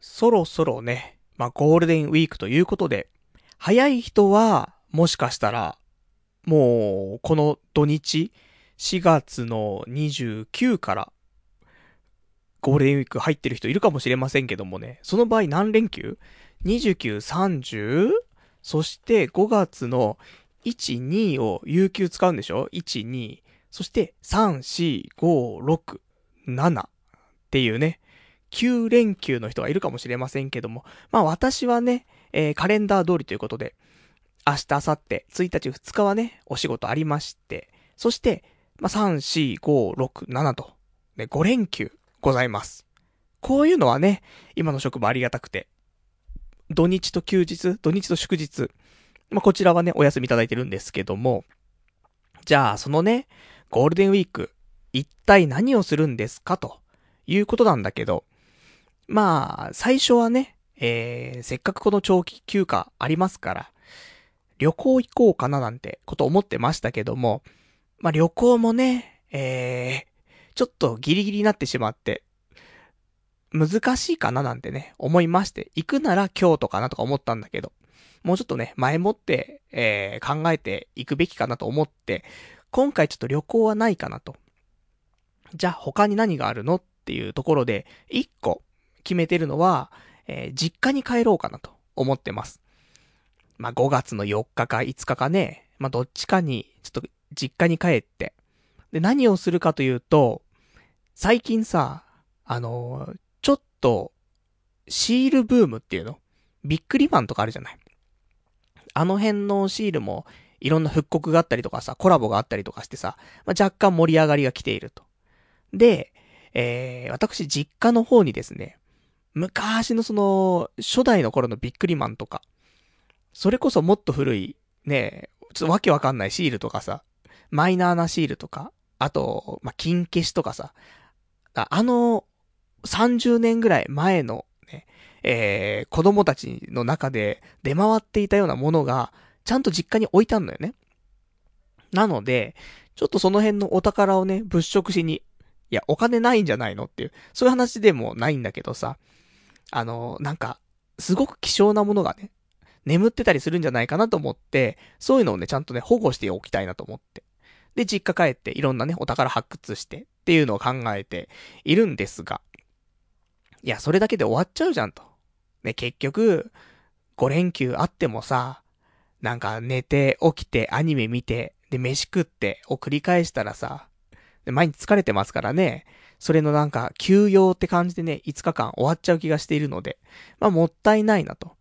そろそろね、まあ、ゴールデンウィークということで、早い人は、もしかしたら、もう、この土日、4月の29から、ゴールデンウィーク入ってる人いるかもしれませんけどもね、その場合何連休 ?29、30? そして5月の1、2を有給使うんでしょ ?1、2。そして3、4、5、6、7っていうね、9連休の人がいるかもしれませんけども、まあ私はね、えー、カレンダー通りということで、明日、明後日、1日、2日はね、お仕事ありまして、そして、まあ3、4、5、6、7と、ね、5連休ございます。こういうのはね、今の職場ありがたくて、土日と休日、土日と祝日、まあこちらはね、お休みいただいてるんですけども、じゃあ、そのね、ゴールデンウィーク、一体何をするんですかということなんだけど、まあ、最初はね、えー、せっかくこの長期休暇ありますから、旅行行こうかななんてこと思ってましたけども、まあ旅行もね、えー、ちょっとギリギリになってしまって、難しいかななんてね、思いまして、行くなら京都かなとか思ったんだけど、もうちょっとね、前もって、えー、考えていくべきかなと思って、今回ちょっと旅行はないかなと。じゃあ他に何があるのっていうところで、一個、決めてるのは、えー、実家に帰ろうかなと思ってます。まあ、5月の4日か5日かね、まあ、どっちかに、ちょっと実家に帰って、で、何をするかというと、最近さ、あのー、ちょっと、シールブームっていうの？ビックリマンとかあるじゃない？あの辺のシールも、いろんな復刻があったりとかさ、コラボがあったりとかしてさ、まあ、若干盛り上がりが来ていると。で、えー、私実家の方にですね、昔のその、初代の頃のビックリマンとか、それこそもっと古い、ね、ちょっとわけわかんないシールとかさ、マイナーなシールとか、あと、まあ、金消しとかさ、あの、30年ぐらい前のね、えー、子供たちの中で出回っていたようなものが、ちゃんと実家に置いてあんのよね。なので、ちょっとその辺のお宝をね、物色しに、いや、お金ないんじゃないのっていう、そういう話でもないんだけどさ、あの、なんか、すごく希少なものがね、眠ってたりするんじゃないかなと思って、そういうのをね、ちゃんとね、保護しておきたいなと思って。で、実家帰っていろんなね、お宝発掘してっていうのを考えているんですが、いや、それだけで終わっちゃうじゃんと。ね、結局、5連休あってもさ、なんか寝て、起きて、アニメ見て、で、飯食ってを繰り返したらさ、で毎日疲れてますからね、それのなんか、休養って感じでね、5日間終わっちゃう気がしているので、まあもったいないなと、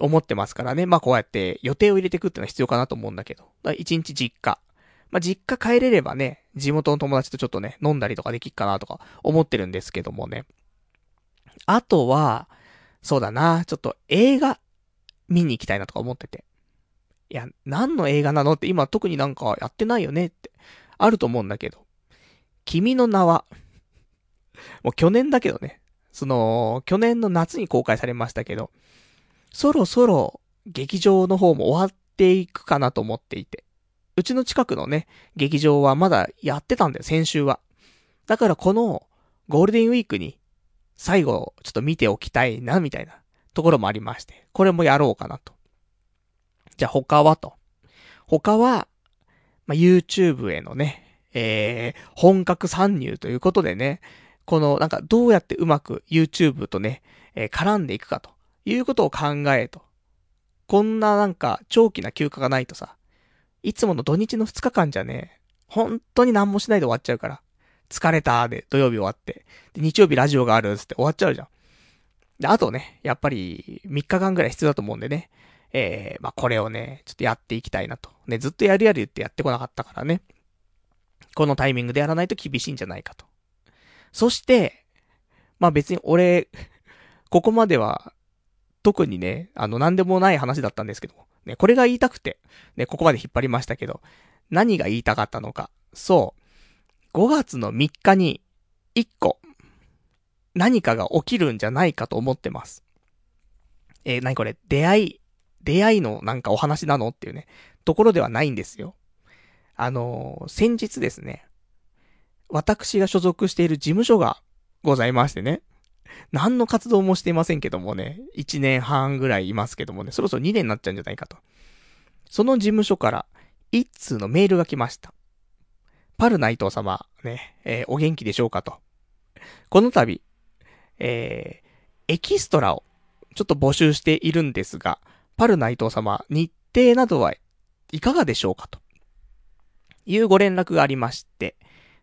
思ってますからね。まあこうやって予定を入れていくっていうのは必要かなと思うんだけど。1日実家。まあ実家帰れればね、地元の友達とちょっとね、飲んだりとかできっかなとか思ってるんですけどもね。あとは、そうだな、ちょっと映画見に行きたいなとか思ってて。いや、何の映画なのって今特になんかやってないよねって、あると思うんだけど。君の名は、もう去年だけどね。その、去年の夏に公開されましたけど、そろそろ劇場の方も終わっていくかなと思っていて。うちの近くのね、劇場はまだやってたんだよ、先週は。だからこのゴールデンウィークに最後ちょっと見ておきたいな、みたいなところもありまして。これもやろうかなと。じゃあ他はと。他は、まあ、YouTube へのね、えー、本格参入ということでね、この、なんか、どうやってうまく YouTube とね、えー、絡んでいくかということを考えと。こんななんか、長期な休暇がないとさ、いつもの土日の2日間じゃね、本当に何もしないで終わっちゃうから。疲れたで、土曜日終わって。で、日曜日ラジオがあるっつって終わっちゃうじゃん。で、あとね、やっぱり、3日間ぐらい必要だと思うんでね。えー、まあ、これをね、ちょっとやっていきたいなと。ね、ずっとやるやる言ってやってこなかったからね。このタイミングでやらないと厳しいんじゃないかと。そして、まあ別に俺、ここまでは、特にね、あの、なんでもない話だったんですけどね、これが言いたくて、ね、ここまで引っ張りましたけど、何が言いたかったのか。そう。5月の3日に、1個、何かが起きるんじゃないかと思ってます。えー、何これ、出会い、出会いのなんかお話なの？っていうね、ところではないんですよ。あのー、先日ですね、私が所属している事務所がございましてね。何の活動もしていませんけどもね、1年半ぐらいいますけどもね、そろそろ2年になっちゃうんじゃないかと。その事務所から、一通のメールが来ました。パル内藤様、ね、えー、お元気でしょうかと。この度、えー、エキストラを、ちょっと募集しているんですが、パル内藤様、日程などはいかがでしょうかと。いうご連絡がありまして、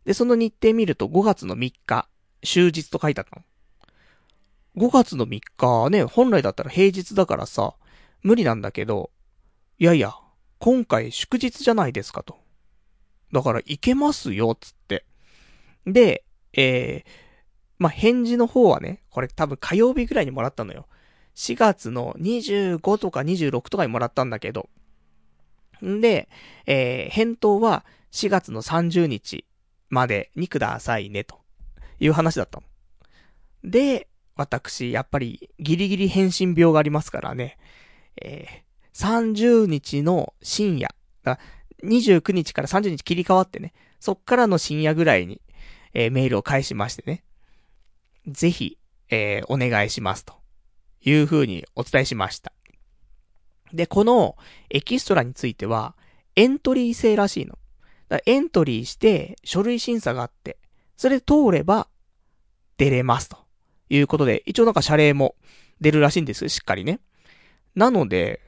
で、その日程見ると5月の3日、終日と書いてあったの。5月の3日ね、本来だったら平日だからさ、無理なんだけど、いやいや、今回祝日じゃないですかと。だから行けますよ、つって。で、えー、まあ、返事の方はね、これ多分火曜日ぐらいにもらったのよ。4月の25とか26とかにもらったんだけど。んで、えー、返答は4月の30日までにくださいね、という話だったの。で、私、やっぱりギリギリ返信病がありますからね、えー、30日の深夜、だ29日から30日切り替わってね、そっからの深夜ぐらいに、えー、メールを返しましてね、ぜひ、えー、お願いしますという風にお伝えしました。で、このエキストラについては、エントリー制らしいの。エントリーして書類審査があって、それで通れば出れますということで、一応なんか謝礼も出るらしいんですしっかりね。なので、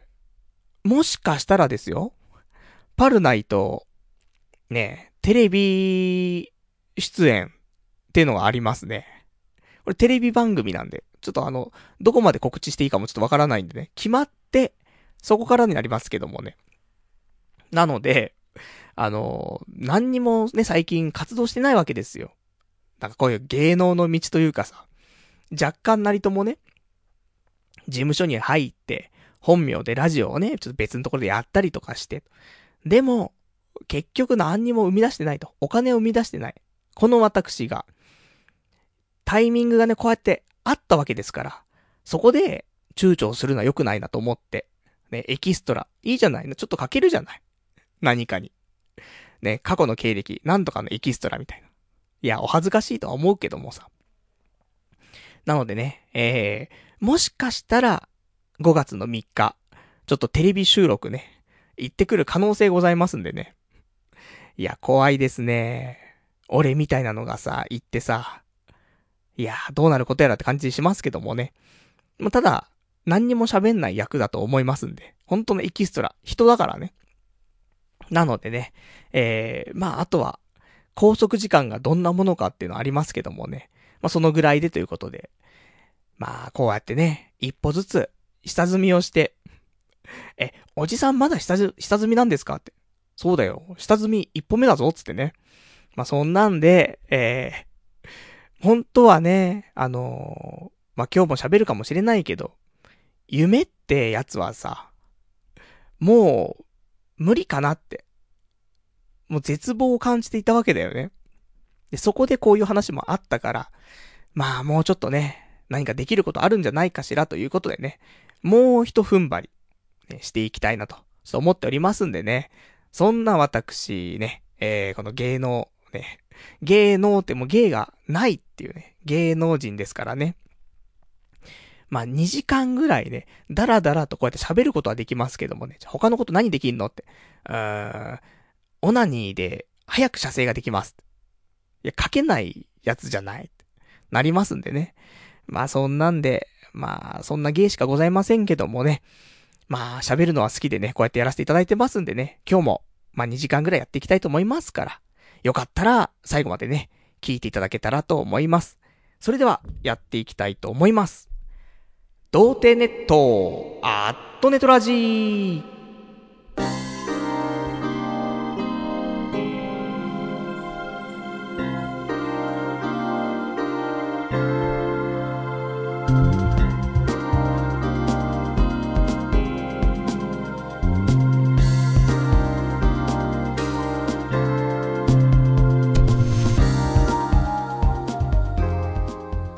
もしかしたらですよ、パルナイと、ね、テレビ出演っていうのがありますね。これテレビ番組なんで、ちょっとあの、どこまで告知していいかもちょっとわからないんでね、決まって、そこからになりますけどもね。なので、あの、何にもね、最近活動してないわけですよ。なんかこういう芸能の道というかさ、若干なりともね、事務所に入って、本名でラジオをね、ちょっと別のところでやったりとかして。でも、結局何にも生み出してないと。お金を生み出してない。この私が、タイミングがね、こうやってあったわけですから、そこで躊躇するのは良くないなと思って、ね、エキストラ、いいじゃないの、ちょっと書けるじゃない。何かに。ね、過去の経歴、なんとかのエキストラみたいな。いや、お恥ずかしいとは思うけどもさ。なのでね、えー、もしかしたら、5月の3日、ちょっとテレビ収録ね、行ってくる可能性ございますんでね。いや、怖いですね。俺みたいなのがさ、行ってさ、いや、どうなることやらって感じしますけどもね。ま、ただ、何にも喋んない役だと思いますんで。本当のエキストラ、人だからね。なのでね、えー、まあ、あとは、拘束時間がどんなものかっていうのはありますけどもね。まあ、そのぐらいでということで。まあ、こうやってね、一歩ずつ、下積みをして、え、おじさんまだ下下積みなんですかって。そうだよ。下積み一歩目だぞ、つってね。まあ、そんなんで、えー、本当はね、あのー、まあ、今日も喋るかもしれないけど、夢ってやつはさ、もう、無理かなって。もう絶望を感じていたわけだよね。で、そこでこういう話もあったから、まあもうちょっとね、何かできることあるんじゃないかしらということでね、もう一踏ん張り、ね、していきたいなと、そう思っておりますんでね、そんな私ね、えー、この芸能、ね、芸能ってもう芸がないっていうね、芸能人ですからね。まあ、2時間ぐらいね、だらだらとこうやって喋ることはできますけどもね、他のこと何できんのって。うーん、オナニーで早く射精ができます。いや、書けないやつじゃない。なりますんでね。まあ、そんなんで、まあ、そんな芸しかございませんけどもね。まあ、喋るのは好きでね、こうやってやらせていただいてますんでね、今日も、まあ2時間ぐらいやっていきたいと思いますから、よかったら、最後までね、聞いていただけたらと思います。それでは、やっていきたいと思います。童貞ネット、アットネトラジー。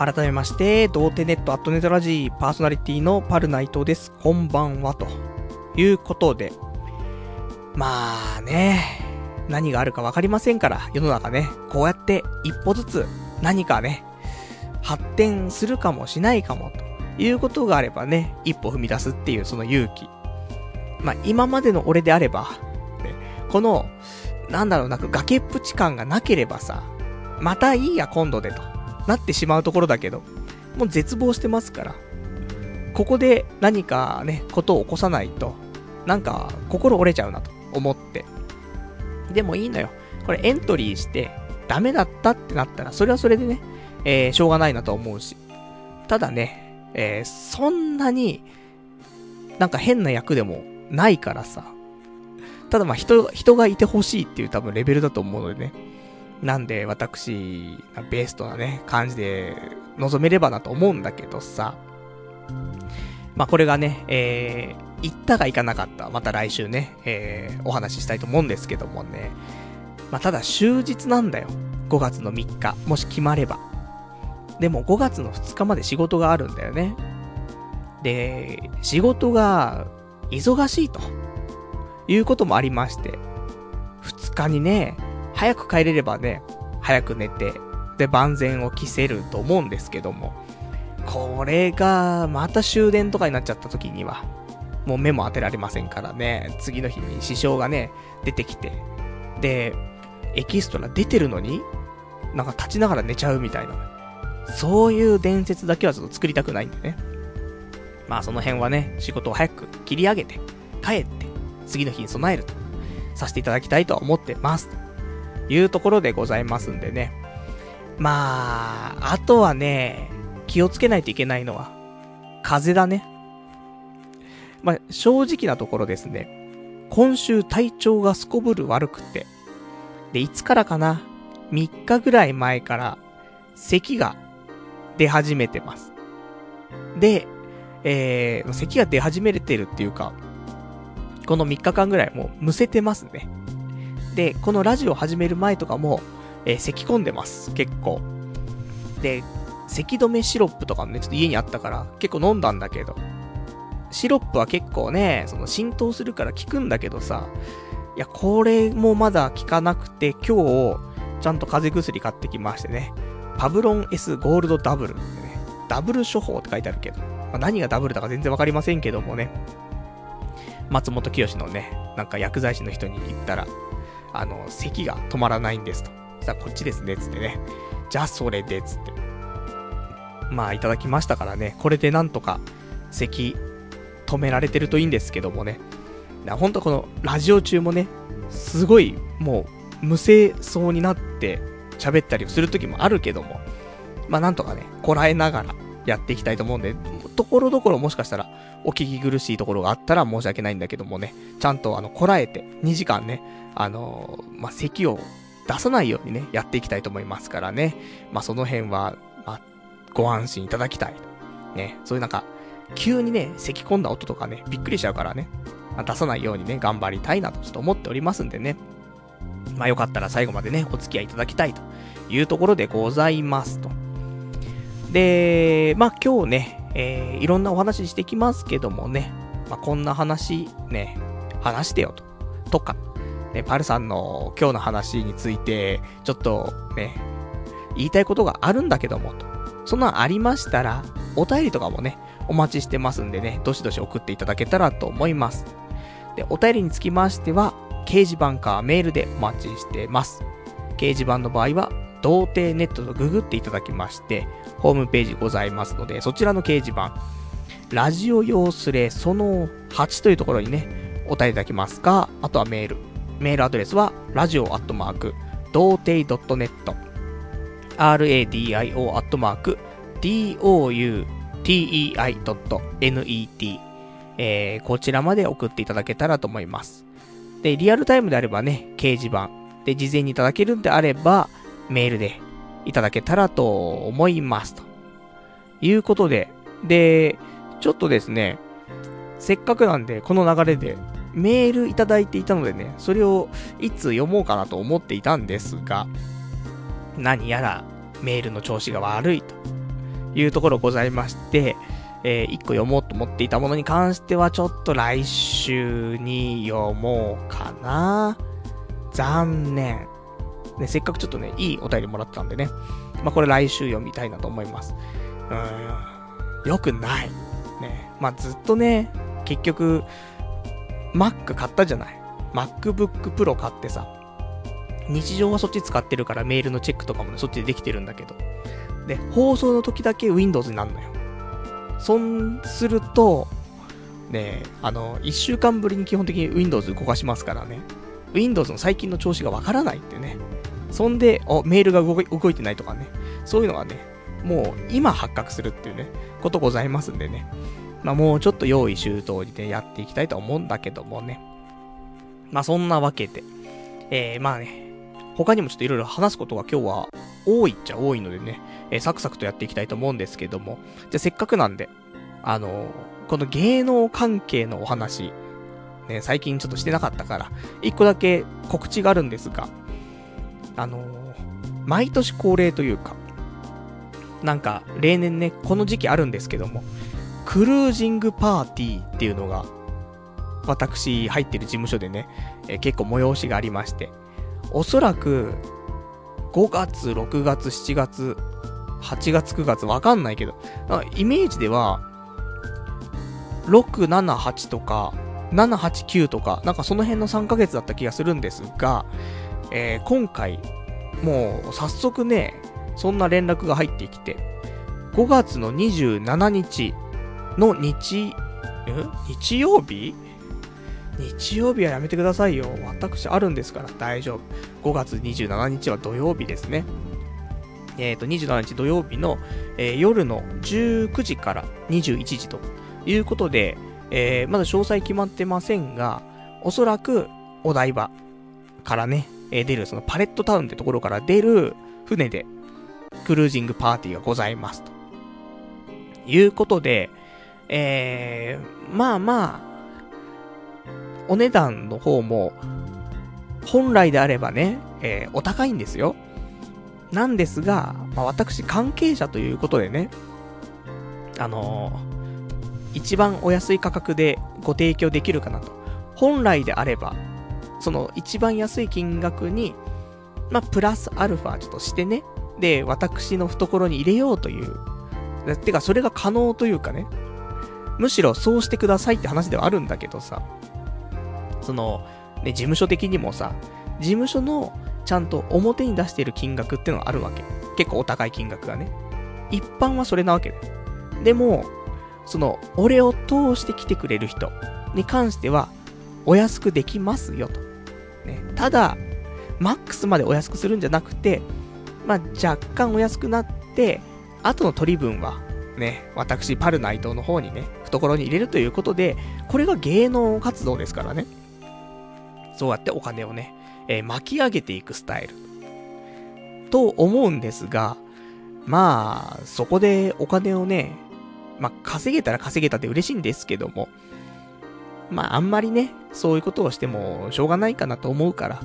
改めまして、童貞ネットアットネトラジーパーソナリティのパルナイトです。こんばんは、ということで。まあね、何があるかわかりませんから、世の中ね、こうやって一歩ずつ何かね、発展するかもしないかもということがあればね、一歩踏み出すっていうその勇気。まあ、今までの俺であれば、ね、この、なんだろう、な崖っぷち感がなければさ、またいいや今度でと、なってしまうところだけど、もう絶望してますから、ここで何かね、ことを起こさないと、なんか心折れちゃうなと思って。でもいいのよ。これエントリーして、ダメだったってなったら、それはそれでね、えー、しょうがないなと思うし。ただね、えー、そんなに、なんか変な役でもないからさ。ただまあ人、人がいてほしいっていう多分レベルだと思うのでね。なんで私、ベストなね、感じで臨めればなと思うんだけどさ。まあこれがね、えー、行ったか行かなかった。また来週ね、えー、お話ししたいと思うんですけどもね。まあただ終日なんだよ。5月の3日。もし決まれば。でも5月の2日まで仕事があるんだよね。で、仕事が忙しいということもありまして、2日にね、早く帰れればね、早く寝て、で、万全を期せると思うんですけども、これが、また終電とかになっちゃった時には、もう目も当てられませんからね、次の日に支障がね、出てきて、で、エキストラ出てるのに、なんか立ちながら寝ちゃうみたいな。そういう伝説だけはちょっと作りたくないんでね。まあその辺はね、仕事を早く切り上げて、帰って、次の日に備えると、させていただきたいと思ってます。というところでございますんでね。まあ、あとはね、気をつけないといけないのは、風だね。まあ、正直なところですね。今週体調がすこぶる悪くて。で、いつからかな ?3 日ぐらい前から、咳が出始めてます。で、えー、咳が出始めてるっていうか、この3日間ぐらいもうむせてますね。で、このラジオ始める前とかも、えー、咳込んでます、結構。で、咳止めシロップとかもね、ちょっと家にあったから、結構飲んだんだけど、シロップは結構ね、その浸透するから効くんだけどさ、いや、これもまだ効かなくて、今日、ちゃんと風邪薬買ってきましてね、パブロン S ゴールドダブルってね、ダブル処方って書いてあるけど、まあ、何がダブルだか全然わかりませんけどもね、松本清のね、なんか薬剤師の人に言ったら、あの、咳が止まらないんですと。さあ、こっちですね、つってね。じゃあ、それで、つって。まあ、いただきましたからね、これでなんとか、咳、止められてるといいんですけどもね。ほんとこの、ラジオ中もね、すごい、もう、無声そうになって喋ったりする時もあるけども、まあ、なんとかね、こらえながらやっていきたいと思うんで、ところどころもしかしたら、お聞き苦しいところがあったら申し訳ないんだけどもね、ちゃんとあの、こらえて、2時間ね、あのー、まあ、咳を出さないようにね、やっていきたいと思いますからね。まあ、その辺は、まあ、ご安心いただきたい。ね、そういうなんか、急にね、咳込んだ音とかね、びっくりしちゃうからね、まあ、出さないようにね、頑張りたいなとちょっと思っておりますんでね。まあ、よかったら最後までね、お付き合いいただきたいというところでございますと。で、まあ、今日ね、えー、いろんなお話してきますけどもね、まあ、こんな話ね、話してよと。とか、ね、パルさんの今日の話について、ちょっとね、言いたいことがあるんだけども、と。そんなんありましたら、お便りとかもね、お待ちしてますんでね、どしどし送っていただけたらと思います。で、お便りにつきましては、掲示板かメールでお待ちしてます。掲示板の場合は、童貞ネットとググっていただきまして、ホームページございますので、そちらの掲示板、ラジオ用スレその8というところにね、お便りいただきますか、あとはメール。メールアドレスは、ラジオアットマーク、童貞 .net、radio アットマーク、doutei.net、えー、こちらまで送っていただけたらと思います。で、リアルタイムであればね、掲示板で事前にいただけるんであれば、メールでいただけたらと思います。ということで、で、ちょっとですね、せっかくなんで、この流れで、メールいただいていたのでね、それをいつ読もうかなと思っていたんですが、何やらメールの調子が悪いというところございまして、えー、一個読もうと思っていたものに関してはちょっと来週に読もうかな。残念。ね、せっかくちょっとね、いいお便りもらったんでね、まあ、これ来週読みたいなと思います。うん、よくない。ね。まあ、ずっとね、結局、Mac 買ったじゃない。MacBook Pro 買ってさ、日常はそっち使ってるからメールのチェックとかもね、そっちでできてるんだけど。で、放送の時だけ Windows になるのよ。そんすると、ね、あの、一週間ぶりに基本的に Windows 動かしますからね。Windows の最近の調子がわからないってね。そんで、お、メールが動いてないとかね。そういうのがね、もう今発覚するっていうね、ことございますんでね。まあもうちょっと用意周到にね、やっていきたいと思うんだけどもね。まあそんなわけで、えー、まあね、他にもちょっといろいろ話すことが今日は多いっちゃ多いのでね、えー、サクサクとやっていきたいと思うんですけども、じゃあせっかくなんで、あのー、この芸能関係のお話、ね、最近ちょっとしてなかったから、一個だけ告知があるんですが、あの、毎年恒例というか、なんか、例年ね、この時期あるんですけども、クルージングパーティーっていうのが、私入ってる事務所でね、え、結構催しがありまして、おそらく、5月、6月、7月、8月、9月、わかんないけど、イメージでは、6、7、8とか、7、8、9とか、なんかその辺の3ヶ月だった気がするんですが、えー、今回、もう早速ね、そんな連絡が入ってきて、5月の27日の日、日曜日？日曜日はやめてくださいよ。私あるんですから大丈夫。5月27日は土曜日ですね。えっ、ー、と、27日土曜日の、えー、夜の19時から21時ということで、えー、まだ詳細決まってませんが、おそらくお台場からね、え出る、そのパレットタウンってところから出る船で、クルージングパーティーがございますと。いうことで、えー、まあまあ、お値段の方も、本来であればね、えー、お高いんですよ。なんですが、まあ、私関係者ということでね、あのー、一番お安い価格でご提供できるかなと。本来であれば、その一番安い金額に、まあ、プラスアルファちょっとしてね、で、私の懐に入れようという。てか、それが可能というかね、むしろそうしてくださいって話ではあるんだけどさ、その、ね、事務所的にもさ、事務所のちゃんと表に出している金額ってのがあるわけ。結構お高い金額がね。一般はそれなわけだよ。でも、その、俺を通して来てくれる人に関しては、お安くできますよと。ね。ただ、マックスまでお安くするんじゃなくて、まあ、若干お安くなって、後の取り分は、ね、私、パルナイトの方にね、懐に入れるということで、これが芸能活動ですからね。そうやってお金をね、えー、巻き上げていくスタイル。と思うんですが、まあ、そこでお金をね、まあ、稼げたら稼げたって嬉しいんですけども、まあ、あんまりね、そういうことをしてもしょうがないかなと思うから、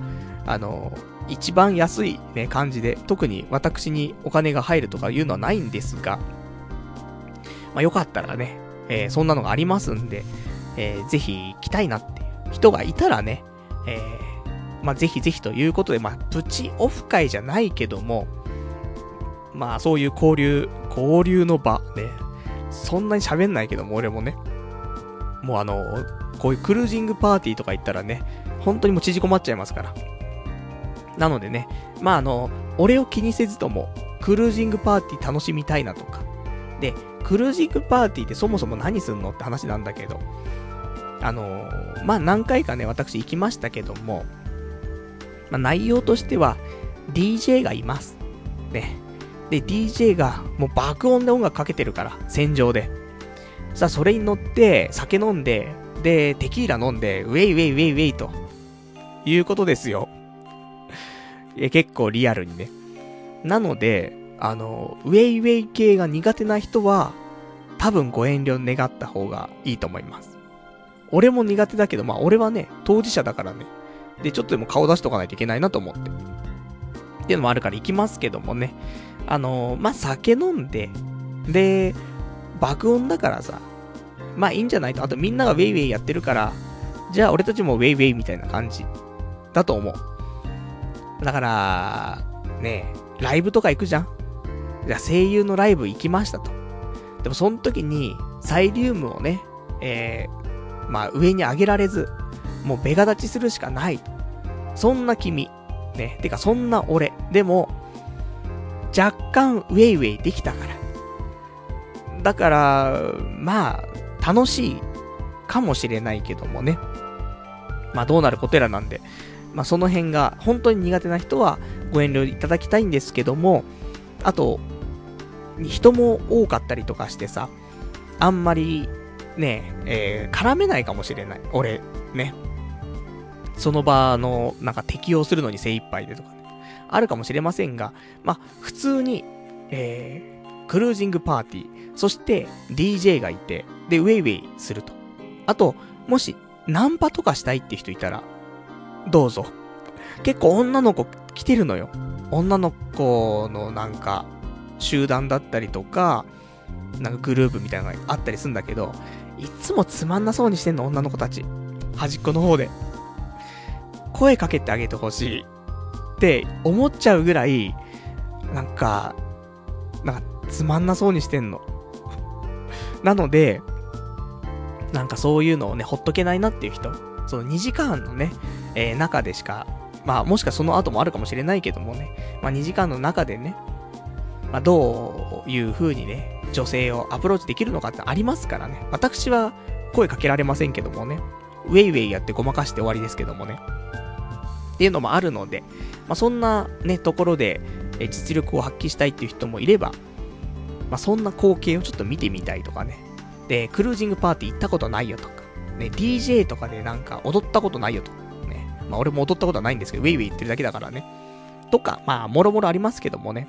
あの、一番安いね、感じで、特に私にお金が入るとかいうのはないんですが、まあ、よかったらね、えー、そんなのがありますんで、えー、ぜひ来たいなっていう人がいたらね、えー、まあ、ぜひぜひということで、まあ、プチオフ会じゃないけども、まあ、そういう交流、交流の場、ね。そんなに喋んないけども、俺もね。もうあの、こういうクルージングパーティーとか行ったらね、本当にもう縮こまっちゃいますから。なのでね、まああの、俺を気にせずとも、クルージングパーティー楽しみたいなとか。で、クルージングパーティーってそもそも何すんのって話なんだけど、あの、まあ、何回かね、私行きましたけども、まあ、内容としては、DJ がいます。ね。で、DJ がもう爆音で音楽かけてるから、戦場で。さあ、それに乗って、酒飲んで、で、テキーラ飲んで、ウェイウェイウェイウェイと、いうことですよ。え、結構リアルにね。なので、あの、ウェイウェイ系が苦手な人は、多分ご遠慮願った方がいいと思います。俺も苦手だけど、まあ俺はね、当事者だからね。で、ちょっとでも顔出しとかないといけないなと思って。っていうのもあるから行きますけどもね。あの、まあ、酒飲んで、で、爆音だからさ、まあいいんじゃない？と。あとみんながウェイウェイやってるから、じゃあ俺たちもウェイウェイみたいな感じ。だと思う。だから、ねライブとか行くじゃん？じゃあ声優のライブ行きましたと。でもその時に、サイリウムをね、えー、まあ上に上げられず、もうベガ立ちするしかない。そんな君、ね、てかそんな俺、でも、若干ウェイウェイできたから。だから、まあ、楽しいかもしれないけどもね。まあどうなることやらなんで、まあその辺が本当に苦手な人はご遠慮いただきたいんですけども、あと、人も多かったりとかしてさ、あんまりね、えー、絡めないかもしれない。俺、ね。その場の、なんか適用するのに精一杯でとかね。あるかもしれませんが、まあ、普通に、えー、クルージングパーティー、そして DJ がいて、で、ウェイウェイすると。あと、もし、ナンパとかしたいって人いたら、どうぞ。結構女の子来てるのよ。女の子のなんか、集団だったりとか、なんかグループみたいなのがあったりするんだけど、いつもつまんなそうにしてんの、女の子たち。端っこの方で。声かけてあげてほしい。って思っちゃうぐらい、なんか、なんかつまんなそうにしてんの。なので、なんかそういうのをね、ほっとけないなっていう人、その2時間のね、えー、中でしか、まあもしかその後もあるかもしれないけどもね、まあ2時間の中でね、まあどういう風にね、女性をアプローチできるのかってありますからね。私は声かけられませんけどもね、ウェイウェイやってごまかして終わりですけどもね。っていうのもあるので、まあそんなね、ところで、え実力を発揮したいっていう人もいれば、まあそんな光景をちょっと見てみたいとかね。で、クルージングパーティー行ったことないよとか、ね、DJ とかでなんか踊ったことないよとか、ね。まあ俺も踊ったことはないんですけど、ウェイウェイ言ってるだけだからね。とか、まあ、もろもろありますけどもね。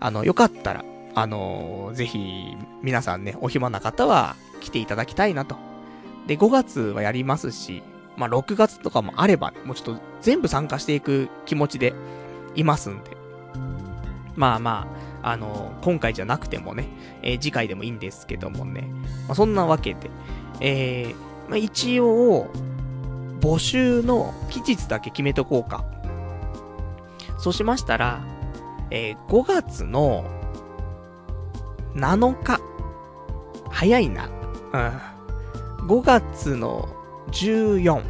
あの、よかったら、あのー、ぜひ、皆さんね、お暇な方は来ていただきたいなと。で、5月はやりますし、まあ、6月とかもあれば、ね、もうちょっと全部参加していく気持ちでいますんで。まあまあ、あの、今回じゃなくてもね、えー、次回でもいいんですけどもね。まあ、そんなわけで、えー、まあ、一応、募集の期日だけ決めとこうか。そうしましたら、えー、5月の7日。早いな。うん。5月の14。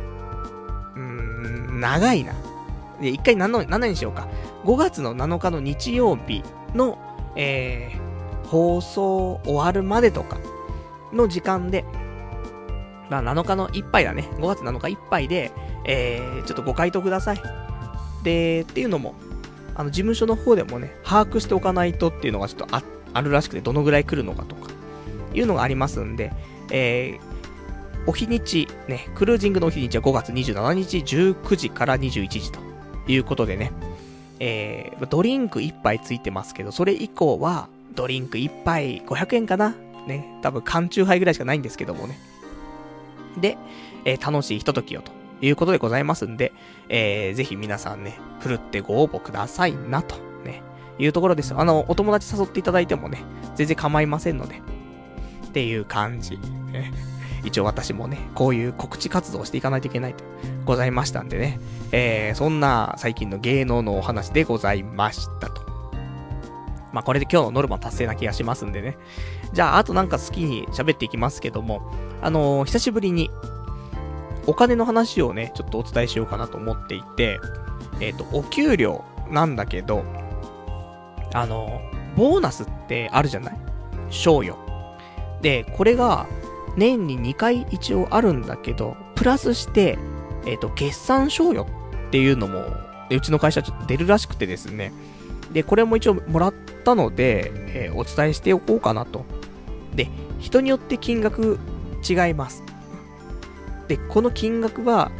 うん、長いな。で、一回7、7にしようか。5月の7日の日曜日の、えー、放送終わるまでとかの時間で、まあ7日の一杯だね。5月7日一杯で、えー、ちょっとご回答ください。で、っていうのも、あの、事務所の方でもね、把握しておかないとっていうのがちょっとあ、あるらしくて、どのぐらい来るのかとか、いうのがありますんで、えー、お日にち、ね、クルージングのお日にちは5月27日19時から21時ということでね、えー、ドリンク1杯ついてますけど、それ以降は、ドリンク1杯500円かな？ね、多分缶中杯ぐらいしかないんですけどもね。で、えー、楽しいひとときよということでございますんで、えー、ぜひ皆さんね、ふるってご応募くださいな、と、ね、いうところです。あの、お友達誘っていただいてもね、全然構いませんので、っていう感じ。一応私もね、こういう告知活動をしていかないといけないとございましたんでね、えー、そんな最近の芸能のお話でございましたと。まあ、これで今日のノルマ達成な気がしますんでね。じゃあ、あとなんか好きに喋っていきますけども、あのー、久しぶりに、お金の話をね、ちょっとお伝えしようかなと思っていて、えっ、ー、と、お給料なんだけど、あの、ボーナスってあるじゃない？賞与。で、これが、年に2回一応あるんだけど、プラスして、えっ、ー、と、決算賞与っていうのも、うちの会社ちょっと出るらしくてですね。で、これも一応もらったので、えー、お伝えしておこうかなと。で、人によって金額違います。で、この金額は、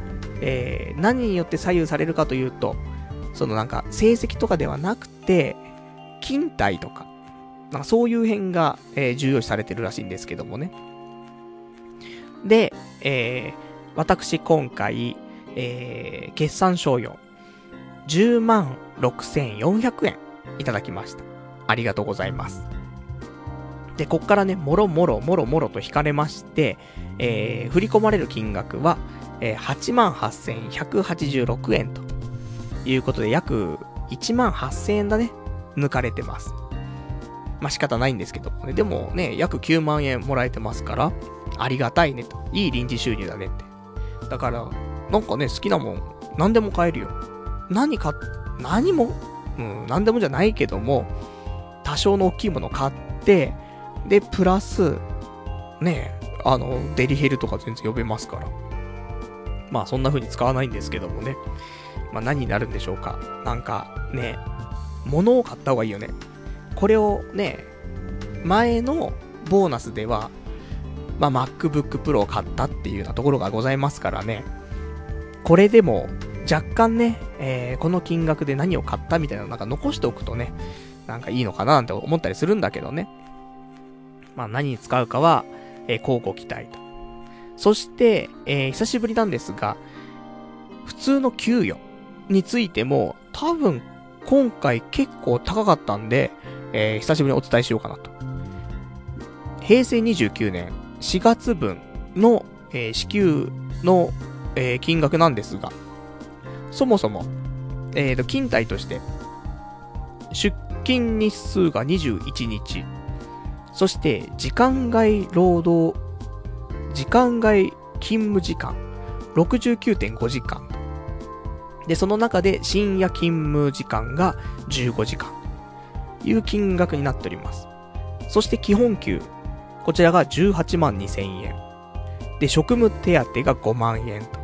えー、何によって左右されるかというと、そのなんか、成績とかではなくて、勤怠とか、なんかそういう辺が、えー、重要視されてるらしいんですけどもね。で、えー、私今回、えー、決算賞与、10万6400円いただきました。ありがとうございます。で、こっからね、もろもろもろもろと引かれまして、えー、振り込まれる金額は、えー、88,186円ということで、約1万8000円だね、抜かれてます。まあ仕方ないんですけどね。でもね、約9万円もらえてますから、ありがたいねと。いい臨時収入だねって。だから、なんかね、好きなもん、何でも買えるよ。何か、何も、うん、何でもじゃないけども、多少の大きいもの買って、で、プラス、ね、あの、デリヘルとか全然呼べますから。まあそんな風に使わないんですけどもね。まあ何になるんでしょうか。なんかね、物を買った方がいいよね。これをね、前のボーナスでは、まあ MacBook Pro を買ったっていうようなところがございますからね。これでも若干ね、えー、この金額で何を買ったみたいなのなんか残しておくとね、なんかいいのかななんて思ったりするんだけどね。まあ何に使うかは、えー、交互期待と。そして、えー、久しぶりなんですが、普通の給与についても、多分、今回結構高かったんで、えー、久しぶりにお伝えしようかなと。平成29年4月分の、えー、支給の、えー、金額なんですが、そもそも、えーと、勤怠として、出勤日数が21日、そして、時間外労働、時間外勤務時間、69.5時間。で、その中で深夜勤務時間が15時間。いう金額になっております。そして基本給。こちらが18万2千円。で、職務手当が5万円と。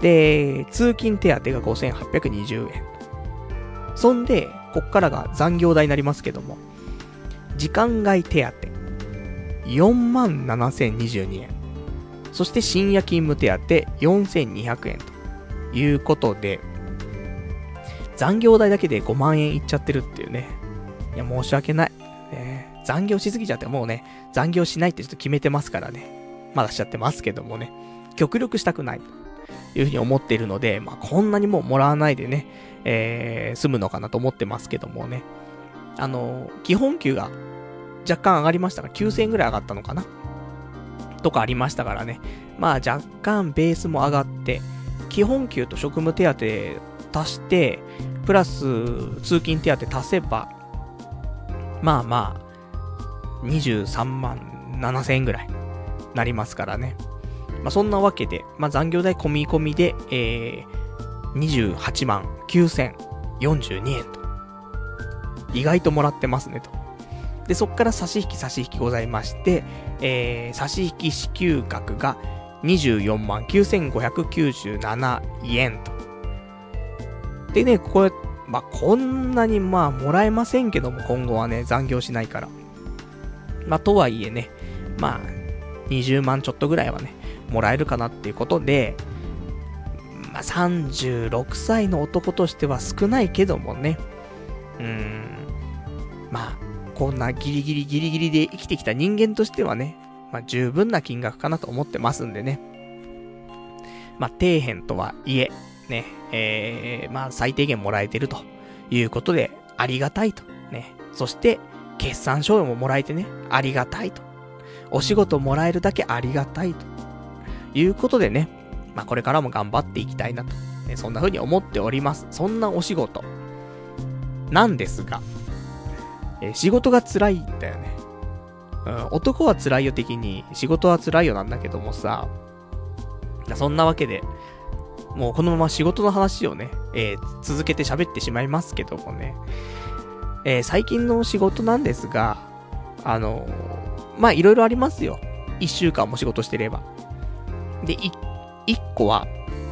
で、通勤手当が5820円。そんで、こっからが残業代になりますけども、時間外手当、4万7022円。そして深夜勤務手当4200円ということで、残業代だけで5万円いっちゃってるっていうね。いや、申し訳ない。残業しすぎちゃってもうね、残業しないってちょっと決めてますからね。まだしちゃってますけどもね。極力したくない。いうふうに思っているので、まあ、こんなにももらわないでね、えー、済むのかなと思ってますけどもね。あの、基本給が若干上がりましたが、9000円ぐらい上がったのかな？とかありましたからね。まあ若干ベースも上がって、基本給と職務手当足して、プラス通勤手当足せば、まあまあ、23万7千円ぐらいなりますからね。まあそんなわけで、まあ残業代込み込みで、えー、28万9042円と。意外ともらってますねと。で、そっから差し引き差し引きございまして、えー、差し引き支給額が24万9597円と。でね、これ、まあ、こんなにまあ、もらえませんけども、今後はね、残業しないから。まあ、とはいえね、まあ、20万ちょっとぐらいはね、もらえるかなっていうことで、まあ、36歳の男としては少ないけどもね、うーん、まあ、こんなギリギリギリギリで生きてきた人間としてはね、まあ、十分な金額かなと思ってますんでね。まあ、底辺とはいえ、ね、えー、まあ、最低限もらえてるということで、ありがたいと。ね。そして、決算書ももらえてね、ありがたいと。お仕事もらえるだけありがたいと。いうことでね、まあ、これからも頑張っていきたいなと。ね、そんな風に思っております。そんなお仕事。なんですが、え、仕事が辛いんだよね。うん、男は辛いよ的に、仕事は辛いよなんだけどもさ、そんなわけで、もうこのまま仕事の話をね、えー、続けて喋ってしまいますけどもね。えー、最近の仕事なんですが、あのー、まあ、いろいろありますよ。一週間も仕事してれば。で、い、一個は、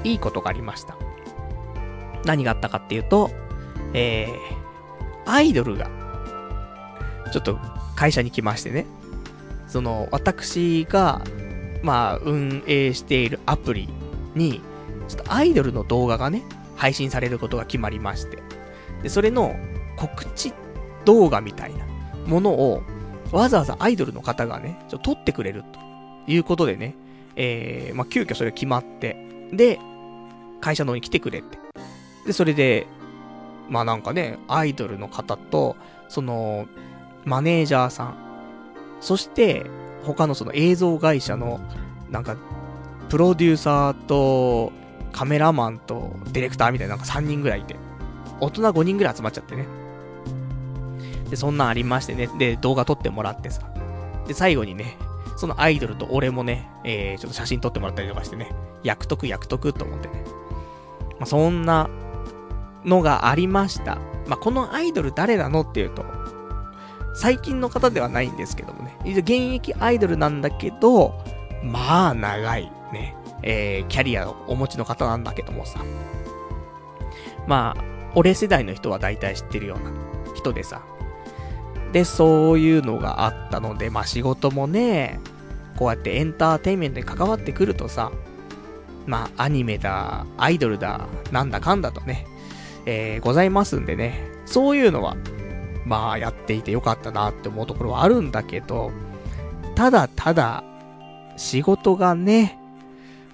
いいことがありました。何があったかっていうと、えー、アイドルが、ちょっと会社に来ましてね。その、私が、まあ、運営しているアプリに、ちょっとアイドルの動画がね、配信されることが決まりまして。で、それの告知動画みたいなものを、わざわざアイドルの方がね、ちょっと撮ってくれるということでね、えー、まあ、急遽それが決まって、で、会社の方に来てくれって。で、それで、まあなんかね、アイドルの方と、その、マネージャーさん、そして、他のその映像会社の、なんか、プロデューサーと、カメラマンとディレクターみたいななんか3人ぐらいいて、大人5人ぐらい集まっちゃってね。で、そんなんありましてね。で、動画撮ってもらってさ。で、最後にね、そのアイドルと俺もね、えー、ちょっと写真撮ってもらったりとかしてね、役得役得と思ってね。まあ、そんなのがありました。まあ、このアイドル誰なのっていうと、最近の方ではないんですけどもね。現役アイドルなんだけど、まあ長いね、えー、キャリアをお持ちの方なんだけどもさ。まあ、俺世代の人は大体知ってるような人でさ。で、そういうのがあったので、まあ仕事もね、こうやってエンターテインメントに関わってくるとさ、まあアニメだ、アイドルだ、なんだかんだとね、えー、ございますんでね、そういうのは、まあやっていてよかったなって思うところはあるんだけど、ただただ、仕事がね、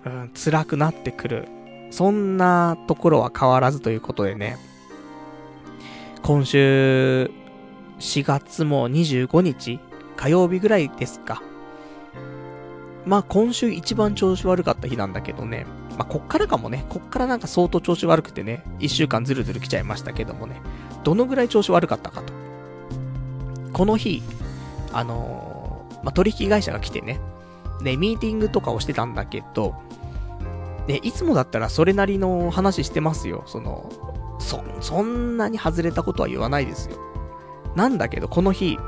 うん、辛くなってくる。そんなところは変わらずということでね、今週、4月も25日、火曜日ぐらいですか。まあ今週一番調子悪かった日なんだけどね。まあこっからかもね。こっからなんか相当調子悪くてね。一週間ずるずる来ちゃいましたけどもね。どのぐらい調子悪かったかと。この日、あのー、まあ取引会社が来てね。で、ミーティングとかをしてたんだけど、で、いつもだったらそれなりの話してますよ。その、そ、そんなに外れたことは言わないですよ。なんだけど、この日、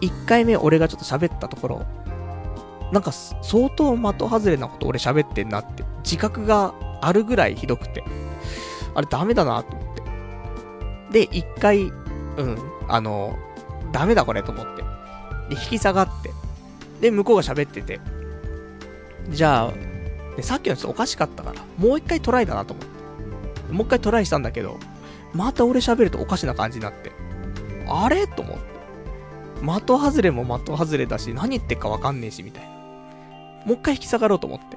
1回目俺がちょっと喋ったところ、なんか相当的外れなこと俺喋ってんなって、自覚があるぐらいひどくて、あれダメだなと思って。で、一回、うん、あの、ダメだこれと思って。で、引き下がって。で、向こうが喋ってて。じゃあ、で、さっきのやつおかしかったから、もう一回トライだなと思って。もう一回トライしたんだけど、また俺喋るとおかしな感じになって。あれ？と思って。的外れも的外れだし、何言ってっかわかんねえし、みたいな。もう一回引き下がろうと思って。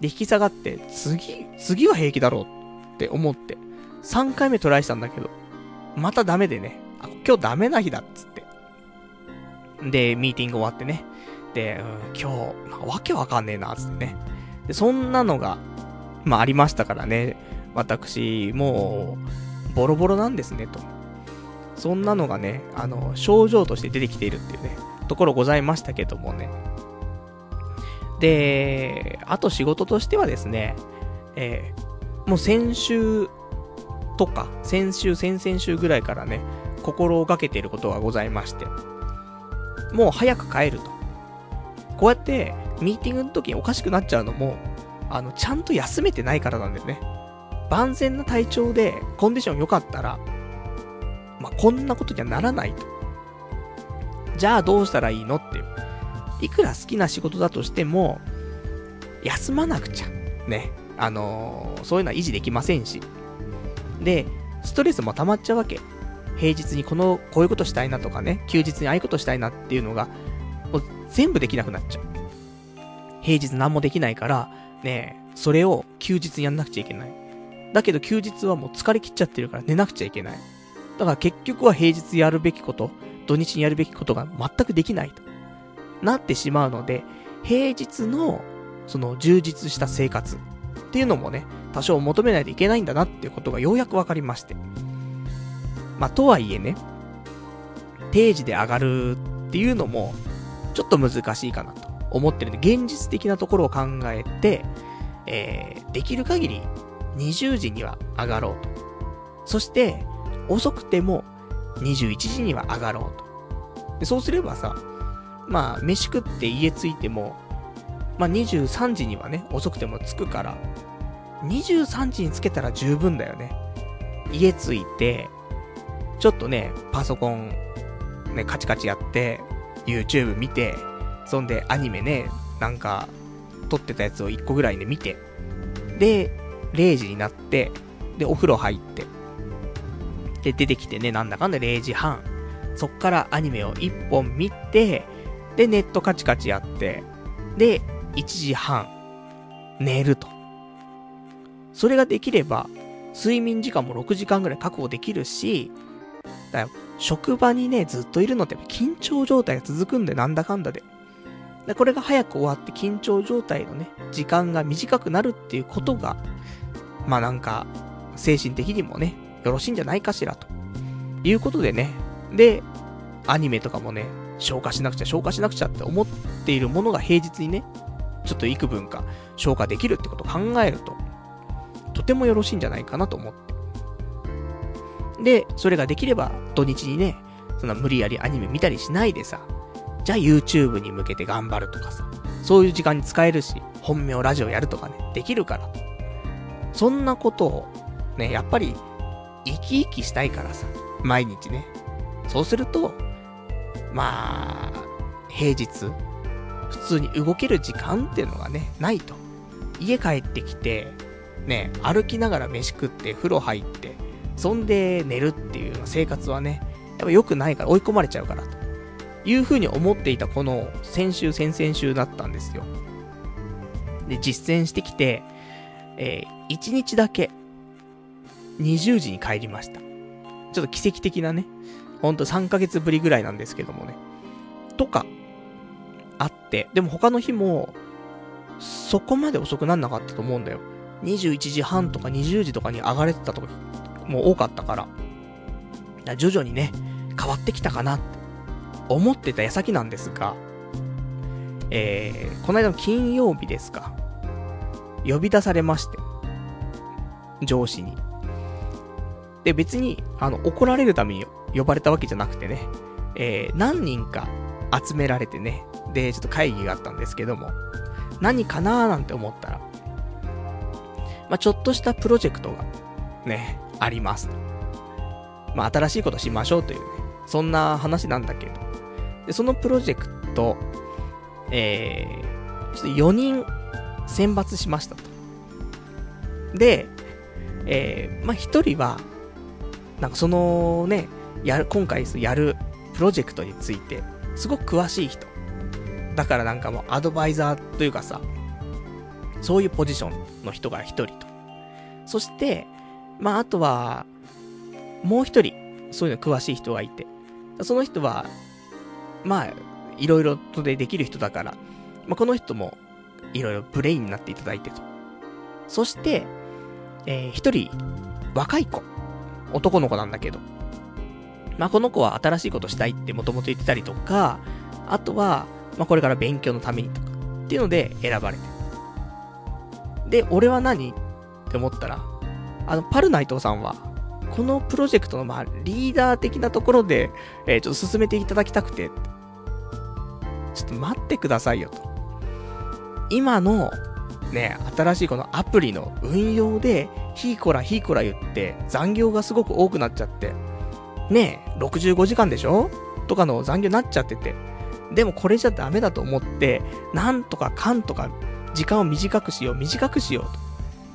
で、引き下がって、次、次は平気だろうって思って、3回目トライしたんだけど、またダメでね、あ、今日ダメな日だっつって。で、ミーティング終わってね。で、うん、今日、なんかわけわかんねえな、つってね。で、そんなのが、まあありましたからね。私、もう、ボロボロなんですね、と。そんなのがね、あの、症状として出てきているっていうね、ところございましたけどもね。で、あと仕事としてはですね、えー、もう先週とか、先週、先々週ぐらいからね、心がけていることがございまして、もう早く帰ると。こうやって、ミーティングの時におかしくなっちゃうのも、あの、ちゃんと休めてないからなんだよね。万全な体調で、コンディション良かったら、まあ、こんなことにはならないと。じゃあどうしたらいいのっていう。いくら好きな仕事だとしても、休まなくちゃ。ね。あのー、そういうのは維持できませんし。で、ストレスも溜まっちゃうわけ。平日にこの、こういうことしたいなとかね、休日にああいうことしたいなっていうのが、もう全部できなくなっちゃう。平日何もできないから、ね、それを休日にやんなくちゃいけない。だけど休日はもう疲れ切っちゃってるから寝なくちゃいけない。だから結局は平日やるべきこと、土日にやるべきことが全くできないと。なってしまうので、平日の、その充実した生活っていうのもね、多少求めないといけないんだなっていうことがようやくわかりまして。まあ、とはいえね、定時で上がるっていうのも、ちょっと難しいかなと思ってるんで、現実的なところを考えて、えー、できる限り20時には上がろうと。そして、遅くても21時には上がろうと。でそうすればさ、まあ、飯食って家着いても、まあ23時にはね、遅くても着くから、23時に着けたら十分だよね。家着いて、ちょっとね、パソコン、ね、カチカチやって、YouTube 見て、そんでアニメね、なんか、撮ってたやつを1個ぐらいで見て、で、0時になって、で、お風呂入って、で、出てきてね、なんだかんだ0時半。そっからアニメを1本見て、で、ネットカチカチやって、で、1時半、寝ると。それができれば、睡眠時間も6時間ぐらい確保できるし、だよ、職場にね、ずっといるのって緊張状態が続くんで、なんだかんだで。で、これが早く終わって緊張状態のね、時間が短くなるっていうことが、まあなんか、精神的にもね、よろしいんじゃないかしらと。いうことでね。で、アニメとかもね、消化しなくちゃ消化しなくちゃって思っているものが平日にね、ちょっと幾分か消化できるってことを考えると、とてもよろしいんじゃないかなと思って。で、それができれば土日にね、そんな無理やりアニメ見たりしないでさ、じゃあ YouTube に向けて頑張るとかさ、そういう時間に使えるし、本名ラジオやるとかね、できるから。そんなことを、ね、やっぱり、生き生きしたいからさ、毎日ね。そうすると、まあ、平日、普通に動ける時間っていうのがね、ないと。家帰ってきて、ね、歩きながら飯食って風呂入って、そんで寝るっていう生活はね、やっぱ良くないから追い込まれちゃうからと。いう風に思っていたこの先週、先々週だったんですよ。で、実践してきて、えー、1日だけ、20時に帰りました。ちょっと奇跡的なね、ほんと3ヶ月ぶりぐらいなんですけどもね。とか、あって、でも他の日も、そこまで遅くなんなかったと思うんだよ。21時半とか20時とかに上がれてた時も多かったから。徐々にね、変わってきたかなって思ってた矢先なんですが、えー、この間の金曜日ですか。呼び出されまして。上司に。で、別に、あの、怒られるために呼ばれたわけじゃなくてね、えー、何人か集められてね、で、ちょっと会議があったんですけども、何かなーなんて思ったら、まあ、ちょっとしたプロジェクトが、ね、あります。まあ、新しいことしましょうというね、そんな話なんだけど、で、そのプロジェクト、えー、ちょっと4人選抜しましたと。で、えー、まあ、1人は、なんかそのね、やる、今回やるプロジェクトについて、すごく詳しい人。だからなんかもうアドバイザーというかさ、そういうポジションの人が1人と。そして、まあ、あとは、もう1人、そういうの詳しい人がいて、その人は、まあ、いろいろとでできる人だから、まあ、この人も、いろいろブレインになっていただいてと。そして、えー、一人、若い子。男の子なんだけど。まあ、この子は新しいことしたいってもともと言ってたりとか、あとは、まあ、これから勉強のためにとか、っていうので選ばれて。で、俺は何って思ったら、あの、パルナイトさんは、このプロジェクトの、まあ、リーダー的なところで、えー、ちょっと進めていただきたくて、ちょっと待ってくださいよと。今の、ね、新しいこのアプリの運用で、ヒーコラヒーコラ言って、残業がすごく多くなっちゃって、ねえ、65時間でしょ？とかの残業になっちゃってて。でもこれじゃダメだと思って、なんとかかんとか、時間を短くしよう、短くしよう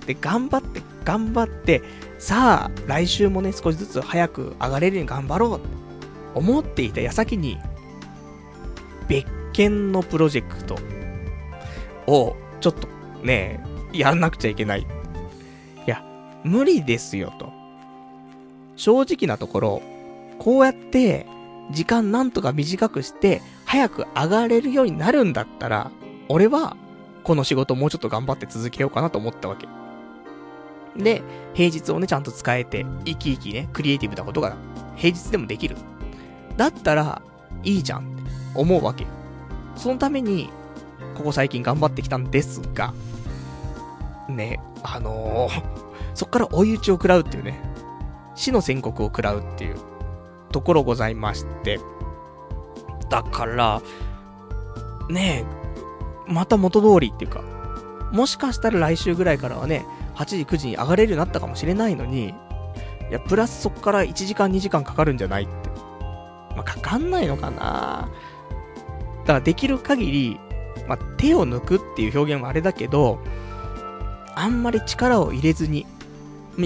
と。で、頑張って、頑張って、さあ、来週もね、少しずつ早く上がれるように頑張ろうって思っていた矢先に、別件のプロジェクトを、ちょっとね、やらなくちゃいけない。無理ですよと。正直なところ、こうやって、時間なんとか短くして、早く上がれるようになるんだったら、俺は、この仕事もうちょっと頑張って続けようかなと思ったわけ。で、平日をね、ちゃんと使えて、生き生きね、クリエイティブなことが、平日でもできる。だったら、いいじゃんって思うわけ。そのために、ここ最近頑張ってきたんですが、ね、あのー、そっから追い打ちを食らうっていうね、死の宣告を食らうっていうところございまして、だから、ねえ、また元通りっていうか、もしかしたら来週ぐらいからはね、8時9時に上がれるようになったかもしれないのに、いや、プラスそっから1時間2時間かかるんじゃないって。まあ、かかんないのかな。だからできる限り、まあ、手を抜くっていう表現はあれだけど、あんまり力を入れずに、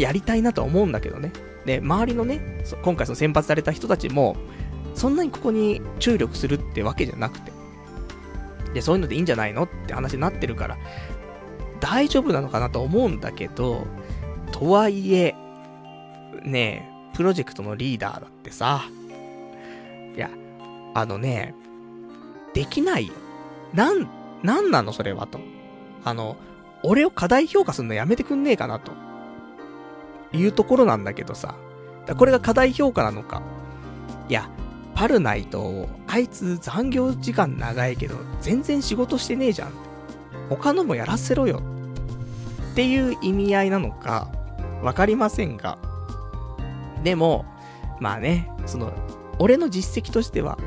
やりたいなとは思うんだけどね。で、周りのね、今回その選抜された人たちも、そんなにここに注力するってわけじゃなくて。で、そういうのでいいんじゃないのって話になってるから、大丈夫なのかなと思うんだけど、とはいえ、ねえ、プロジェクトのリーダーだってさ、いや、あのね、できないよ。なん、なんなのそれはと。あの、俺を過大評価するのやめてくんねえかなと。いうところなんだけどさ、これが課題評価なのか。いや、パルナイト、あいつ残業時間長いけど、全然仕事してねえじゃん。他のもやらせろよ。っていう意味合いなのか、わかりませんが。でも、まあね、その、俺の実績としては、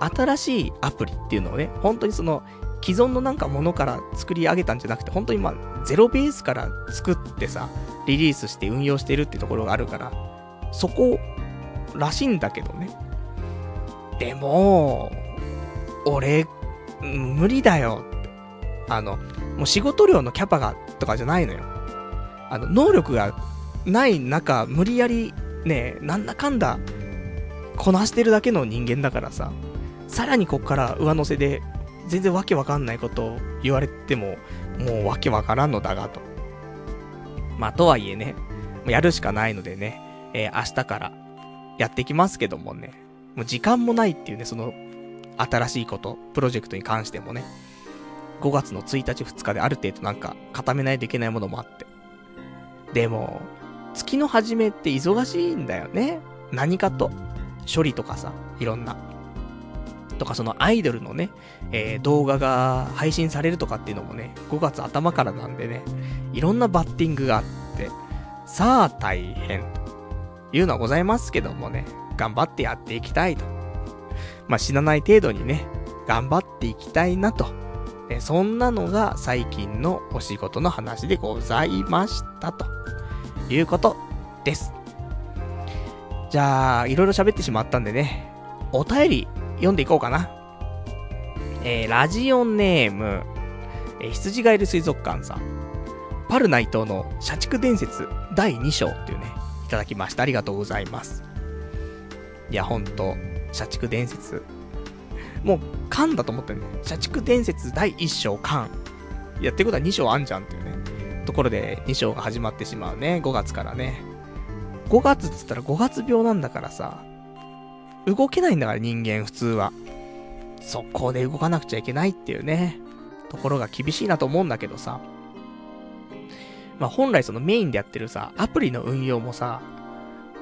新しいアプリっていうのをね、本当にその、既存のなんかものから作り上げたんじゃなくて、本当にまあ、ゼロベースから作ってさ、リリースして運用してるってところがあるから、そこらしいんだけどね。でも、俺、無理だよ。あの、もう仕事量のキャパがとかじゃないのよ。あの、能力がない中、無理やりね、なんだかんだ、こなしてるだけの人間だからさ、さらにこっから上乗せで、全然わけわかんないことを言われても、もうわけわからんのだがと。まあ、とはいえね、やるしかないのでね、えー、明日からやってきますけどもね、もう時間もないっていうね、その、新しいこと、プロジェクトに関してもね、5月の1日2日である程度なんか固めないといけないものもあって。でも、月の初めって忙しいんだよね。何かと。処理とかさ、いろんな。とかそのアイドルのね、えー、動画が配信されるとかっていうのもね、5月頭からなんでね、いろんなバッティングがあって、さあ大変というのはございますけどもね、頑張ってやっていきたいと。まあ、死なない程度にね、頑張っていきたいなと。えそんなのが最近のお仕事の話でございましたということです。じゃあ、いろいろ喋ってしまったんでね、お便り読んでいこうかな。えー、ラジオネーム、えー、羊ガエル水族館さん。パルナイトの社畜伝説第2章っていうね、いただきました。ありがとうございます。いや、ほんと、社畜伝説。もう、缶だと思ってるね。社畜伝説第1章缶。いや、ってことは2章あんじゃんっていうね。ところで、2章が始まってしまうね。5月からね。5月っつったら5月病なんだからさ。動けないんだから人間普通は。速攻で動かなくちゃいけないっていうね。ところが厳しいなと思うんだけどさ。まあ本来そのメインでやってるさ、アプリの運用もさ、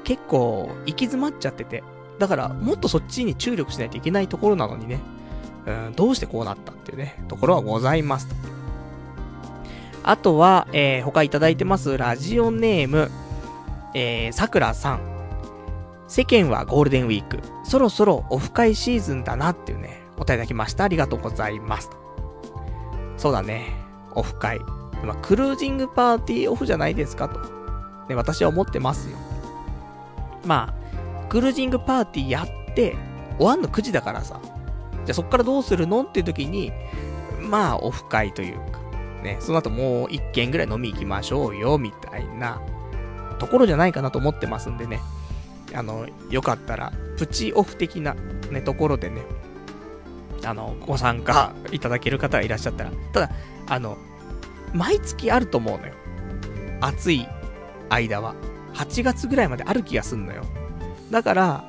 結構行き詰まっちゃってて。だから、もっとそっちに注力しないといけないところなのにね。うん、どうしてこうなったっていうね、ところはございます。あとは、えー、他いただいてます、ラジオネーム、えー、さくらさん。世間はゴールデンウィーク。そろそろオフ会シーズンだなっていうね、お答えいただきました。ありがとうございます。そうだね。オフ会。まあ、クルージングパーティーオフじゃないですかと。ね、私は思ってますよ。まあ、クルージングパーティーやって、終わんの9時だからさ。じゃあそっからどうするのっていう時に、まあ、オフ会というか、ね、その後もう一軒ぐらい飲み行きましょうよ、みたいな、ところじゃないかなと思ってますんでね。あの、よかったら、プチオフ的な、ね、ところでね、あの、ご参加いただける方がいらっしゃったら、ただ、あの、毎月あると思うのよ。暑い間は。8月ぐらいまである気がすんのよ。だから、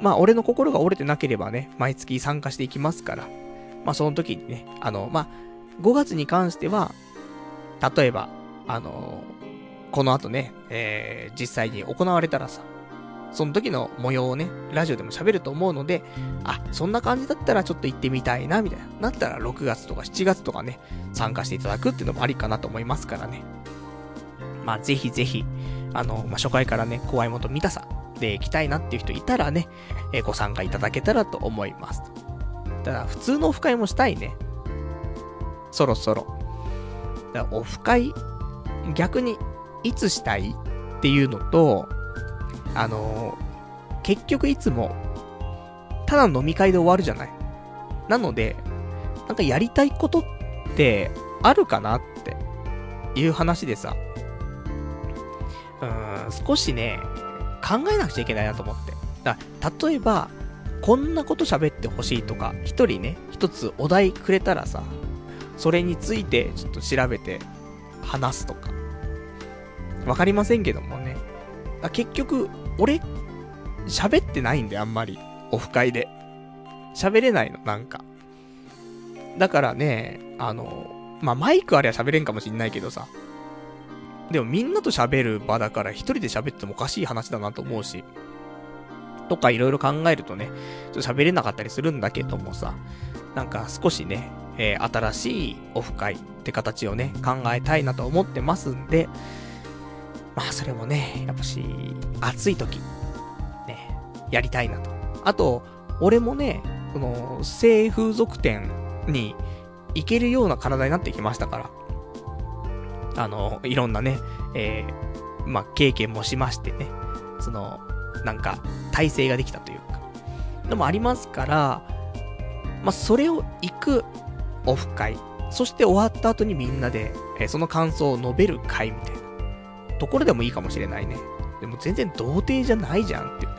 まあ、俺の心が折れてなければね、毎月参加していきますから、まあ、その時にね、あの、まあ、5月に関しては、例えば、あのこの後ね、えー、実際に行われたらさ、その時の模様をね、ラジオでも喋ると思うので、あ、そんな感じだったらちょっと行ってみたいな、みたいな。なったら6月とか7月とかね、参加していただくっていうのもありかなと思いますからね。まあ、ぜひぜひ、あの、まあ、初回からね、怖いもと見たさ、で行きたいなっていう人いたらね、え、ご参加いただけたらと思います。ただ、普通のオフ会もしたいね。そろそろ。だオフ会、逆に、いつしたいっていうのと、あのー、結局いつも、ただ飲み会で終わるじゃない。なので、なんかやりたいことってあるかなっていう話でさ、うーん、少しね、考えなくちゃいけないなと思って。だ例えば、こんなこと喋ってほしいとか、一人ね、一つお題くれたらさ、それについてちょっと調べて話すとか。わかりませんけどもね。結局、俺、喋ってないんで、あんまり。オフ会で。喋れないの、なんか。だからね、あの、まあ、マイクあれは喋れんかもしんないけどさ、でもみんなと喋る場だから一人で喋ってもおかしい話だなと思うし、とかいろいろ考えるとね、ちょっと喋れなかったりするんだけどもさ、なんか少しね、えー、新しいオフ会って形をね、考えたいなと思ってますんで、まあそれもね、やっぱし、暑い時、ね、やりたいなと。あと、俺もね、この、性風俗店に行けるような体になってきましたから。あの、いろんなね、えー、まあ、経験もしましてね、その、なんか、体制ができたというか、のもありますから、まあ、それを行くオフ会、そして終わった後にみんなで、えー、その感想を述べる会みたいな、ところでもいいかもしれないね。でも全然童貞じゃないじゃんっていうね。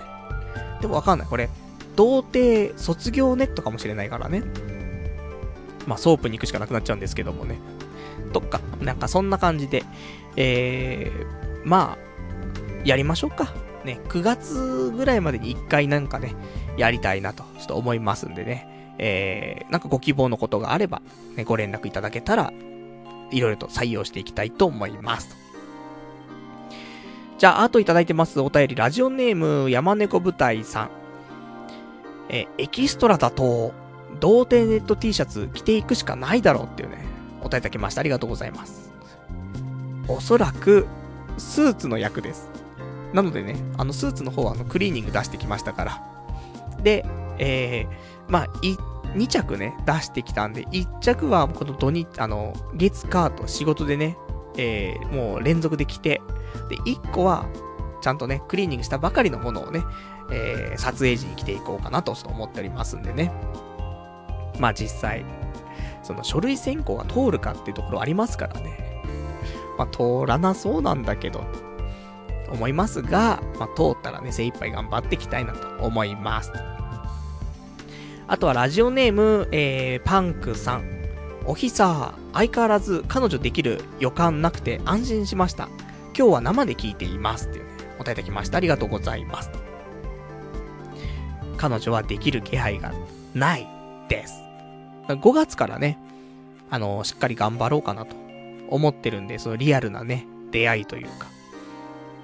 でもわかんない。これ、童貞卒業ネットかもしれないからね。まあ、ソープに行くしかなくなっちゃうんですけどもね。とか、なんかそんな感じで、えー、まあ、やりましょうか。ね、9月ぐらいまでに1回なんかね、やりたいなと、ちょっと思いますんでね。えー、なんかご希望のことがあれば、ね、ご連絡いただけたら、いろいろと採用していきたいと思います。じゃあ、あといただいてますお便り、ラジオネーム、山猫舞台さん。えエキストラだと、童貞ネット T シャツ着ていくしかないだろうっていうね、お答えいただきました。ありがとうございます。おそらく、スーツの役です。なのでね、あの、スーツの方はあの、クリーニング出してきましたから。で、えー、まあ、い、2着ね、出してきたんで、1着はこの土日、あの、月カート仕事でね、えー、もう連続で着て、で、1個は、ちゃんとね、クリーニングしたばかりのものをね、えー、撮影時に着ていこうかなと思っておりますんでね。まあ実際、その書類選考が通るかっていうところありますからね。まあ通らなそうなんだけど、思いますが、まあ通ったらね、精一杯頑張っていきたいなと思います。あとはラジオネーム、えー、パンクさん。おひさ、相変わらず彼女できる予感なくて安心しました。今日は生で聞いています。っていうね、答えいただきました。ありがとうございます。彼女はできる気配がないです。5月からね、あの、しっかり頑張ろうかなと思ってるんで、そのリアルなね、出会いというか。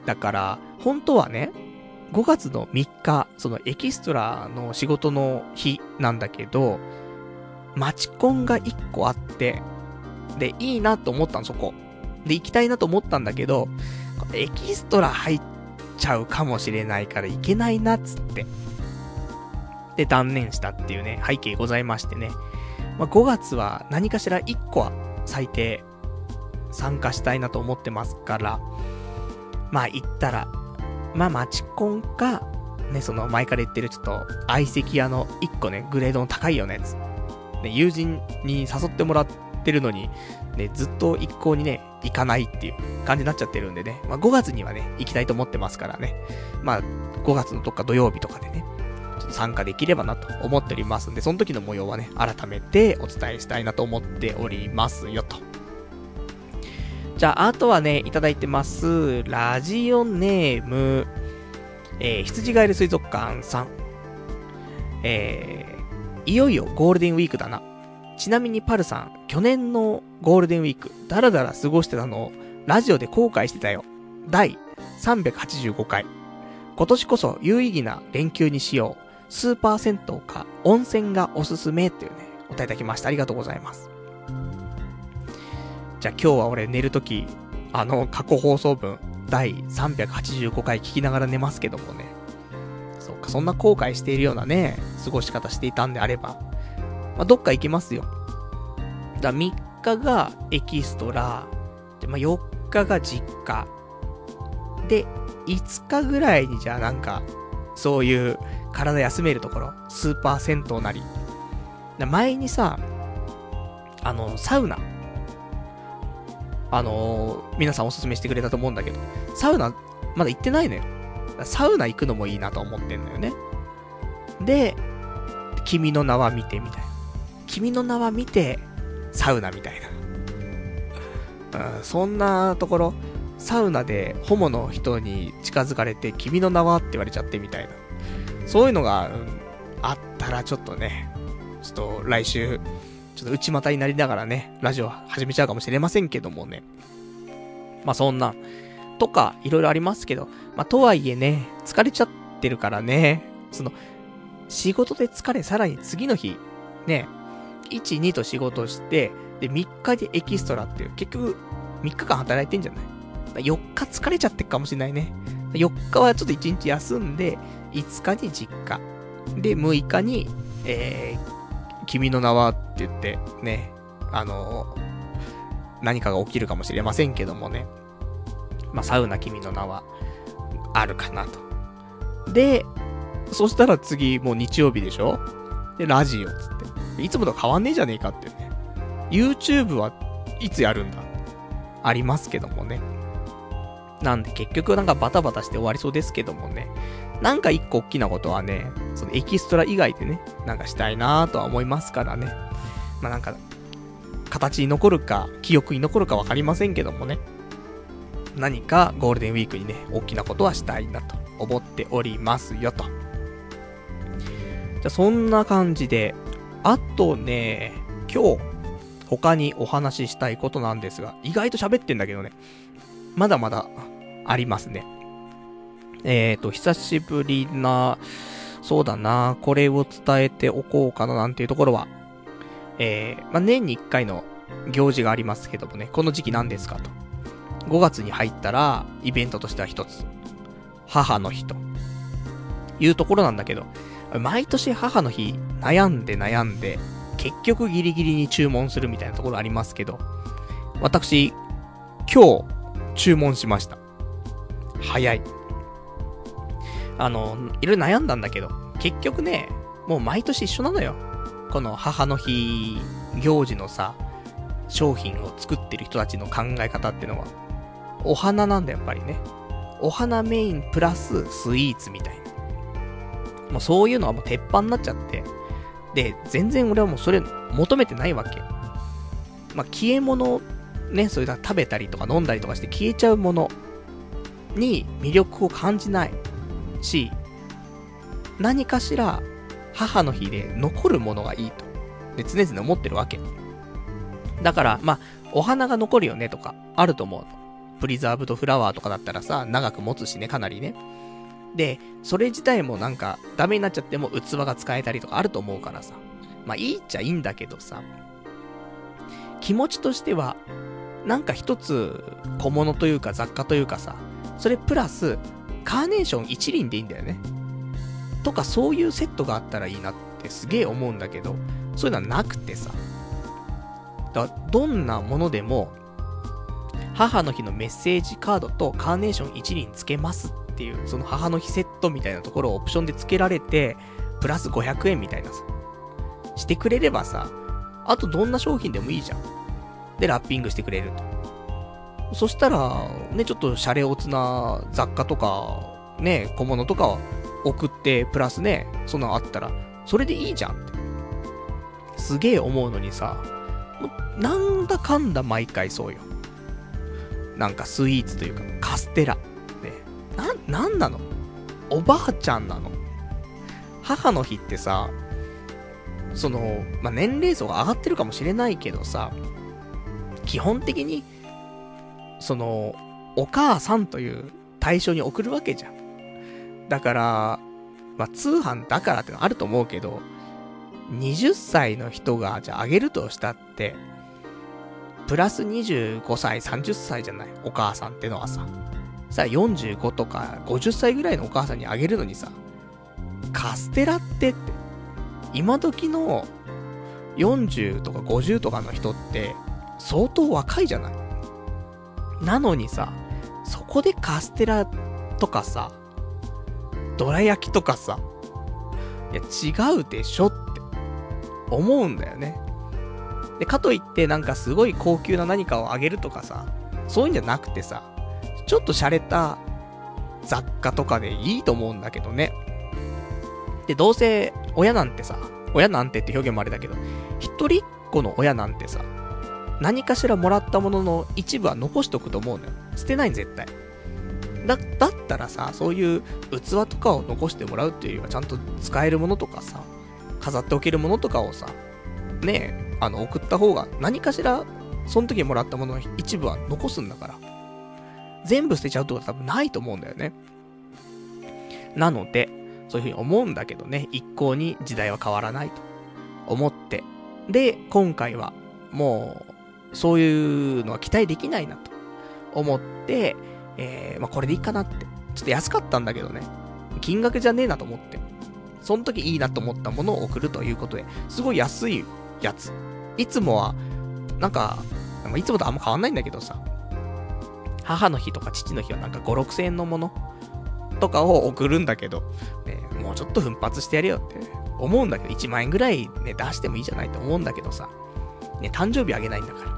だから、本当はね、5月の3日、そのエキストラの仕事の日なんだけど、マチコンが1個あって、で、いいなと思ったの、そこ。で、行きたいなと思ったんだけど、エキストラ入っちゃうかもしれないから行けないなっつって。で、断念したっていうね、背景ございましてね。まあ、5月は何かしら1個は最低参加したいなと思ってますから、まあ行ったら、まあマチコンか、ね、その前から言ってるちょっと相席屋の1個ね、グレードの高いよね、つ。ね、友人に誘ってもらってるのに、ね、ずっと一向にね、行かないっていう感じになっちゃってるんでね、まあ5月にはね、行きたいと思ってますからね。まあ5月のどっか土曜日とかでね、ちょっと参加できればなと思っておりますんで、その時の模様はね、改めてお伝えしたいなと思っておりますよと。じゃあ、あとはね、いただいてます。ラジオネーム、えー、羊ガエル水族館さん。えー、いよいよゴールデンウィークだな。ちなみにパルさん、去年のゴールデンウィーク、だらだら過ごしてたのを、ラジオで後悔してたよ。第385回。今年こそ有意義な連休にしよう。スーパー銭湯か温泉がおすすめっていうね、お答えいただきました。ありがとうございます。じゃあ今日は俺寝るとき、あの過去放送分、第385回聞きながら寝ますけどもね。そっか、そんな後悔しているようなね、過ごし方していたんであれば、まあ、どっか行きますよ。だ3日がエキストラ、で、まあ、4日が実家。で、5日ぐらいにじゃあなんか、そういう体休めるところ、スーパー銭湯なり。前にさ、あの、サウナ。あのー、皆さんおすすめしてくれたと思うんだけど、サウナ、まだ行ってないのよ。サウナ行くのもいいなと思ってんのよね。で、君の名は見てみたいな。君の名は見て、サウナみたいな。そんなところ、サウナでホモの人に近づかれて、君の名はって言われちゃってみたいな。そういうのが、うん、あったらちょっとね、ちょっと来週、ちょっと内股になりながらね、ラジオ始めちゃうかもしれませんけどもね。まあそんな、とか、いろいろありますけど、まあとはいえね、疲れちゃってるからね、その、仕事で疲れ、さらに次の日、ね、1、2と仕事して、で、3日でエキストラっていう、結局、3日間働いてんじゃない ?4 日疲れちゃってるかもしれないね。4日はちょっと1日休んで、5日に実家。で、6日に、えー、君の名はって言って、ね、あのー、何かが起きるかもしれませんけどもね。まあ、サウナ君の名は、あるかなと。で、そしたら次、もう日曜日でしょ？で、ラジオつって。いつもと変わんねえじゃねえかってね。YouTube はいつやるんだ？ありますけどもね。なんで結局なんかバタバタして終わりそうですけどもね。なんか一個大きなことはね、そのエキストラ以外でね、なんかしたいなぁとは思いますからね。まあなんか、形に残るか、記憶に残るかわかりませんけどもね。何かゴールデンウィークにね、大きなことはしたいなと思っておりますよと。じゃそんな感じで、あとね、今日、他にお話ししたいことなんですが、意外と喋ってんだけどね、まだまだありますね。えーと、久しぶりな、そうだな、これを伝えておこうかななんていうところは、えー、まあ、年に1回の行事がありますけどもね、この時期何ですかと。5月に入ったら、イベントとしては一つ、母の日と、いうところなんだけど、毎年母の日悩んで悩んで、結局ギリギリに注文するみたいなところありますけど、私、今日、注文しました。早い。あの、いろいろ悩んだんだけど、結局ね、もう毎年一緒なのよ。この母の日行事のさ、商品を作ってる人たちの考え方ってのは、お花なんだやっぱりね。お花メインプラススイーツみたいな。もうそういうのはもう鉄板になっちゃって。で、全然俺はもうそれ求めてないわけ。まあ、消え物、ね、それだ食べたりとか飲んだりとかして消えちゃうものに魅力を感じないし、何かしら母の日で残るものがいいと。で、常々思ってるわけ。だから、まあ、お花が残るよねとか、あると思う。プリザーブドフラワーとかだったらさ、長く持つしね、かなりね。で、それ自体もなんか、ダメになっちゃっても器が使えたりとかあると思うからさ。まあ、いいっちゃいいんだけどさ。気持ちとしては、なんか一つ、小物というか雑貨というかさ、それプラス、カーネーション一輪でいいんだよね。とか、そういうセットがあったらいいなってすげえ思うんだけど、そういうのはなくてさ。だどんなものでも、母の日のメッセージカードとカーネーション一輪つけますっていう、その母の日セットみたいなところをオプションでつけられて、プラス500円みたいなさ、してくれればさ、あとどんな商品でもいいじゃん。で、ラッピングしてくれると。そしたら、ね、ちょっとシャレオツな雑貨とか、ね、小物とかを送って、プラスね、そんなのあったら、それでいいじゃんって。すげえ思うのにさ、なんだかんだ毎回そうよ。なんかスイーツというか、カステラ。な、なんなの？おばあちゃんなの？母の日ってさ、その、まあ、年齢層が上がってるかもしれないけどさ、基本的に、その、お母さんという対象に送るわけじゃん。だから、まあ、通販だからってのあると思うけど、20歳の人が、じゃああげるとしたって、プラス25歳、30歳じゃない？お母さんってのはさ。さ、45とか50歳ぐらいのお母さんにあげるのにさ、カステラってって、今時の40とか50とかの人って相当若いじゃないなのにさ、そこでカステラとかさ、どら焼きとかさ、いや違うでしょって思うんだよね。で、かといってなんかすごい高級な何かをあげるとかさ、そういうんじゃなくてさ、ちょっと洒落た雑貨とかでいいと思うんだけどね。で、どうせ親なんてさ、親なんてって表現もあれだけど、一人っ子の親なんてさ、何かしらもらったものの一部は残しとくと思うのよ。捨てない絶対。だ、だったらさ、そういう器とかを残してもらうっていうよりはちゃんと使えるものとかさ、飾っておけるものとかをさ、ねえ、あの、送った方が何かしら、その時もらったものの一部は残すんだから。全部捨てちゃうってことは多分ないと思うんだよね。なので、そういうふうに思うんだけどね、一向に時代は変わらないと思って。で、今回は、もう、そういうのは期待できないなと思って、えー、まあ、これでいいかなって。ちょっと安かったんだけどね。金額じゃねえなと思って。その時いいなと思ったものを送るということで、すごい安いやつ。いつもは、なんか、いつもとあんま変わんないんだけどさ、母の日とか父の日はなんか5、6千円のものとかを送るんだけど、ね、もうちょっと奮発してやれよって思うんだけど、1万円ぐらいね、出してもいいじゃないと思うんだけどさ、ね、誕生日あげないんだから。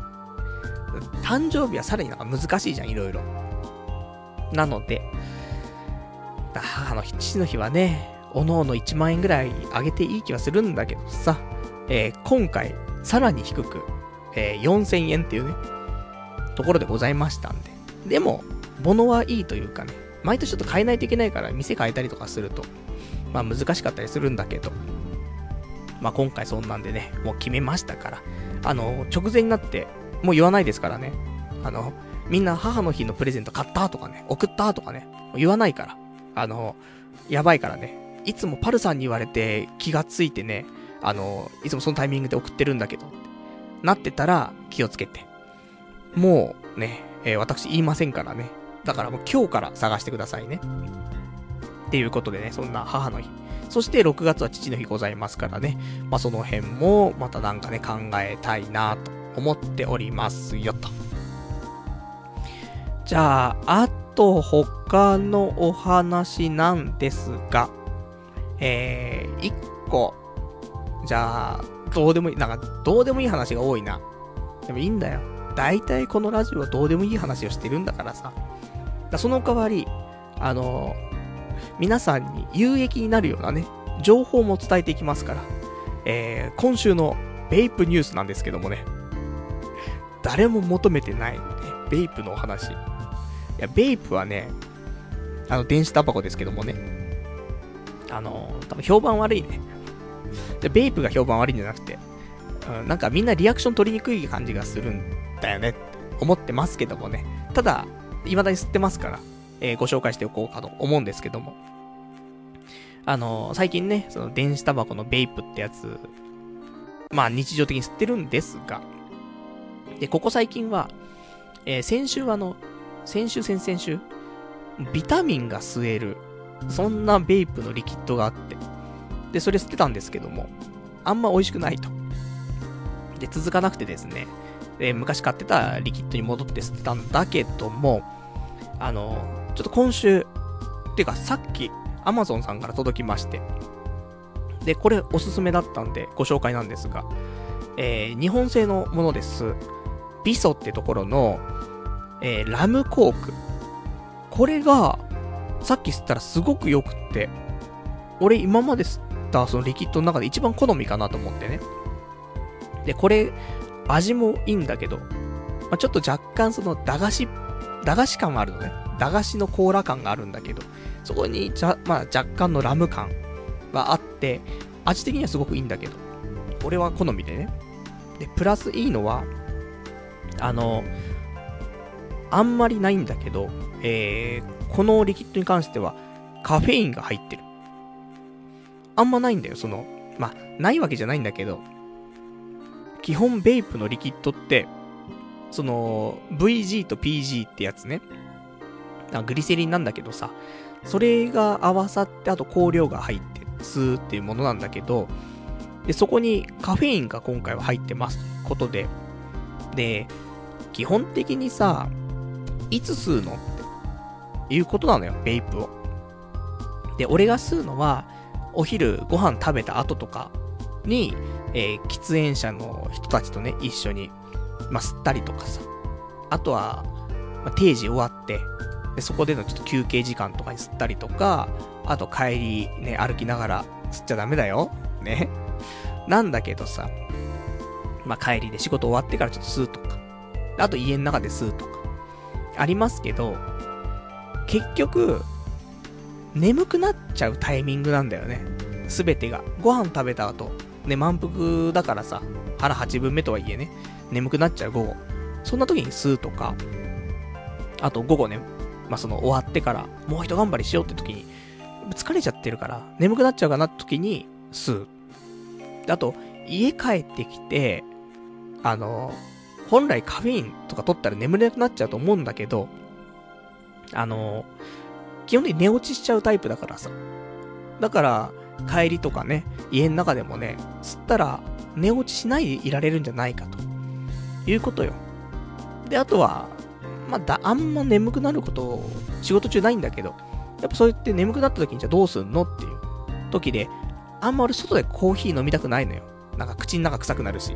誕生日はさらになんか難しいじゃん、いろいろ。なので、母の日、父の日はね、おのおの1万円ぐらいあげていい気はするんだけどさ、えー、今回、さらに低く、えー、4000円っていうね、ところでございましたんで。でも、物はいいというかね、毎年ちょっと変えないといけないから、店変えたりとかすると、まあ難しかったりするんだけど、まあ今回そんなんでね、もう決めましたから、あの、直前になって、もう言わないですからね、あの、みんな母の日のプレゼント買ったとかね、送ったとかね、言わないから、あの、やばいからね、いつもパルさんに言われて気がついてね、あの、いつもそのタイミングで送ってるんだけど、なってたら気をつけて。もうね、えー、私言いませんからね。だからもう今日から探してくださいね。っていうことでね、そんな母の日。そして6月は父の日ございますからね。まあ、その辺もまたなんかね、考えたいなと思っておりますよと。じゃあ、あと他のお話なんですが、えー、1個、じゃあ、どうでもいい、なんか、どうでもいい話が多いな。でもいいんだよ。大体このラジオはどうでもいい話をしてるんだからさ。だその代わり、あの皆さんに有益になるようなね、情報も伝えていきますから。えー、今週のベイプニュースなんですけどもね。誰も求めてない、ね、ベイプのお話。いや、ベイプはね、あの、電子タバコですけどもね。あの、多分評判悪いね。で、ベイプが評判悪いんじゃなくて、うん、なんかみんなリアクション取りにくい感じがするんだよねって思ってますけどもね。ただ、未だに吸ってますから、えー、ご紹介しておこうかと思うんですけども。あのー、最近ね、その電子タバコのベイプってやつ、まあ日常的に吸ってるんですが、で、ここ最近は、えー、先週はあの、先週先々週、ビタミンが吸える、そんなベイプのリキッドがあって、で、それ吸ってたんですけども、あんま美味しくないと。で、続かなくてですね、で、昔買ってたリキッドに戻って吸ってたんだけども、あの、ちょっと今週、っていうかさっき、アマゾンさんから届きまして、で、これおすすめだったんでご紹介なんですが、えー、日本製のものです。ビソってところの、えー、ラムコーク。これが、さっき吸ったらすごく良くって、俺今まで吸ったそのリキッドの中で一番好みかなと思ってね。で、これ、味もいいんだけど、まあ、ちょっと若干その駄菓子、駄菓子感はあるのね。駄菓子のコーラ感があるんだけど、そこにじゃ、まあ、若干のラム感はあって、味的にはすごくいいんだけど、俺は好みでね。で、プラスいいのは、あの、あんまりないんだけど、えー、このリキッドに関しては、カフェインが入ってる。あんまないんだよ、その、まあ、ないわけじゃないんだけど、基本ベイプのリキッドって、その、VG と PG ってやつね。グリセリンなんだけどさ、それが合わさって、あと香料が入って吸うっていうものなんだけど、で、そこにカフェインが今回は入ってますことで、で、基本的にさ、いつ吸うのっていうことなのよ、ベイプを。で、俺が吸うのは、お昼ご飯食べた後とかに、えー、喫煙者の人たちとね、一緒に、まあ、吸ったりとかさ。あとは、まあ、定時終わって、で、そこでのちょっと休憩時間とかに吸ったりとか、あと帰りね、歩きながら吸っちゃダメだよ。ね。なんだけどさ、まあ、帰りで仕事終わってからちょっと吸うとか、あと家の中で吸うとか、ありますけど、結局、眠くなっちゃうタイミングなんだよね。すべてが。ご飯食べた後、ね、満腹だからさ、腹8分目とはいえね、眠くなっちゃう午後。そんな時に吸うとか、あと午後ね、まあ、その終わってから、もう一頑張りしようって時に、疲れちゃってるから、眠くなっちゃうかなって時に、吸う。あと、家帰ってきて、あの、本来カフェインとか取ったら眠れなくなっちゃうと思うんだけど、あの、基本的に寝落ちしちゃうタイプだからさ。だから、帰りとかね、家の中でもね、吸ったら寝落ちしないでいられるんじゃないかと。いうことよ。で、あとは、まあ、だ、あんま眠くなること、仕事中ないんだけど、やっぱそうやって眠くなった時にじゃあどうすんのっていう時で、あんま俺外でコーヒー飲みたくないのよ。なんか口の中臭くなるし。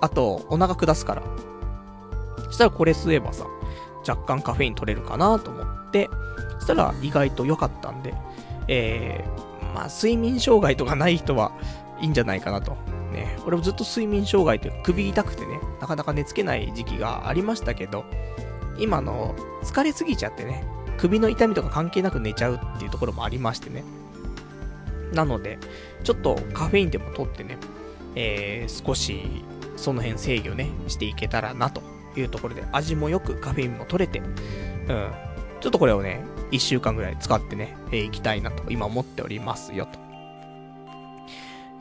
あと、お腹下すから。そしたらこれ吸えばさ、若干カフェイン取れるかなと思って、そしたら意外と良かったんで、えー、まあ睡眠障害とかない人はいいんじゃないかなと。ね、俺もずっと睡眠障害というか首痛くてね、なかなか寝つけない時期がありましたけど、今の疲れすぎちゃってね、首の痛みとか関係なく寝ちゃうっていうところもありましてね。なので、ちょっとカフェインでも取ってね、えー、少しその辺制御ね、していけたらなというところで、味もよくカフェインも取れて、うん。ちょっとこれをね、1週間ぐらい使ってね、えー、いきたいなと今思っておりますよと。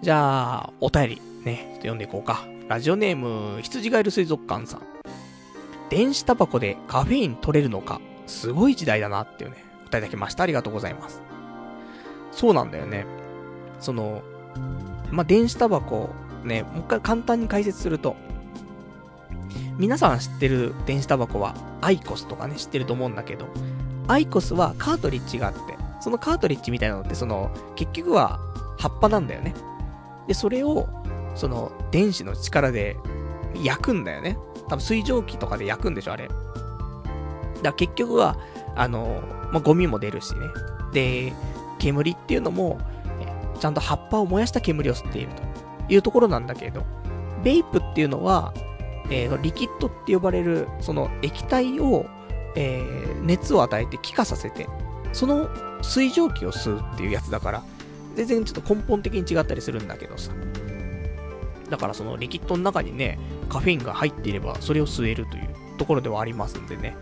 じゃあ、お便りね、ちょっと読んでいこうか。ラジオネーム、羊ガエル水族館さん。電子タバコでカフェイン取れるのか、すごい時代だなっていうね、お便りいただきました。ありがとうございます。そうなんだよね。その、まあ、電子タバコ、ね、もう一回簡単に解説すると、皆さん知ってる電子タバコは、アイコスとかね、知ってると思うんだけど、アイコスはカートリッジがあって、そのカートリッジみたいなのって、その、結局は葉っぱなんだよね。で、それを、その、電子の力で焼くんだよね。多分水蒸気とかで焼くんでしょ、あれ。だから結局は、あの、まあ、ゴミも出るしね。で、煙っていうのも、ちゃんと葉っぱを燃やした煙を吸っているというところなんだけど、ベイプっていうのは、えー、リキッドって呼ばれる、その液体を、えー、熱を与えて気化させて、その水蒸気を吸うっていうやつだから、全然ちょっと根本的に違ったりするんだけどさ。だからそのリキッドの中にね、カフェインが入っていれば、それを吸えるというところではありますんでね。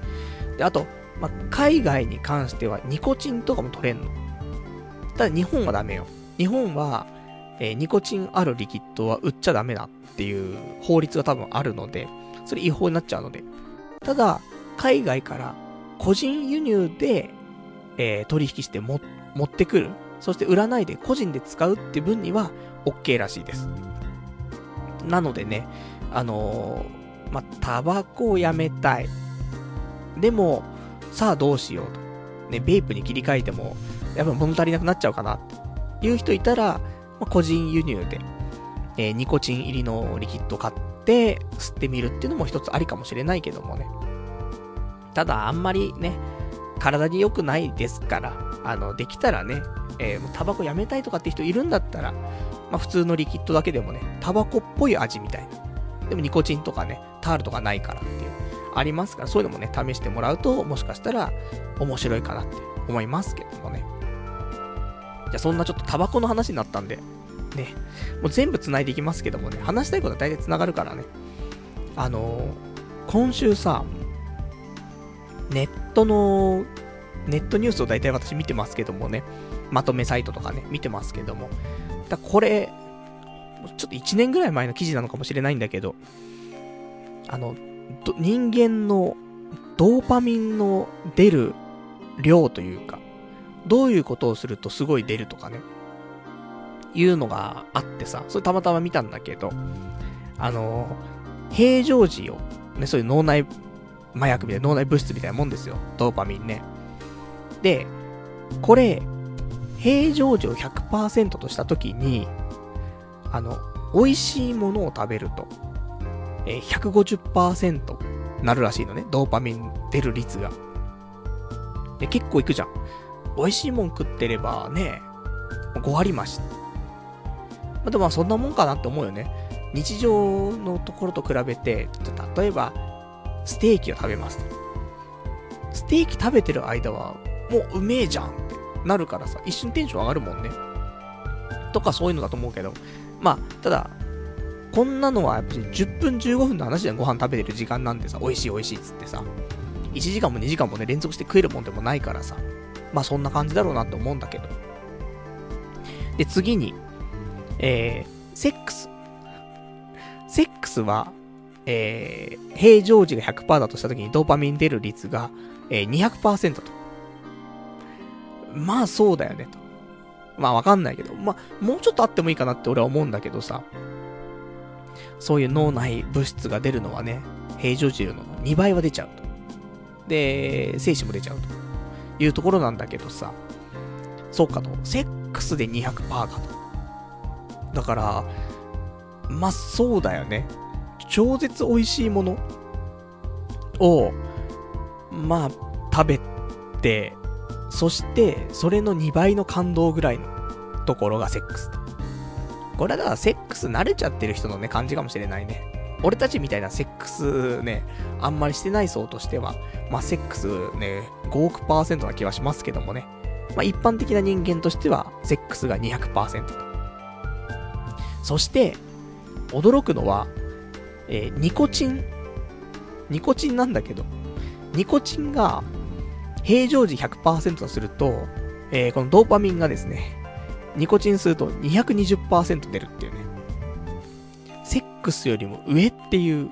で、あと、まあ、海外に関してはニコチンとかも取れんの。ただ日本はダメよ。日本は、えー、ニコチンあるリキッドは売っちゃダメだっていう法律が多分あるので、それ違法になっちゃうので。ただ、海外から個人輸入で、えー、取引しても持ってくる。そして売らないで個人で使うって分には OK らしいです。なのでね、あのー、まあ、タバコをやめたい。でも、さあどうしようと。ね、ベイプに切り替えても、やっぱ物足りなくなっちゃうかなっていう人いたら、ま、個人輸入で、えー、ニコチン入りのリキッド買って吸ってみるっていうのも一つありかもしれないけどもね。ただあんまりね、体に良くないですから、あの、できたらね、えー、タバコやめたいとかって人いるんだったら、まあ普通のリキッドだけでもね、タバコっぽい味みたいな。でもニコチンとかね、タールとかないからっていう、ありますから、そういうのもね、試してもらうと、もしかしたら面白いかなって思いますけどもね。じゃあそんなちょっとタバコの話になったんで、ね、もう全部繋いでいきますけどもね、話したいことは大体繋がるからね。あのー、今週さ、ネットの、ネットニュースを大体私見てますけどもね、まとめサイトとかね、見てますけども、だこれ、ちょっと1年ぐらい前の記事なのかもしれないんだけど、あの、人間のドーパミンの出る量というか、どういうことをするとすごい出るとかね、いうのがあってさ、それたまたま見たんだけど、あの、平常時を、ね、そういう脳内麻薬みたいな、脳内物質みたいなもんですよ。ドーパミンね。で、これ、平常時を100%としたときに、あの、美味しいものを食べると、えー、150%なるらしいのね。ドーパミン出る率が。で、結構いくじゃん。美味しいもん食ってればね、5割増し。まあ、でもそんなもんかなって思うよね。日常のところと比べて、例えば、ステーキを食べますと。ステーキ食べてる間は、もううめえじゃんってなるからさ、一瞬テンション上がるもんね。とかそういうのだと思うけど。まあ、ただ、こんなのはやっぱり10分15分の話でご飯食べてる時間なんでさ、美味しい美味しいっつってさ。1時間も2時間もね、連続して食えるもんでもないからさ。まあそんな感じだろうなって思うんだけど。で、次に、えー、セックス。セックスは、えー、平常時が100%だとした時にドーパミン出る率が、えー、200%と。まあそうだよね、と。まあわかんないけど、まあ、もうちょっとあってもいいかなって俺は思うんだけどさ。そういう脳内物質が出るのはね、平常時の2倍は出ちゃうと。で、精子も出ちゃうというところなんだけどさ。そうかと。セックスで200%かと。だから、まあ、そうだよね。超絶美味しいものを、まあ、食べて、そして、それの2倍の感動ぐらいのところがセックス。これはだからセックス慣れちゃってる人のね、感じかもしれないね。俺たちみたいなセックスね、あんまりしてない層としては、まあセックスね、5億パーセントな気はしますけどもね。まあ一般的な人間としては、セックスが200%と。そして、驚くのは、えー、ニコチン？ニコチンなんだけど、ニコチンが平常時100%とすると、えー、このドーパミンがですね、ニコチンすると220%出るっていうね。セックスよりも上っていう、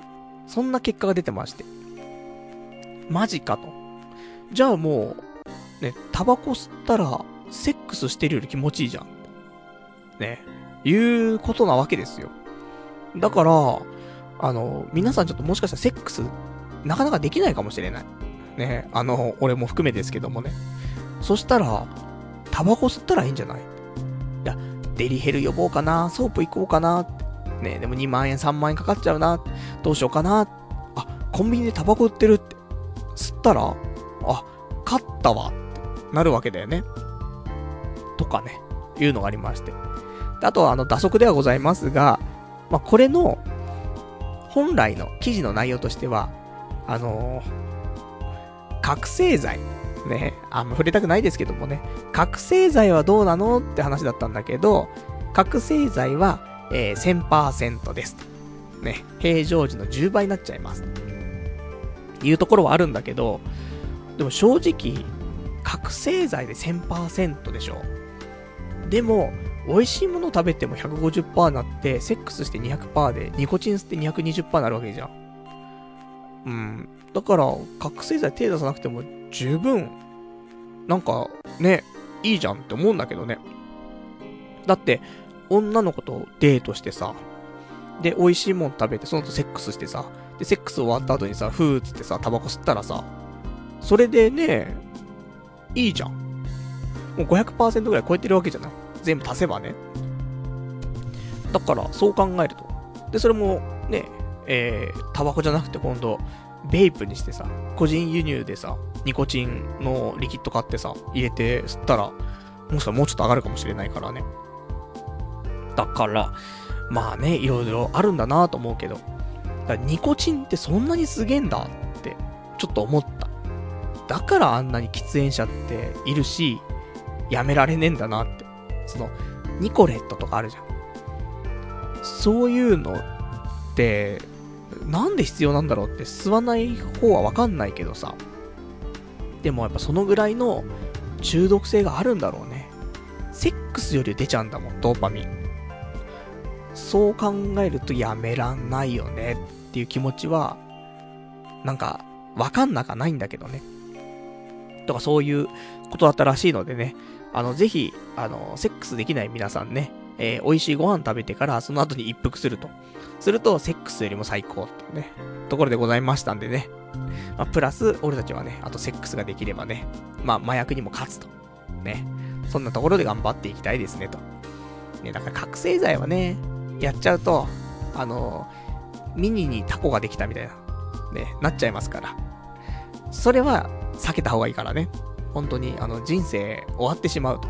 そんな結果が出てまして。マジかと。じゃあもう、ね、タバコ吸ったら、セックスしてるより気持ちいいじゃん。ね。いうことなわけですよ。だから、あの、皆さんちょっともしかしたらセックス、なかなかできないかもしれない。ね、あの、俺も含めですけどもね。そしたら、タバコ吸ったらいいんじゃない？いや、デリヘル呼ぼうかな、ソープ行こうかな、ね、でも2万円3万円かかっちゃうな、どうしようかな、あ、コンビニでタバコ売ってるって、吸ったら、あ、勝ったわ、ってなるわけだよね。とかね、いうのがありまして。あとは、あの、打足ではございますが、まあ、これの、本来の記事の内容としては、あのー、覚醒剤。ね、あんま触れたくないですけどもね、覚醒剤はどうなのって話だったんだけど、覚醒剤は、えー、1000%です。ね、平常時の10倍になっちゃいます。いうところはあるんだけど、でも正直、覚醒剤で1000%でしょ。でも、美味しいもの食べても150%になって、セックスして200%で、ニコチン吸って220%になるわけじゃん。うん。だから、覚醒剤手出さなくても十分、なんか、ね、いいじゃんって思うんだけどね。だって、女の子とデートしてさ、で、美味しいもん食べて、その後セックスしてさ、で、セックス終わった後にさ、ふーっつってさ、タバコ吸ったらさ、それでね、いいじゃん。もう500%ぐらい超えてるわけじゃない全部足せばね。だから、そう考えると。で、それも、ね、えー、タバコじゃなくて今度、ベイプにしてさ、個人輸入でさ、ニコチンのリキッド買ってさ、入れて吸ったら、もしかしたらもうちょっと上がるかもしれないからね。だから、まあね、いろいろあるんだなと思うけど、だからニコチンってそんなにすげえんだって、ちょっと思った。だからあんなに喫煙者っているし、やめられねえんだなって。その、ニコレットとかあるじゃん。そういうのって、なんで必要なんだろうって吸わない方はわかんないけどさ。でもやっぱそのぐらいの中毒性があるんだろうね。セックスより出ちゃうんだもん、ドーパミン。そう考えるとやめらんないよねっていう気持ちは、なんか、わかんなかないんだけどね。とかそういうことだったらしいのでね、あの、ぜひ、あの、セックスできない皆さんね、えー、美味しいご飯食べてから、その後に一服すると。すると、セックスよりも最高ってね、ところでございましたんでね。まあ、プラス、俺たちはね、あとセックスができればね、まあ、麻薬にも勝つと。ね。そんなところで頑張っていきたいですね、と。ね、だから覚醒剤はね、やっちゃうと、あのミニにタコができたみたいな、ね、なっちゃいますから。それは避けた方がいいからね。本当に、あの、人生終わってしまうと。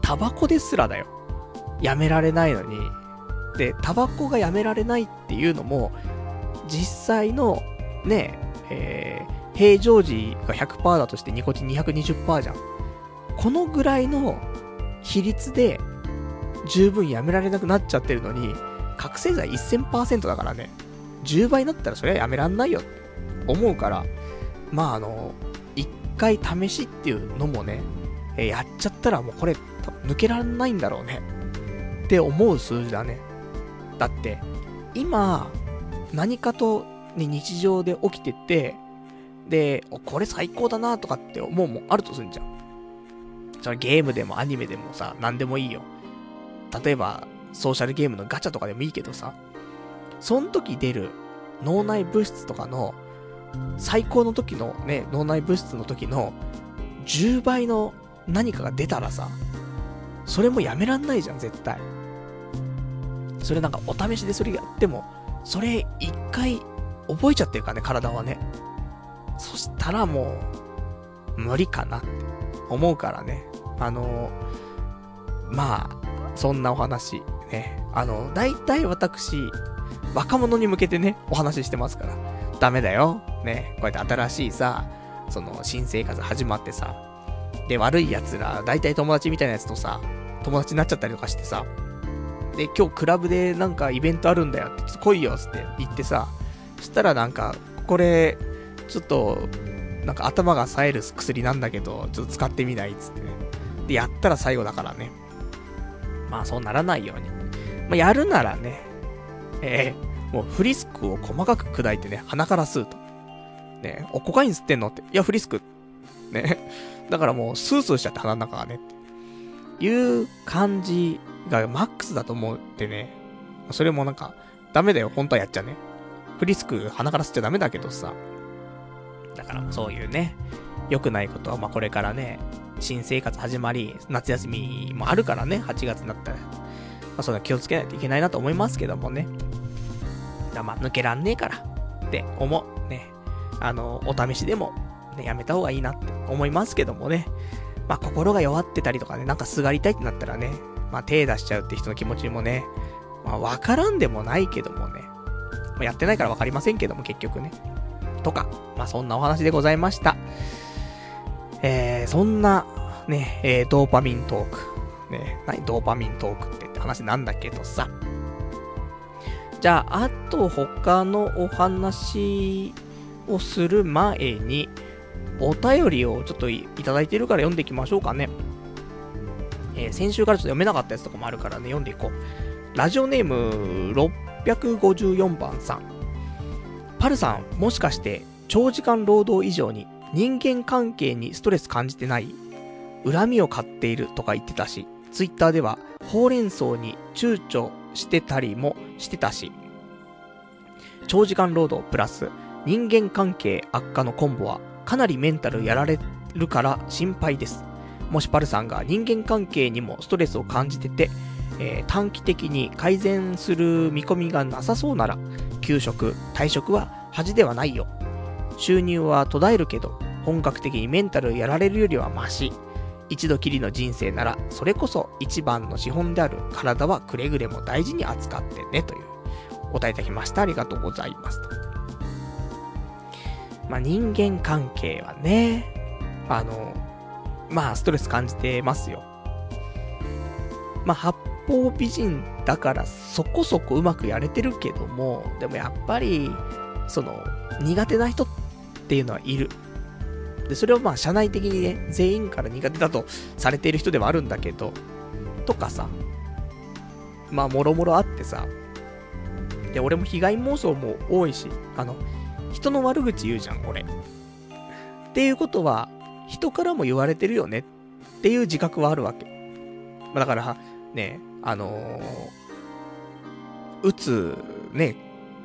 タバコですらだよ。やめられないのに。で、タバコがやめられないっていうのも、実際の、ね、えー、平常時が100%だとしてニコチン220%じゃん。このぐらいの比率で十分やめられなくなっちゃってるのに、覚醒剤1000%だからね。10倍になったらそれはやめらんないよって。思うから、まああの、回試しっていうのもね、えやっちゃったらもうこれ、抜けられないんだろうね。って思う数字だね。だって、今、何かと、ね、日常で起きてて、で、これ最高だなとかって思うもんあるとすんじゃん。それゲームでもアニメでもさ、何でもいいよ。例えば、ソーシャルゲームのガチャとかでもいいけどさ、その時出る脳内物質とかの、最高の時のね、脳内物質の時の10倍の何かが出たらさ、それもやめらんないじゃん、絶対。それなんかお試しでそれやっても、それ一回覚えちゃってるからね、体はね。そしたらもう、無理かなって思うからね。あの、まあ、そんなお話、ね。あの、大体私、若者に向けてね、お話ししてますから。ダメだよ。ね。こうやって新しいさ、その、新生活始まってさ。で、悪い奴ら、大体友達みたいなやつとさ、友達になっちゃったりとかしてさ。で、今日クラブでなんかイベントあるんだよって、っ来いよって言ってさ。そしたらなんか、これ、ちょっと、なんか頭が冴える薬なんだけど、ちょっと使ってみないっつってね。で、やったら最後だからね。まあそうならないように。まあやるならね、えー、もうフリスクを細かく砕いてね、鼻から吸うと。ね、お、コカイン吸ってんのって。いや、フリスク。ね。だからもう、スースーしちゃって鼻の中がね。っていう感じがマックスだと思ってね。それもなんか、ダメだよ、本当はやっちゃね。フリスク鼻から吸っちゃダメだけどさ。だからそういうね、良くないことは、まあこれからね、新生活始まり、夏休みもあるからね、8月になったら。まあそんな気をつけないといけないなと思いますけどもね。だま抜けらんねえからって思う。ね。あの、お試しでも、ね、やめた方がいいなって思いますけどもね。まあ心が弱ってたりとかね、なんかすがりたいってなったらね、まあ手出しちゃうって人の気持ちもね、まあわからんでもないけどもね。まあ、やってないからわかりませんけども結局ね。とか、まあそんなお話でございました。えー、そんな、ね、えー、ドーパミントーク。ね、何ドーパミントークってって話なんだけどさ。じゃあ、あと他のお話をする前に、お便りをちょっといただいてるから読んでいきましょうかね。えー、先週からちょっと読めなかったやつとかもあるからね、読んでいこう。ラジオネーム654番さん。パルさん、もしかして長時間労働以上に人間関係にストレス感じてない？恨みを買っているとか言ってたし、ツイッターではほうれん草に躊躇してたりもしてたし、長時間労働プラス人間関係悪化のコンボはかなりメンタルやられるから心配です。もしパルさんが人間関係にもストレスを感じてて、えー、短期的に改善する見込みがなさそうなら、休職、退職は恥ではないよ。収入は途絶えるけど、本格的にメンタルやられるよりはマシ。一度きりの人生なら、それこそ一番の資本である体はくれぐれも大事に扱ってね、という、お答えいただきました。ありがとうございます。とまあ、人間関係はね、あの、まあ、ストレス感じてますよ。まあ、八方美人だからそこそこうまくやれてるけども、でもやっぱり、その、苦手な人っていうのはいる。で、それをまあ社内的にね、全員から苦手だとされている人ではあるんだけど、とかさ、まあもろもろあってさ、で、俺も被害妄想も多いし、あの、人の悪口言うじゃん、俺。っていうことは、人からも言われてるよねっていう自覚はあるわけ。まあ、だから、ね、あのー、撃つ、ね、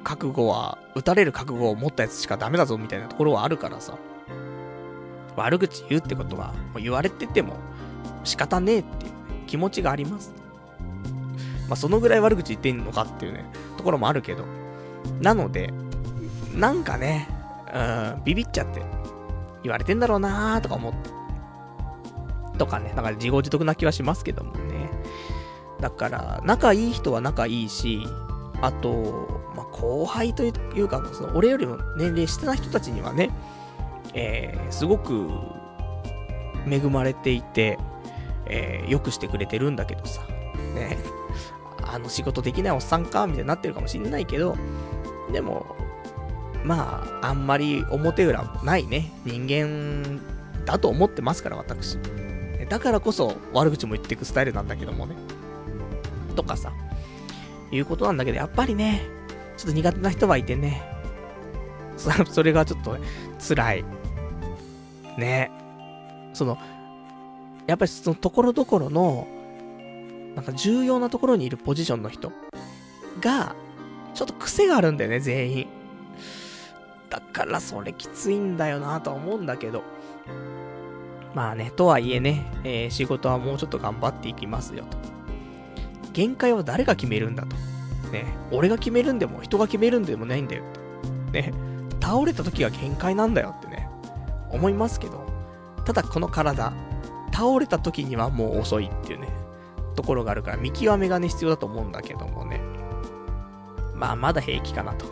覚悟は、撃たれる覚悟を持ったやつしかダメだぞみたいなところはあるからさ。悪口言うってことは、もう言われてても仕方ねえっていう、気持ちがあります。まあ、そのぐらい悪口言ってんのかっていうね、ところもあるけど。なので、なんかね、うん、ビビっちゃって、言われてんだろうなーとか思って。とかね、だから自業自得な気はしますけどもね。だから、仲いい人は仲いいし、あと、まあ、後輩というか、その俺よりも年齢下な人たちにはね、えー、すごく恵まれていて、えー、よくしてくれてるんだけどさ、ね、あの仕事できないおっさんか、みたいになってるかもしんないけど、でも、まあ、あんまり表裏ないね、人間だと思ってますから、私。だからこそ悪口も言っていくスタイルなんだけどもね。とかさ、いうことなんだけど、やっぱりね、ちょっと苦手な人はいてね、そ れがちょっと、ね、辛い。ね。その、やっぱりそのところどころの、なんか重要なところにいるポジションの人が、ちょっと癖があるんだよね、全員。だからそれきついんだよなとは思うんだけど。まあね、とはいえね、えー、仕事はもうちょっと頑張っていきますよと。限界は誰が決めるんだと。ね、俺が決めるんでも人が決めるんでもないんだよって。ね、倒れた時が限界なんだよってね、思いますけど。ただこの体、倒れた時にはもう遅いっていうね、ところがあるから見極めがね、必要だと思うんだけどもね。まあ、まだ平気かなと。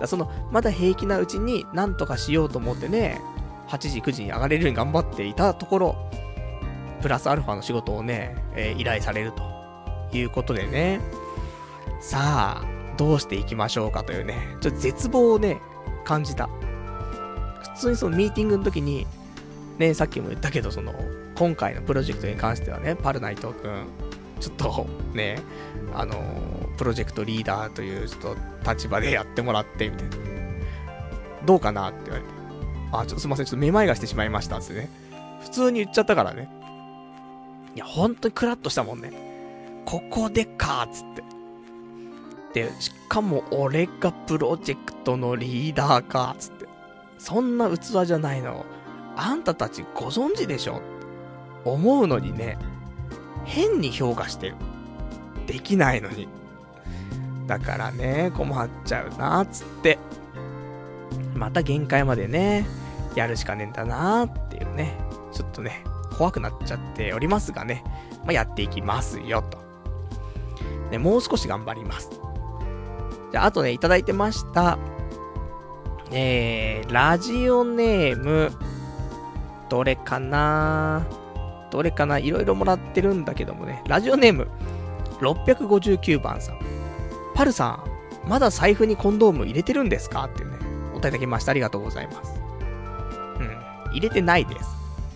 だその、まだ平気なうちに、なんとかしようと思ってね、8時、9時に上がれるように頑張っていたところ、プラスアルファの仕事をね、えー、依頼されるということでね、さあ、どうしていきましょうかというね、ちょっと絶望をね、感じた。普通にそのミーティングの時に、ね、さっきも言ったけど、その、今回のプロジェクトに関してはね、パルナイトくん、ちょっとね、あの、プロジェクトリーダーというちょっと立場でやってもらって、みたいな。どうかなって言われて。あ、ちょっとすいません、ちょっとめまいがしてしまいました、つってね。普通に言っちゃったからね。いや、ほんとにクラッとしたもんね。ここでかーつって。で、しかも俺がプロジェクトのリーダーかーつって。そんな器じゃないの。あんたたちご存知でしょ？思うのにね、変に評価してる。できないのに。だからね、困っちゃうな、つって。また限界までね、やるしかねえんだなっていうね。ちょっとね、怖くなっちゃっておりますがね。まあ、やっていきますよ、と。ね、もう少し頑張ります。じゃあ、あとね、いただいてました。えー、ラジオネーム、どれかな？どれかな？いろいろもらってるんだけどもね。ラジオネーム、659番さん。パルさん、まだ財布にコンドーム入れてるんですか？っていうね、お答えだきました。ありがとうございます。うん。入れてないです。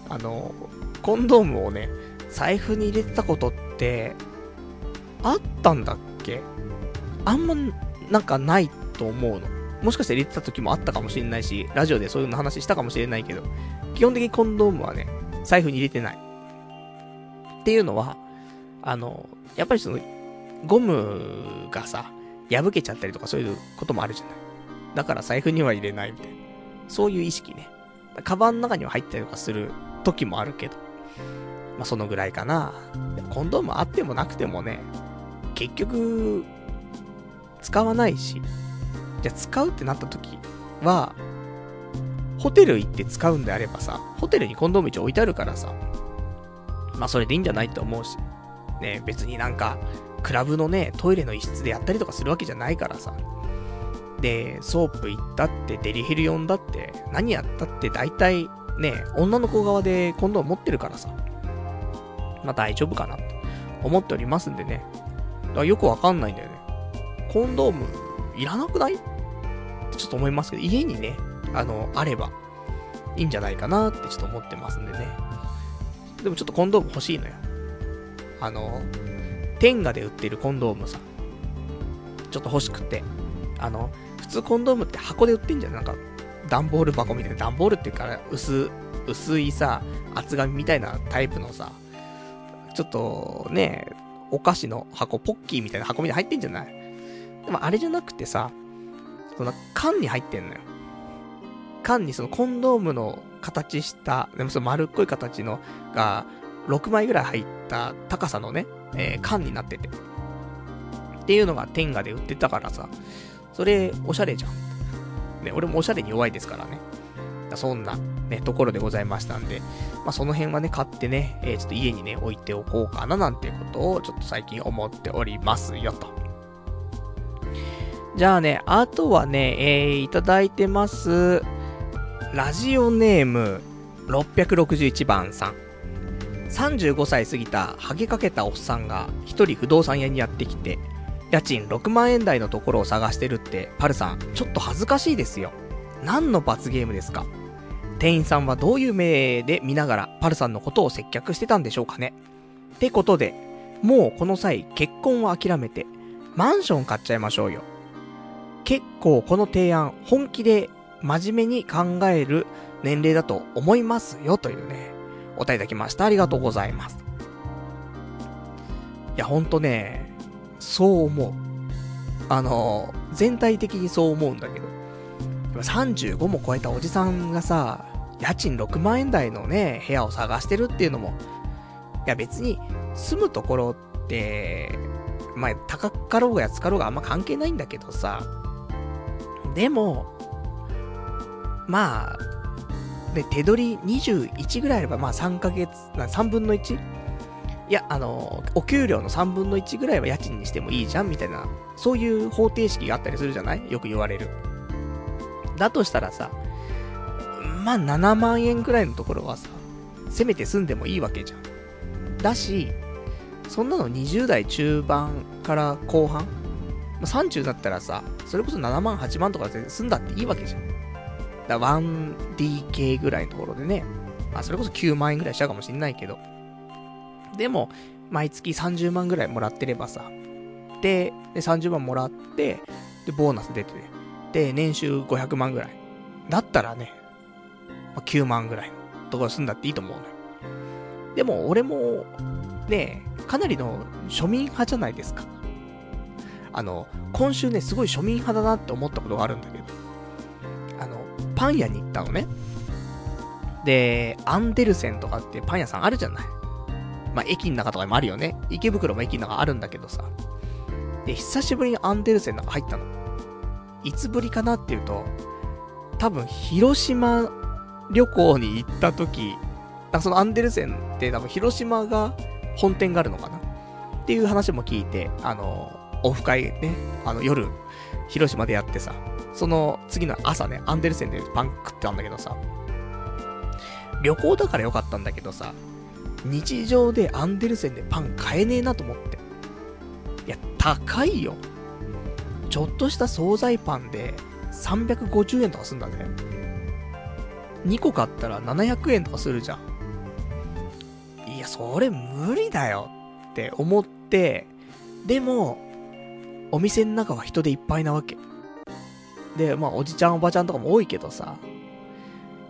あの、コンドームをね、財布に入れてたことって、あったんだっけ？あんま、なんかないと思うの。もしかして入れてた時もあったかもしれないし、ラジオでそういうの話したかもしれないけど、基本的にコンドームはね、財布に入れてない。っていうのは、あの、やっぱりその、ゴムがさ、破けちゃったりとかそういうこともあるじゃない。だから財布には入れないみたいな。そういう意識ね。カバンの中には入ったりとかする時もあるけど。まあ、そのぐらいかな。コンドームあってもなくてもね、結局、使わないし、じゃあ使うってなった時は、ホテル行って使うんであればさ、ホテルにコンドーム一応置いてあるからさ、まあそれでいいんじゃないって思うし、ね、別になんか、クラブのね、トイレの一室でやったりとかするわけじゃないからさ。で、ソープ行ったって、デリヘル呼んだって、何やったって大体、ね、女の子側でコンドーム持ってるからさ。まあ大丈夫かなと思っておりますんでね。だからよくわかんないんだよね。コンドーム、いらなくない？ってちょっと思いますけど、家にね、あの、あれば、いいんじゃないかなってちょっと思ってますんでね。でもちょっとコンドーム欲しいのよ。あの、天下で売ってるコンドームさ、ちょっと欲しくて。あの、普通コンドームって箱で売ってんじゃん。なんか、段ボール箱みたいな、段ボールっていうか、薄、薄いさ、厚紙みたいなタイプのさ、ちょっとね、お菓子の箱、ポッキーみたいな箱みたいに入ってんじゃない？でもあれじゃなくてさ、その缶に入ってんのよ。缶にそのコンドームの形した、でもその丸っこい形のが、6枚ぐらい入った高さのね、えー、缶になってて。っていうのが天下で売ってたからさ、それ、おしゃれじゃん。ね、俺もおしゃれに弱いですからね。そんな、ね、ところでございましたんで、まあ、その辺はね、買ってね、えー、ちょっと家にね、置いておこうかななんていうことを、ちょっと最近思っておりますよ、と。じゃあね、あとはね、えー、いただいてます。ラジオネーム、661番さん。35歳過ぎたハゲかけたおっさんが一人不動産屋にやってきて、家賃6万円台のところを探してるって、パルさん、ちょっと恥ずかしいですよ。何の罰ゲームですか？店員さんはどういう目で見ながら、パルさんのことを接客してたんでしょうかねってことで、もうこの際、結婚は諦めて、マンション買っちゃいましょうよ。結構この提案、本気で真面目に考える年齢だと思いますよ、というね、お答えいただきました。ありがとうございます。いや、ほんとね、そう思う。あの、全体的にそう思うんだけど、35も超えたおじさんがさ、家賃6万円台のね、部屋を探してるっていうのも、いや別に、住むところって、まあ、高かろうが安かろうがあんま関係ないんだけどさ、でも、まあ、で、手取り21ぐらいあれば、まあ3ヶ月、3分の 1? いや、あの、お給料の3分の1ぐらいは家賃にしてもいいじゃんみたいな、そういう方程式があったりするじゃない？よく言われる。だとしたらさ、まあ7万円くらいのところはさ、せめて住んでもいいわけじゃん。だし、そんなの20代中盤から後半、ま30だったらさ、それこそ7万、8万とかで住んだっていいわけじゃん。だ 1DK ぐらいのところでね、まあそれこそ9万円ぐらいしちゃうかもしんないけど、でも、毎月30万ぐらいもらってればさ、で、で30万もらって、で、ボーナス出て、で、年収500万ぐらい。だったらね、まあ、9万ぐらいのところ住んだっていいと思うのよ。でも、俺も、ね、かなりの庶民派じゃないですか。あの、今週ね、すごい庶民派だなって思ったことがあるんだけど、あの、パン屋に行ったのね。で、アンデルセンとかってパン屋さんあるじゃない。まあ、駅の中とかにもあるよね。池袋も駅の中あるんだけどさ。で、久しぶりにアンデルセンの中入ったの。いつぶりかなっていうと、多分、広島旅行に行った時、そのアンデルセンって多分広島が本店があるのかなっていう話も聞いて、あの、オフ会ね、あの夜、広島でやってさ、その次の朝ね、アンデルセンでパン食ってたんだけどさ、旅行だからよかったんだけどさ、日常でアンデルセンでパン買えねえなと思って。いや、高いよ。ちょっとした惣菜パンで350円とかすんだね。2個買ったら700円とかするじゃん。いや、それ無理だよって思って、でも、お店の中は人でいっぱいなわけ。で、まあ、おじちゃんおばちゃんとかも多いけどさ、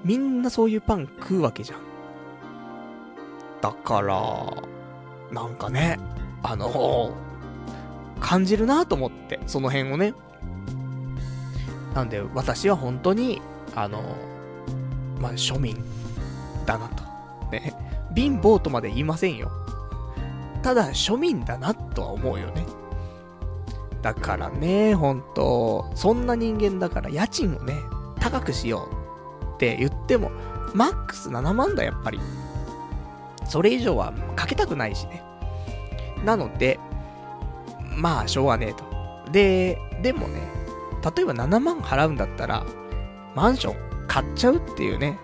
みんなそういうパン食うわけじゃん。だから、なんかね、あの感じるなと思って、その辺をね。なんで、私は本当に、あのまあ、庶民だなと。ね。貧乏とまで言いませんよ。ただ、庶民だなとは思うよね。だからね、ほんと、そんな人間だから家賃をね、高くしようって言っても、マックス7万だ、やっぱり。それ以上はかけたくないしね。なので、まあ、しょうがねえと。で、でもね、例えば7万払うんだったら、マンション買っちゃうっていうね、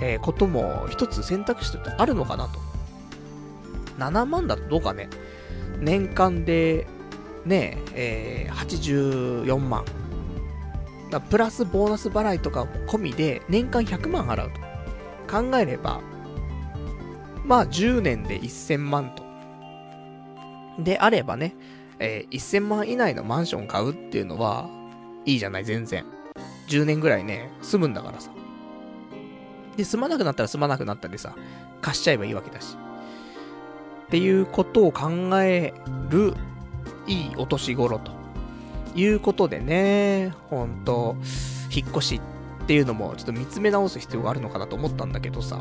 えー、ことも一つ選択肢としてあるのかなと。7万だとどうかね、年間で、ね、えー、84万。だプラスボーナス払いとか込みで年間100万払うと考えれば、まあ10年で1000万と。であればね、えー、1000万以内のマンション買うっていうのは、いいじゃない、全然。10年ぐらいね、住むんだからさ。で、住まなくなったら住まなくなったでさ、貸しちゃえばいいわけだし。っていうことを考える、いいお年頃と。いうことでね、ほんと、引っ越しっていうのもちょっと見つめ直す必要があるのかなと思ったんだけどさ。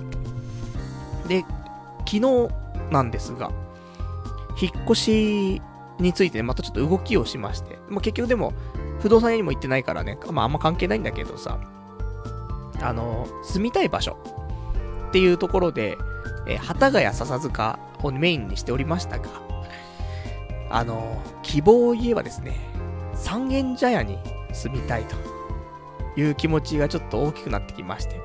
で、昨日なんですが、引っ越しについて、ね、またちょっと動きをしまして、まあ、結局でも、不動産屋にも行ってないからね、まああんま関係ないんだけどさ、あの、住みたい場所っていうところで、え、幡ヶ谷笹塚をメインにしておりましたが、あの、希望を言えばですね、三軒茶屋に住みたいという気持ちがちょっと大きくなってきまして、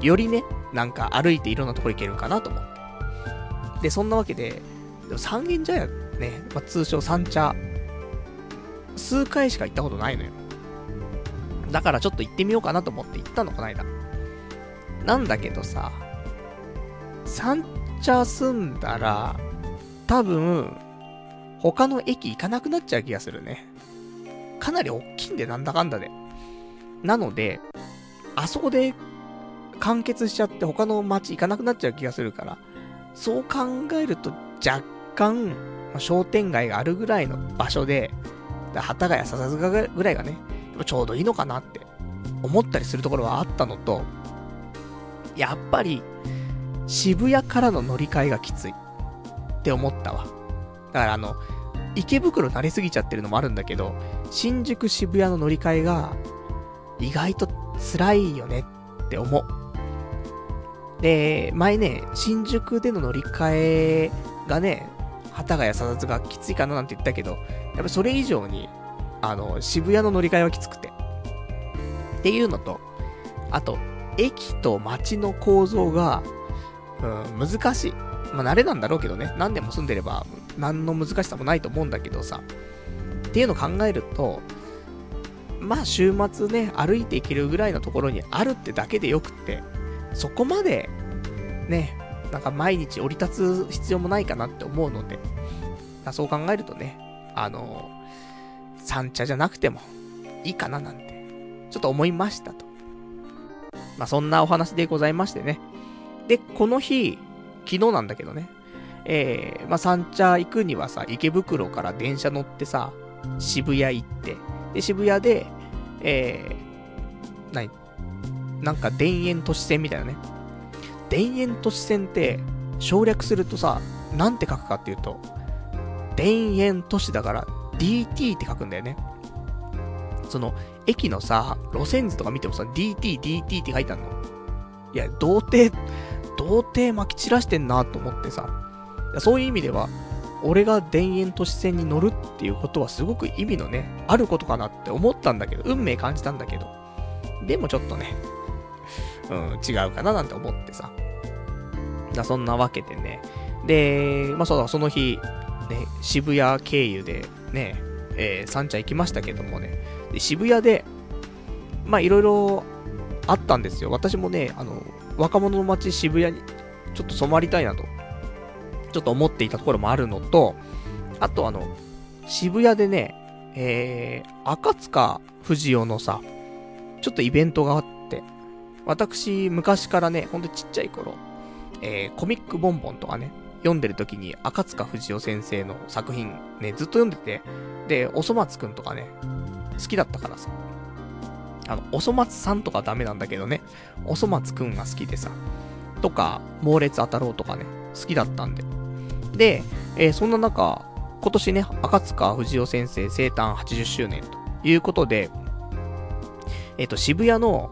よりね、なんか歩いていろんなところ行けるかなと思って。で、そんなわけで、で三軒茶屋ね、まあ、通称三茶数回しか行ったことないのよ。だからちょっと行ってみようかなと思って行ったの、こないだ。なんだけどさ、三茶住んだら、多分、他の駅行かなくなっちゃう気がするね。かなり大きいんで、なんだかんだで。なので、あそこで完結しちゃって他の街行かなくなっちゃう気がするから、そう考えると若干、商店街があるぐらいの場所で、幡ヶ谷笹塚ぐらいがね、ちょうどいいのかなって思ったりするところはあったのと、やっぱり渋谷からの乗り換えがきついって思ったわ。だからあの、池袋慣れすぎちゃってるのもあるんだけど、新宿渋谷の乗り換えが意外と辛いよねって思う。で、前ね、新宿での乗り換えがね、幡ヶ谷佐々がきついかななんて言ったけど、やっぱそれ以上に、あの、渋谷の乗り換えはきつくて。っていうのと、あと、駅と街の構造が、うん、難しい。まあ、慣れなんだろうけどね。何年も住んでれば、何の難しさもないと思うんだけどさ。っていうのを考えると、まあ週末ね、歩いていけるぐらいのところにあるってだけでよくって、そこまで、ね、なんか毎日降り立つ必要もないかなって思うので、そう考えるとね、あの、三茶じゃなくてもいいかななんて、ちょっと思いましたと。まあそんなお話でございましてね。で、この日、昨日なんだけどね、えー、まあ三茶行くにはさ、池袋から電車乗ってさ、渋谷行って、で、渋谷で、えー、何？なんか田園都市線みたいなね。田園都市線って省略するとさ、なんて書くかっていうと、田園都市だから DT って書くんだよね。その、駅のさ、路線図とか見てもさ、DT、DT って書いてあるの。いや、童貞、童貞撒き散らしてんなと思ってさ。そういう意味では、俺が田園都市線に乗るっていうことはすごく意味のね、あることかなって思ったんだけど、運命感じたんだけど。でもちょっとね、うん、違うかななんて思ってさ。だそんなわけでね。で、まあそうだ、その日、ね、渋谷経由でね、えー、三茶行きましたけどもね。で、渋谷で、まあいろいろあったんですよ。私もね、あの、若者の街渋谷にちょっと染まりたいなと、ちょっと思っていたところもあるのと、あとあの、渋谷でね、えー、赤塚不二夫のさ、ちょっとイベントがあって、私、昔からね、ほんとちっちゃい頃、えー、コミックボンボンとかね、読んでる時に赤塚不二夫先生の作品ね、ずっと読んでて、で、おそ松くんとかね、好きだったからさ。あの、おそ松さんとかダメなんだけどね、おそ松くんが好きでさ、とか、猛烈当たろうとかね、好きだったんで。で、えー、そんな中、今年ね、赤塚不二夫先生生誕80周年ということで、えっ、ー、と、渋谷の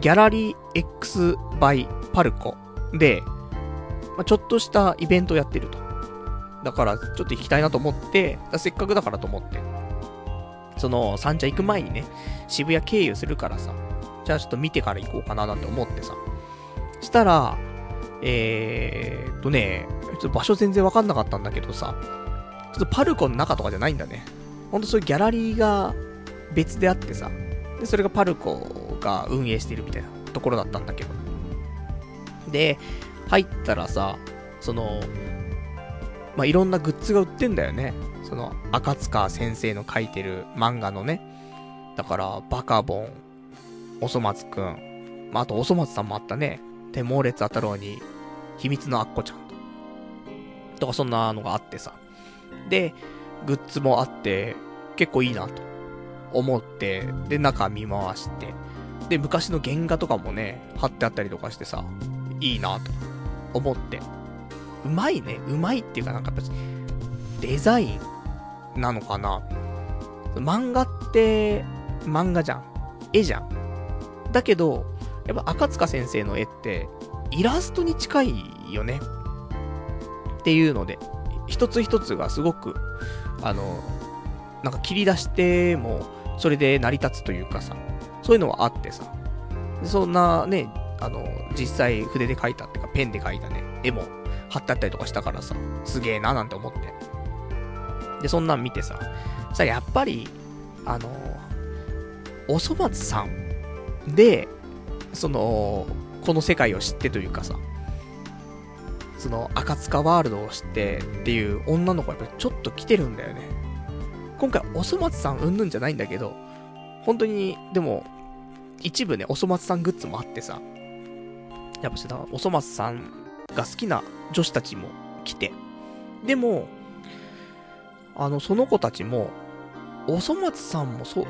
ギャラリー X バイパルコで、まあ、ちょっとしたイベントをやってると。だから、ちょっと行きたいなと思って、せっかくだからと思って、その、三茶行く前にね、渋谷経由するからさ、じゃあちょっと見てから行こうかななんて思ってさ。したら、えーっとね、ちょっと場所全然わかんなかったんだけどさ、ちょっとパルコの中とかじゃないんだね。ほんとそういうギャラリーが別であってさ、で、それがパルコが運営しているみたいなところだったんだけど。で、入ったらさ、その、まあ、いろんなグッズが売ってんだよね。その、赤塚先生の書いてる漫画のね。だから、バカボン、おそ松くん、まあ、あとおそ松さんもあったね。で、猛烈あたろうに、秘密のアッコちゃんと。とか、そんなのがあってさ。で、グッズもあって、結構いいなと思って、で、中見回して、で、昔の原画とかもね、貼ってあったりとかしてさ、いいなと思って。うまいね。うまいっていうかなんかやっぱデザインなのかな。漫画って、漫画じゃん。絵じゃん。だけど、やっぱ赤塚先生の絵って、イラストに近いよね。っていうので、一つ一つがすごく、あの、なんか切り出しても、それで成り立つというかさ、そういうのはあってさ、そんなね、あの、実際筆で描いたっていうか、ペンで描いたね、絵も貼ってあったりとかしたからさ、すげえななんて思って。で、そんなん見てさ、さ、やっぱり、あの、おそ松さんで、その、この世界を知ってというかさ、その、赤塚ワールドを知ってっていう女の子はやっぱりちょっと来てるんだよね。今回、おそ松さんうんぬんじゃないんだけど、本当に、でも、一部ね、おそ松さんグッズもあってさ、やっぱしだ、おそ松さんが好きな女子たちも来て、でも、あの、その子たちも、おそ松さんもそう、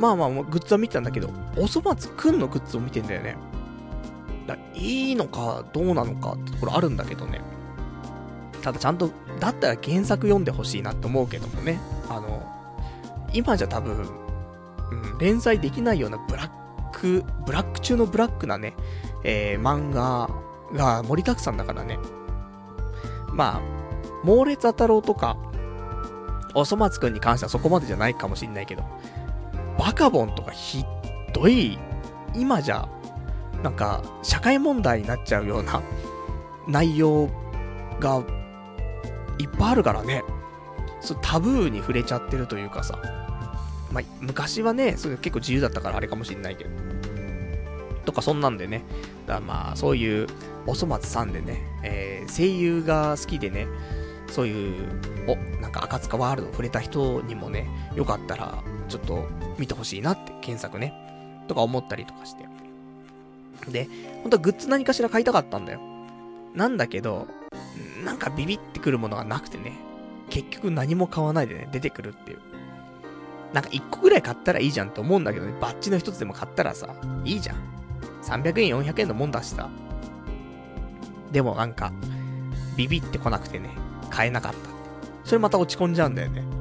まあまあ、グッズは見てたんだけど、おそ松くんのグッズを見てんだよね。だいいのか、どうなのかってところあるんだけどね。ただちゃんと、だったら原作読んでほしいなって思うけどもね。あの、今じゃ多分、うん、連載できないようなブラック、ブラック中のブラックなね、えー、漫画が盛りだくさんだからね。まあ、猛烈当たろうとか、おそ松くんに関してはそこまでじゃないかもしんないけど、バカボンとかひどい、今じゃ、なんか、社会問題になっちゃうような 内容がいっぱいあるからね。そう、タブーに触れちゃってるというかさ。まあ、昔はね、それ結構自由だったからあれかもしんないけど。とかそんなんでね。だからまあ、そういう、おそ松さんでね、えー、声優が好きでね、そういう、お、なんか赤塚ワールド触れた人にもね、よかったら、ちょっと見てほしいなって検索ね、とか思ったりとかして。で、本当はグッズ何かしら買いたかったんだよ。なんだけど、なんかビビってくるものがなくてね、結局何も買わないでね、出てくるっていう。なんか1個ぐらい買ったらいいじゃんって思うんだけどね、バッジの1つでも買ったらさ、いいじゃん。300円、400円のもんだしさ。でもなんか、ビビってこなくてね、買えなかった。それまた落ち込んじゃうんだよね。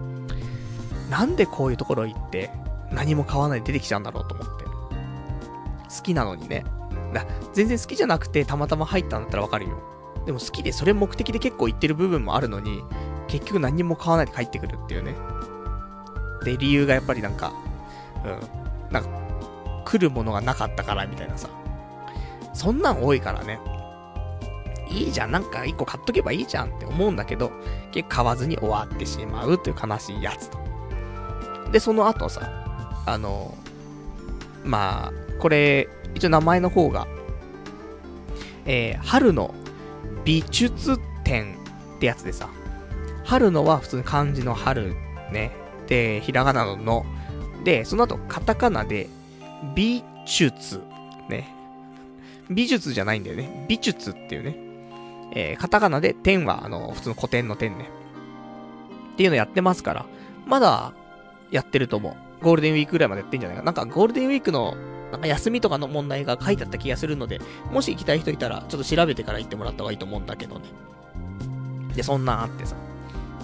なんでこういうところ行って、何も買わないで出てきちゃうんだろうと思って。好きなのにね。だ全然好きじゃなくてたまたま入ったんだったらわかるよ。でも好きでそれ目的で結構言ってる部分もあるのに、結局何も買わないで帰ってくるっていうね。で、理由がやっぱりなんか、うん、なんか、来るものがなかったからみたいなさ。そんなん多いからね。いいじゃん、なんか一個買っとけばいいじゃんって思うんだけど、結構買わずに終わってしまうという悲しいやつと。で、その後さ、あの、まあ、これ、一応名前の方が、えー、春の美術展ってやつでさ、春のは普通に漢字の春ね、で、ひらがなのの、で、その後カタカナで、美術、ね。美術じゃないんだよね。美術っていうね。えー、カタカナで、点は、あの、普通の古典の点ね。っていうのやってますから、まだ、やってると思う。ゴールデンウィークぐらいまでやってんじゃないか。ななんか、ゴールデンウィークの、なんか休みとかの問題が書いてあった気がするので、もし行きたい人いたら、ちょっと調べてから行ってもらった方がいいと思うんだけどね。で、そんなんあってさ。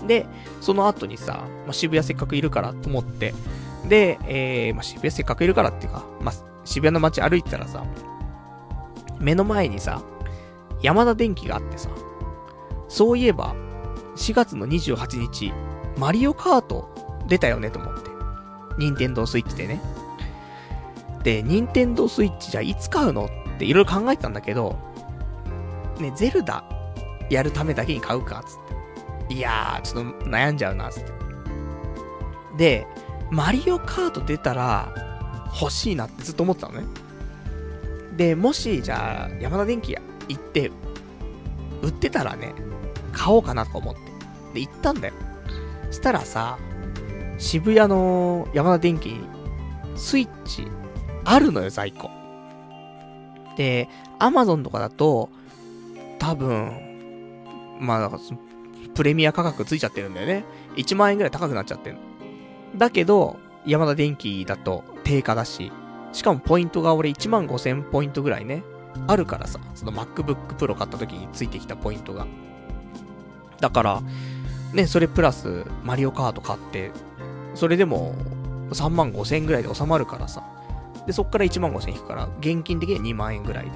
で、その後にさ、まあ、渋谷せっかくいるからと思って、で、えー、まあ、渋谷せっかくいるからっていうか、まあ、渋谷の街歩いてたらさ、目の前にさ、山田電機があってさ、そういえば、4月の28日、マリオカート出たよねと思って。ニンテンドースイッチでね。で、ニンテンドースイッチじゃいつ買うのっていろいろ考えてたんだけど、ね、ゼルダやるためだけに買うか、つって。いやー、ちょっと悩んじゃうな、つって。で、マリオカート出たら欲しいなってずっと思ってたのね。で、もし、じゃあ、山田電機行って、売ってたらね、買おうかなと思って。で、行ったんだよ。したらさ、渋谷の山田電機、スイッチ、あるのよ、在庫。で、アマゾンとかだと、多分、まあ、なんか、プレミア価格ついちゃってるんだよね。1万円ぐらい高くなっちゃってるだけど、山田電機だと定価だし、しかもポイントが俺1万5000ポイントぐらいね、あるからさ、その MacBook Pro 買った時についてきたポイントが。だから、ね、それプラス、マリオカート買って、それでも、3万5千円ぐらいで収まるからさ。で、そっから1万5千円引くから、現金的には2万円ぐらいで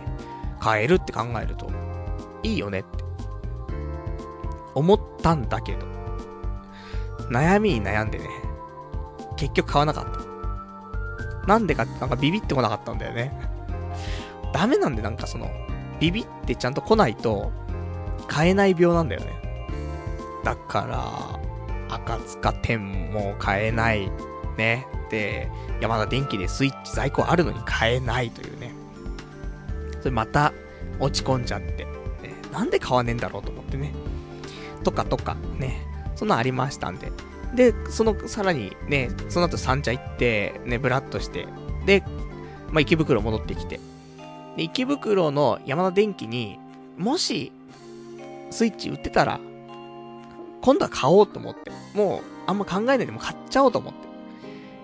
買えるって考えると、いいよねって。思ったんだけど、悩みに悩んでね、結局買わなかった。なんでかって、なんかビビってこなかったんだよね。ダメなんで、なんかその、ビビってちゃんと来ないと、買えない病なんだよね。だから、赤塚店も買えない。ね。で、山田電機でスイッチ在庫あるのに買えないというね。それまた落ち込んじゃって、ね、なんで買わねえんだろうと思ってね。とかとか、ね。そんなありましたんで。で、その、さらにね、その後三茶行って、ね、ブラッとして、で、まあ、池袋戻ってきて。で、池袋の山田電機に、もし、スイッチ売ってたら、今度は買おうと思って。もう、あんま考えないでも買っちゃおうと思って。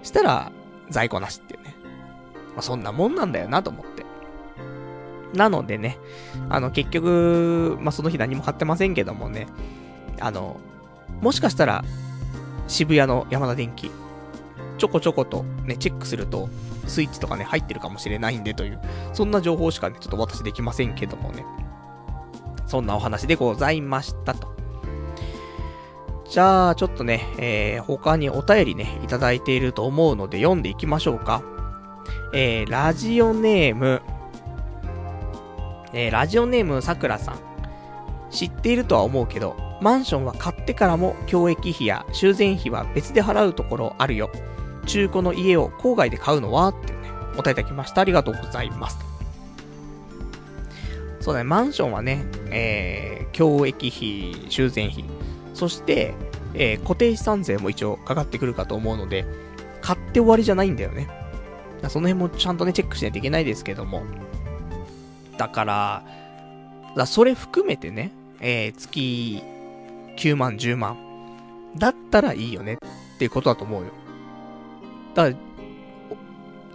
したら、在庫なしっていうね。まあ、そんなもんなんだよなと思って。なのでね、あの、結局、まあ、その日何も買ってませんけどもね、あの、もしかしたら、渋谷の山田電機、ちょこちょことね、チェックすると、スイッチとかね、入ってるかもしれないんでという、そんな情報しかね、ちょっと私できませんけどもね。そんなお話でございましたと。じゃあ、ちょっとね、えー、他にお便りね、いただいていると思うので読んでいきましょうか。えー、ラジオネーム、えー、ラジオネームさくらさん。知っているとは思うけど、マンションは買ってからも教育費や修繕費は別で払うところあるよ。中古の家を郊外で買うのは？ってね、お答えいただきました。ありがとうございます。そうだね、マンションはね、えー、教育費、修繕費、そして、えー、固定資産税も一応かかってくるかと思うので、買って終わりじゃないんだよね。その辺もちゃんとね、チェックしないといけないですけども。だから、だそれ含めてね、えー、月9万、10万。だったらいいよねっていうことだと思うよ。だから、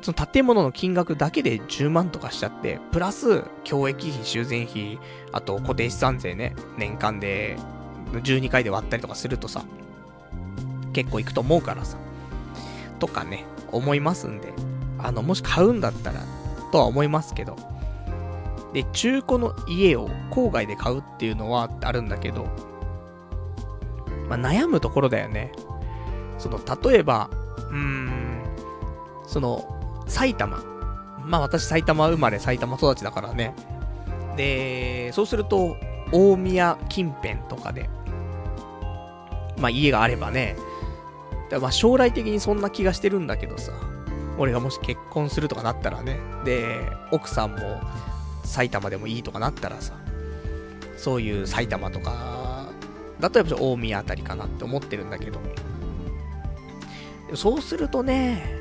その建物の金額だけで10万とかしちゃって、プラス、教育費、修繕費、あと固定資産税ね、年間で12回で割ったりとかするとさ、結構いくと思うからさ、とかね、思いますんで、あの、もし買うんだったら、とは思いますけど、で、中古の家を郊外で買うっていうのはあるんだけど、まあ、悩むところだよね。その、例えば、うーん、その、埼玉。まあ私埼玉生まれ埼玉育ちだからね。で、そうすると、大宮近辺とかで、まあ家があればね、だまあ将来的にそんな気がしてるんだけどさ、俺がもし結婚するとかなったらね、で、奥さんも埼玉でもいいとかなったらさ、そういう埼玉とか、だとやっぱ大宮あたりかなって思ってるんだけど、そうするとね、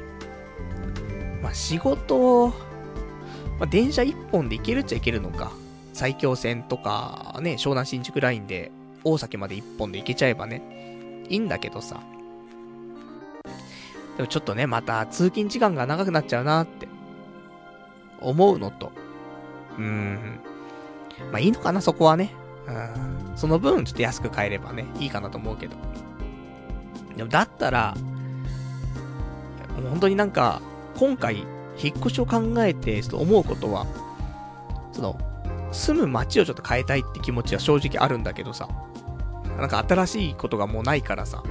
まあ仕事、まあ電車一本で行けるっちゃ行けるのか。埼京線とか、ね、湘南新宿ラインで大崎まで一本で行けちゃえばね、いいんだけどさ。でもちょっとね、また通勤時間が長くなっちゃうなって、思うのと、うーん。まあいいのかな、そこはね。うん。その分、ちょっと安く買えればね、いいかなと思うけど。でも、だったら、本当になんか、今回、引っ越しを考えて、ちょっと思うことは、その、住む街をちょっと変えたいって気持ちは正直あるんだけどさ、なんか新しいことがもうないからさ、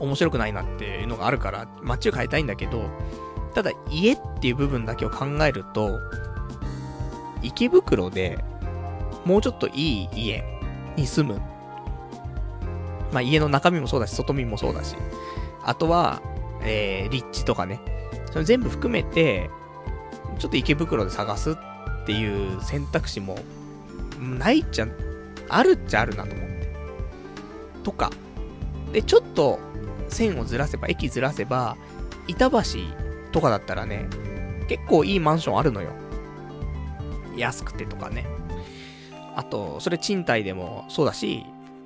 面白くないなっていうのがあるから、街を変えたいんだけど、ただ家っていう部分だけを考えると、池袋でもうちょっといい家に住む。まあ家の中身もそうだし、外身もそうだし。あとは、えー、立地とかね。それ全部含めて、ちょっと池袋で探すっていう選択肢も、ないっちゃ、あるっちゃあるなと思って。とか。で、ちょっと、線をずらせば、駅ずらせば、板橋とかだったらね、結構いいマンションあるのよ。安くてとかね。あと、それ賃貸でもそうだし、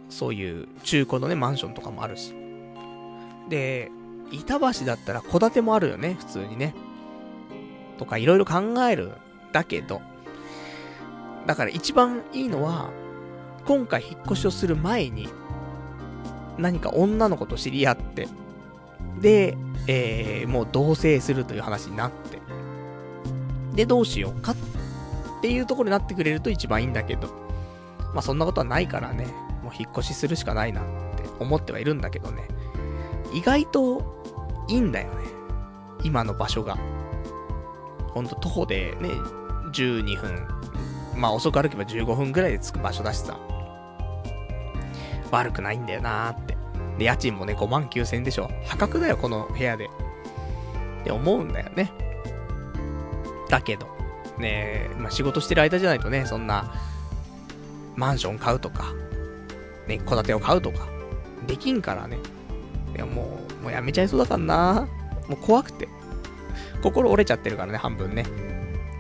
そういう中古のね、マンションとかもあるし。で、板橋だったら戸建てもあるよね、普通にね。とかいろいろ考える。だけど、だから一番いいのは、今回引っ越しをする前に、何か女の子と知り合って、で、えー、もう同棲するという話になって、で、どうしようかっていうところになってくれると一番いいんだけど、まあそんなことはないからね、もう引っ越しするしかないなって。思ってはいるんだけどね、意外といいんだよね。今の場所が。ほんと徒歩でね、12分、まあ遅く歩けば15分ぐらいで着く場所だしさ、悪くないんだよなーって。で、家賃もね、5万9000でしょ。破格だよ、この部屋で。って思うんだよね。だけど、ねまあ、仕事してる間じゃないとね、そんな、マンション買うとか、ね、戸建てを買うとか、できんからね。いや、もう、もうやめちゃいそうだからな。もう怖くて。心折れちゃってるからね、半分ね。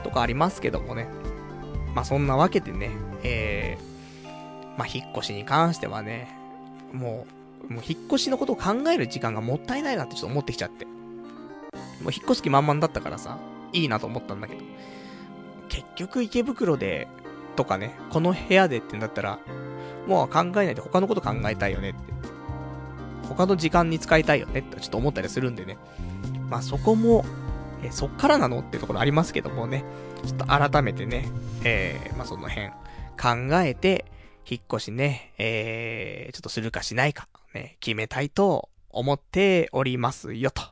とかありますけどもね。まあ、そんなわけでね、えー、まあ、引っ越しに関してはね、もう、もう引っ越しのことを考える時間がもったいないなってちょっと思ってきちゃって。もう引っ越す気満々だったからさ、いいなと思ったんだけど。結局池袋で、とかね、この部屋でってんだったら、もう考えないで他のこと考えたいよねって。他の時間に使いたいよねってちょっと思ったりするんでね。まあそこも、えそっからなのってところありますけどもね。ちょっと改めてね、えー、まあその辺考えて、引っ越しね、えー、ちょっとするかしないか、ね、決めたいと思っておりますよと。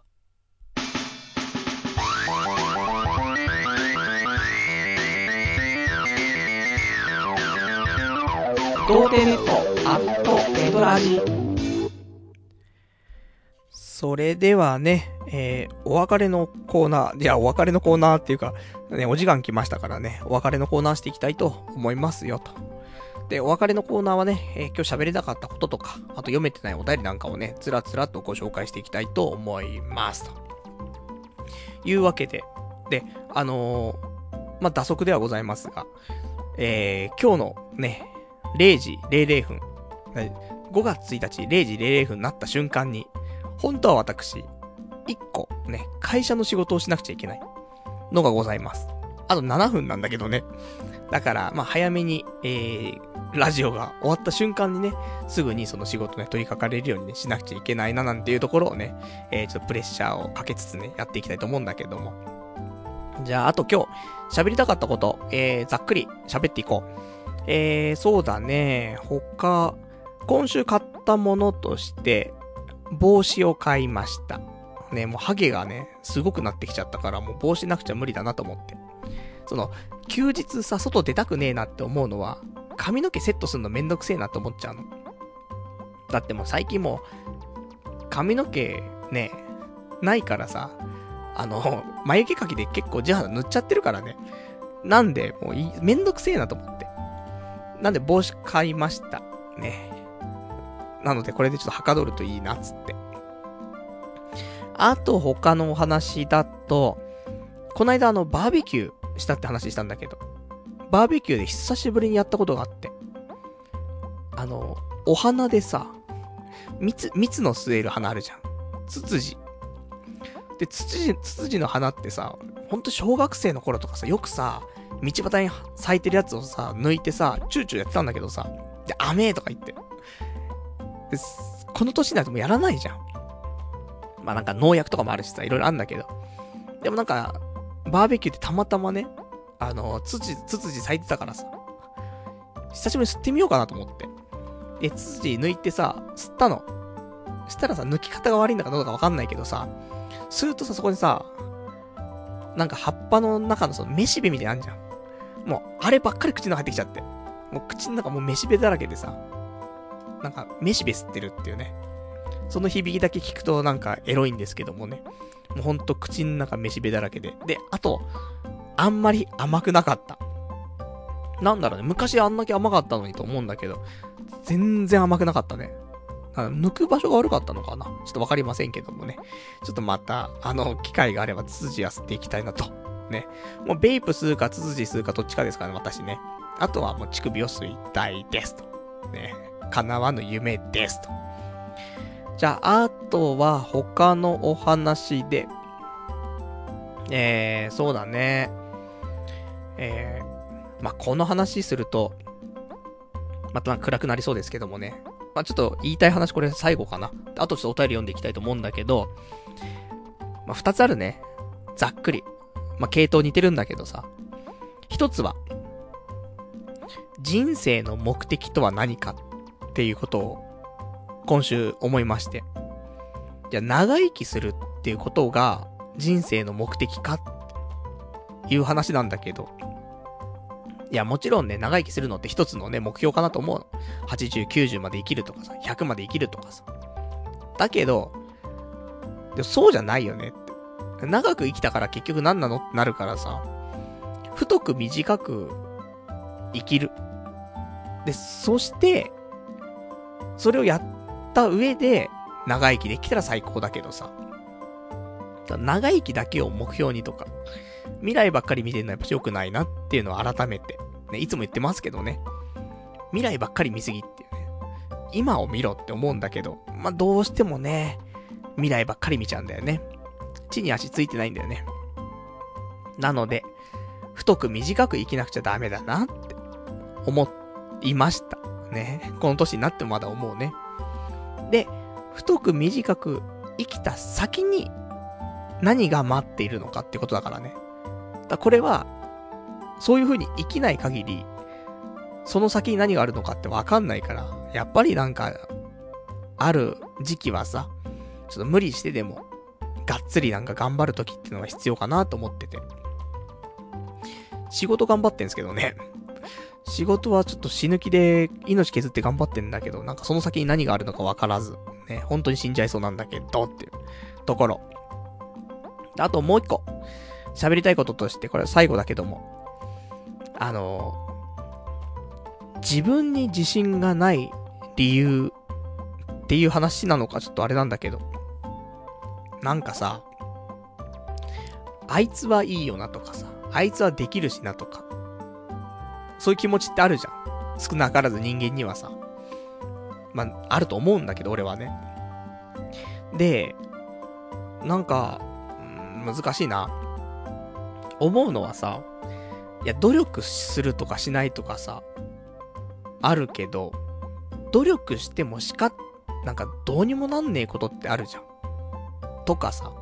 童貞ネットアットエドラジそれではね、えー、お別れのコーナー、いや、お別れのコーナーっていうか、ね、お時間来ましたからね、お別れのコーナーしていきたいと思いますよ、と。で、お別れのコーナーはね、えー、今日喋れなかったこととか、あと読めてないお便りなんかをね、つらつらとご紹介していきたいと思います、と。いうわけで、で、あのー、まあ、打足ではございますが、えー、今日のね、0時00分、5月1日0時00分になった瞬間に、本当は私、1個ね、会社の仕事をしなくちゃいけないのがございます。あと7分なんだけどね。だから、まあ、早めに、えー、ラジオが終わった瞬間にね、すぐにその仕事ね、取り掛かれるようにね、しなくちゃいけないななんていうところをね、えー、ちょっとプレッシャーをかけつつね、やっていきたいと思うんだけども。じゃあ、あと今日、喋りたかったこと、えー、ざっくり喋っていこう。えー、そうだね。他、今週買ったものとして、帽子を買いました。ね、もうハゲがね、すごくなってきちゃったから、もう帽子なくちゃ無理だなと思って。その、休日さ、外出たくねえなって思うのは、髪の毛セットするのめんどくせえなって思っちゃうの。だってもう最近もう、髪の毛ね、ないからさ、あの、眉毛かきで結構地肌塗っちゃってるからね。なんで、もういめんどくせえなと思って。なんで帽子買いました。ね。なのでこれでちょっとはかどるといいな、つって。あと他のお話だと、この間あのバーベキューしたって話したんだけど、バーベキューで久しぶりにやったことがあって、あの、お花でさ、蜜、蜜の吸える花あるじゃん。ツツジ。で、ツツジ、ツツジの花ってさ、ほんと小学生の頃とかさ、よくさ、道端に咲いてるやつをさ、抜いてさ、チューチューやってたんだけどさ、で、甘えとか言って。で、この年になるともうやらないじゃん。まあなんか農薬とかもあるしさ、いろいろあるんだけど。でもなんか、バーベキューってたまたまね、あの、ツツジ、ツツジ咲いてたからさ、久しぶりに吸ってみようかなと思って。で、ツツジ抜いてさ、吸ったの。したらさ、抜き方が悪いんだかどうかわかんないけどさ、吸うとさ、そこにさ、なんか葉っぱの中のそのめしべみたいなのあんじゃん。もう、あればっかり口の中入ってきちゃって。もう口の中もう飯べだらけでさ、なんか、飯べ吸ってるっていうね。その響きだけ聞くとなんかエロいんですけどもね。もうほんと口の中飯べだらけで。で、あと、あんまり甘くなかった。なんだろうね、昔あんだけ甘かったのにと思うんだけど、全然甘くなかったね。抜く場所が悪かったのかなちょっとわかりませんけどもね。ちょっとまた、あの、機会があれば、ツツジは吸っていきたいなとね。もうベイプ吸うかツツジ吸うかどっちかですからね、私ね。あとはもう乳首を吸いたいですと。ね。叶わぬ夢ですと。じゃあ、あとは他のお話で。えー、そうだね。えー、まあ、この話すると、また暗くなりそうですけどもね。まあ、ちょっと言いたい話これ最後かな。あとちょっとお便り読んでいきたいと思うんだけど、まあ、二つあるね。ざっくり。まあ、系統似てるんだけどさ。一つは、人生の目的とは何かっていうことを今週思いまして。じゃあ長生きするっていうことが人生の目的かっていう話なんだけど。いや、もちろんね、長生きするのって一つのね、目標かなと思うの。80、90まで生きるとかさ、100まで生きるとかさ。だけど、でそうじゃないよねって。長く生きたから結局何なのってなるからさ、太く短く生きる。で、そして、それをやった上で、長生きできたら最高だけどさ。長生きだけを目標にとか、未来ばっかり見てるのはやっぱ良くないなっていうのを改めて、ね、いつも言ってますけどね。未来ばっかり見すぎっていうね。今を見ろって思うんだけど、まあ、どうしてもね、未来ばっかり見ちゃうんだよね。地に足ついてないんだよね。なので、太く短く生きなくちゃダメだなって思いました。ね。この年になってもまだ思うね。で、太く短く生きた先に何が待っているのかってことだからね。だこれは、そういう風に生きない限り、その先に何があるのかってわかんないから、やっぱりなんか、ある時期はさ、ちょっと無理してでも、がっつりなんか頑張る時ってのが必要かなと思ってて。仕事頑張ってんすけどね。仕事はちょっと死ぬ気で命削って頑張ってんだけど、なんかその先に何があるのかわからず、ね、本当に死んじゃいそうなんだけど、っていう。ところ。あともう一個、喋りたいこととして、これは最後だけども、あの自分に自信がない理由っていう話なのかちょっとあれなんだけど、なんかさ、あいつはいいよなとかさ、あいつはできるしなとか、そういう気持ちってあるじゃん。少なからず人間にはさ。まあ、あると思うんだけど、俺はね。で、なんか、うん難しいな。思うのはさ、いや、努力するとかしないとかさ、あるけど、努力してもしか、なんかどうにもなんねえことってあるじゃん。とかさ。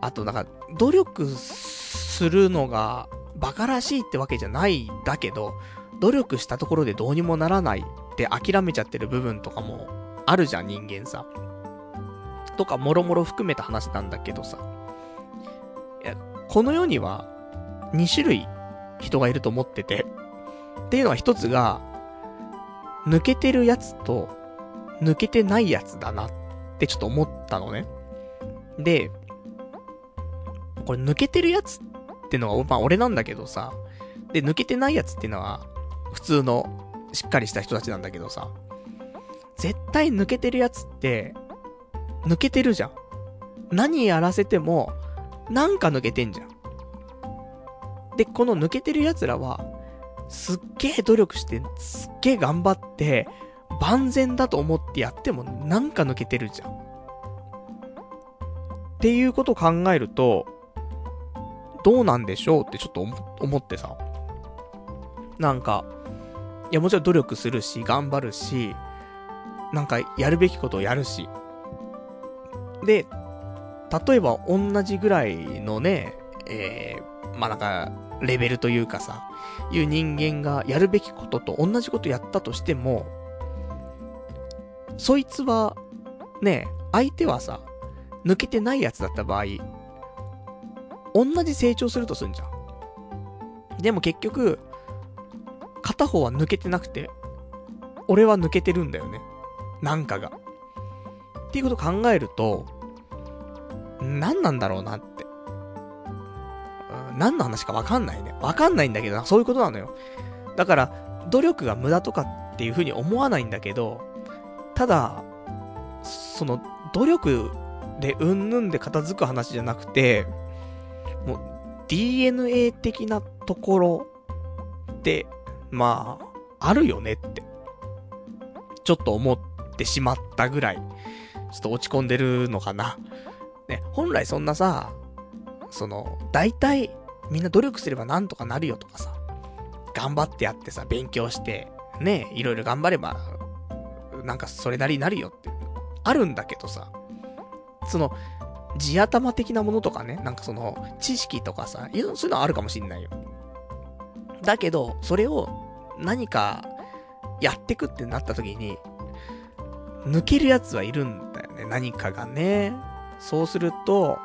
あと、なんか、努力するのが馬鹿らしいってわけじゃないだけど、努力したところでどうにもならないって諦めちゃってる部分とかもあるじゃん、人間さ。とか、もろもろ含めた話なんだけどさ。いや、この世には、2種類人がいると思ってて。っていうのは一つが、抜けてるやつと、抜けてないやつだなってちょっと思ったのね。で、これ抜けてるやつっってのは、まあ俺なんだけどさ、で、抜けてないやつっていうのは、普通の、しっかりした人たちなんだけどさ、絶対抜けてるやつって、抜けてるじゃん。何やらせても、なんか抜けてんじゃん。で、この抜けてる奴らは、すっげえ努力して、すっげえ頑張って、万全だと思ってやっても、なんか抜けてるじゃん。っていうことを考えると、どうなんでしょうってちょっと思ってさ。なんか、いやもちろん努力するし、頑張るし、なんかやるべきことをやるし。で、例えば同じぐらいのね、えー、まあなんか、レベルというかさ、いう人間がやるべきことと同じことやったとしても、そいつは、ね、相手はさ、抜けてないやつだった場合、同じ成長するとすんじゃん。でも結局、片方は抜けてなくて、俺は抜けてるんだよね。なんかが。っていうこと考えると、何なんだろうなって。何の話かわかんないね。わかんないんだけどな、そういうことなのよ。だから、努力が無駄とかっていう風に思わないんだけど、ただ、その、努力でうんぬんで片付く話じゃなくて、もう、DNA 的なところって、まあ、あるよねって、ちょっと思ってしまったぐらい、ちょっと落ち込んでるのかな。ね、本来そんなさ、その、大体、みんな努力すればなんとかなるよとかさ、頑張ってやってさ、勉強して、ね、いろいろ頑張れば、なんかそれなりになるよって、あるんだけどさ、その、地頭的なものとかね、なんかその、知識とかさ、そういうのはあるかもしんないよ。だけど、それを何かやってくってなった時に、抜けるやつはいるんだよね、何かがね。そうすると、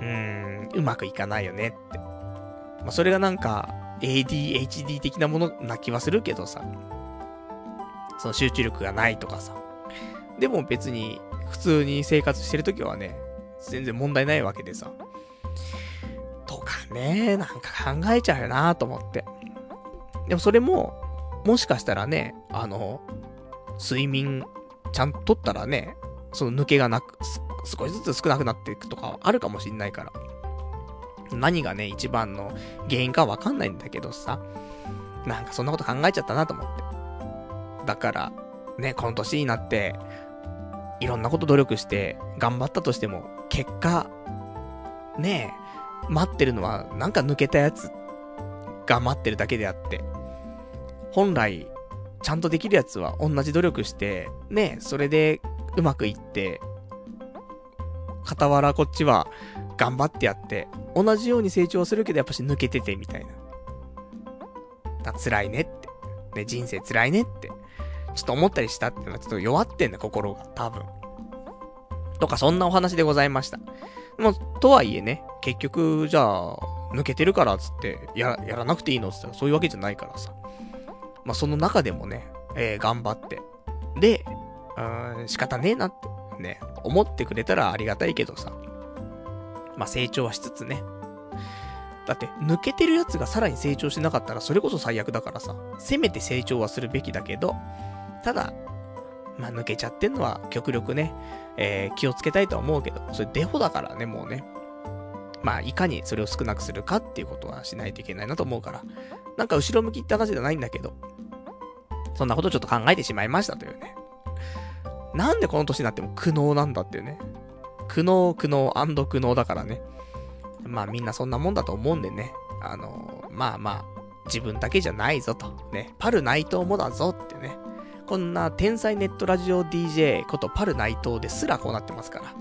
うーん、うまくいかないよねって。まあ、それがなんか、ADHD 的なものな気はするけどさ。その集中力がないとかさ。でも別に、普通に生活してるときはね、全然問題ないわけでさ。とかね、なんか考えちゃうよなと思って。でもそれも、もしかしたらね、あの、睡眠、ちゃんと取ったらね、その抜けがなく、少しずつ少なくなっていくとかあるかもしんないから。何がね、一番の原因かわかんないんだけどさ。なんかそんなこと考えちゃったなと思って。だから、ね、この年になって、いろんなこと努力して頑張ったとしても、結果、ねえ、待ってるのはなんか抜けたやつが待ってるだけであって、本来、ちゃんとできるやつは同じ努力して、ねえそれでうまくいって、傍らこっちは頑張ってやって、同じように成長するけどやっぱし抜けててみたいな。だ辛いねって。ね、人生辛いねって。ちょっと思ったりしたっていうのはちょっと弱ってんだ、心が。多分。とか、そんなお話でございました。もう、とはいえね、結局、じゃあ、抜けてるからつって、や、やらなくていいのって言ったらそういうわけじゃないからさ。まあ、その中でもね、えー、頑張って。で、うーん、仕方ねえなって、ね、思ってくれたらありがたいけどさ。まあ、成長はしつつね。だって、抜けてるやつがさらに成長しなかったら、それこそ最悪だからさ。せめて成長はするべきだけど、ただ、まあ、抜けちゃってんのは極力ね、えー、気をつけたいとは思うけど、それデフォだからね、もうね。まあ、いかにそれを少なくするかっていうことはしないといけないなと思うから。なんか後ろ向きって話じゃないんだけど、そんなことちょっと考えてしまいましたというね。なんでこの年になっても苦悩なんだっていうね。苦悩、苦悩苦悩だからね。まあみんなそんなもんだと思うんでね。あの、まあまあ、自分だけじゃないぞと。ね。パル内藤もだぞってね。こんな天才ネットラジオ DJ ことパル内藤ですらこうなってますから。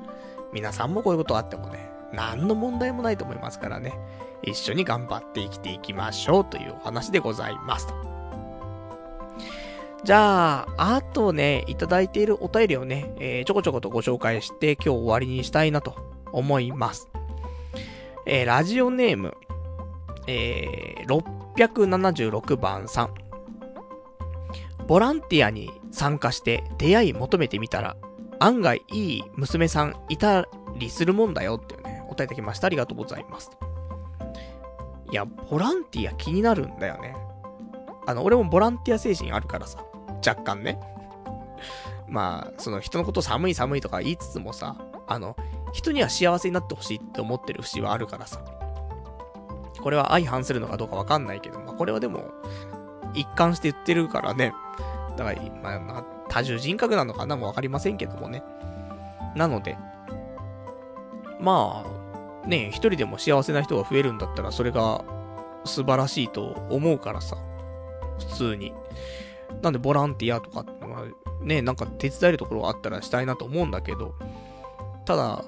皆さんもこういうことあってもね、何の問題もないと思いますからね。一緒に頑張って生きていきましょうというお話でございますと。じゃあ、あとね、いただいているお便りをね、えー、ちょこちょことご紹介して今日終わりにしたいなと思います。えー、ラジオネーム、えー、676番さん。ボランティアに参加して出会い求めてみたら、案外いい娘さんいたりするもんだよっていうね、お答えいただきました。ありがとうございます。いや、ボランティア気になるんだよね。あの、俺もボランティア精神あるからさ、若干ね。まあ、その人のこと寒い寒いとか言いつつもさ、あの、人には幸せになってほしいって思ってる節はあるからさ。これは相反するのかどうかわかんないけど、まあこれはでも、一貫して言ってるからね。だから、まあ、多重人格なのかなもわかりませんけどもね。なので、まあ、ね一人でも幸せな人が増えるんだったら、それが素晴らしいと思うからさ。普通に。なんでボランティアとか、ね、なんか手伝えるところがあったらしたいなと思うんだけど、ただ、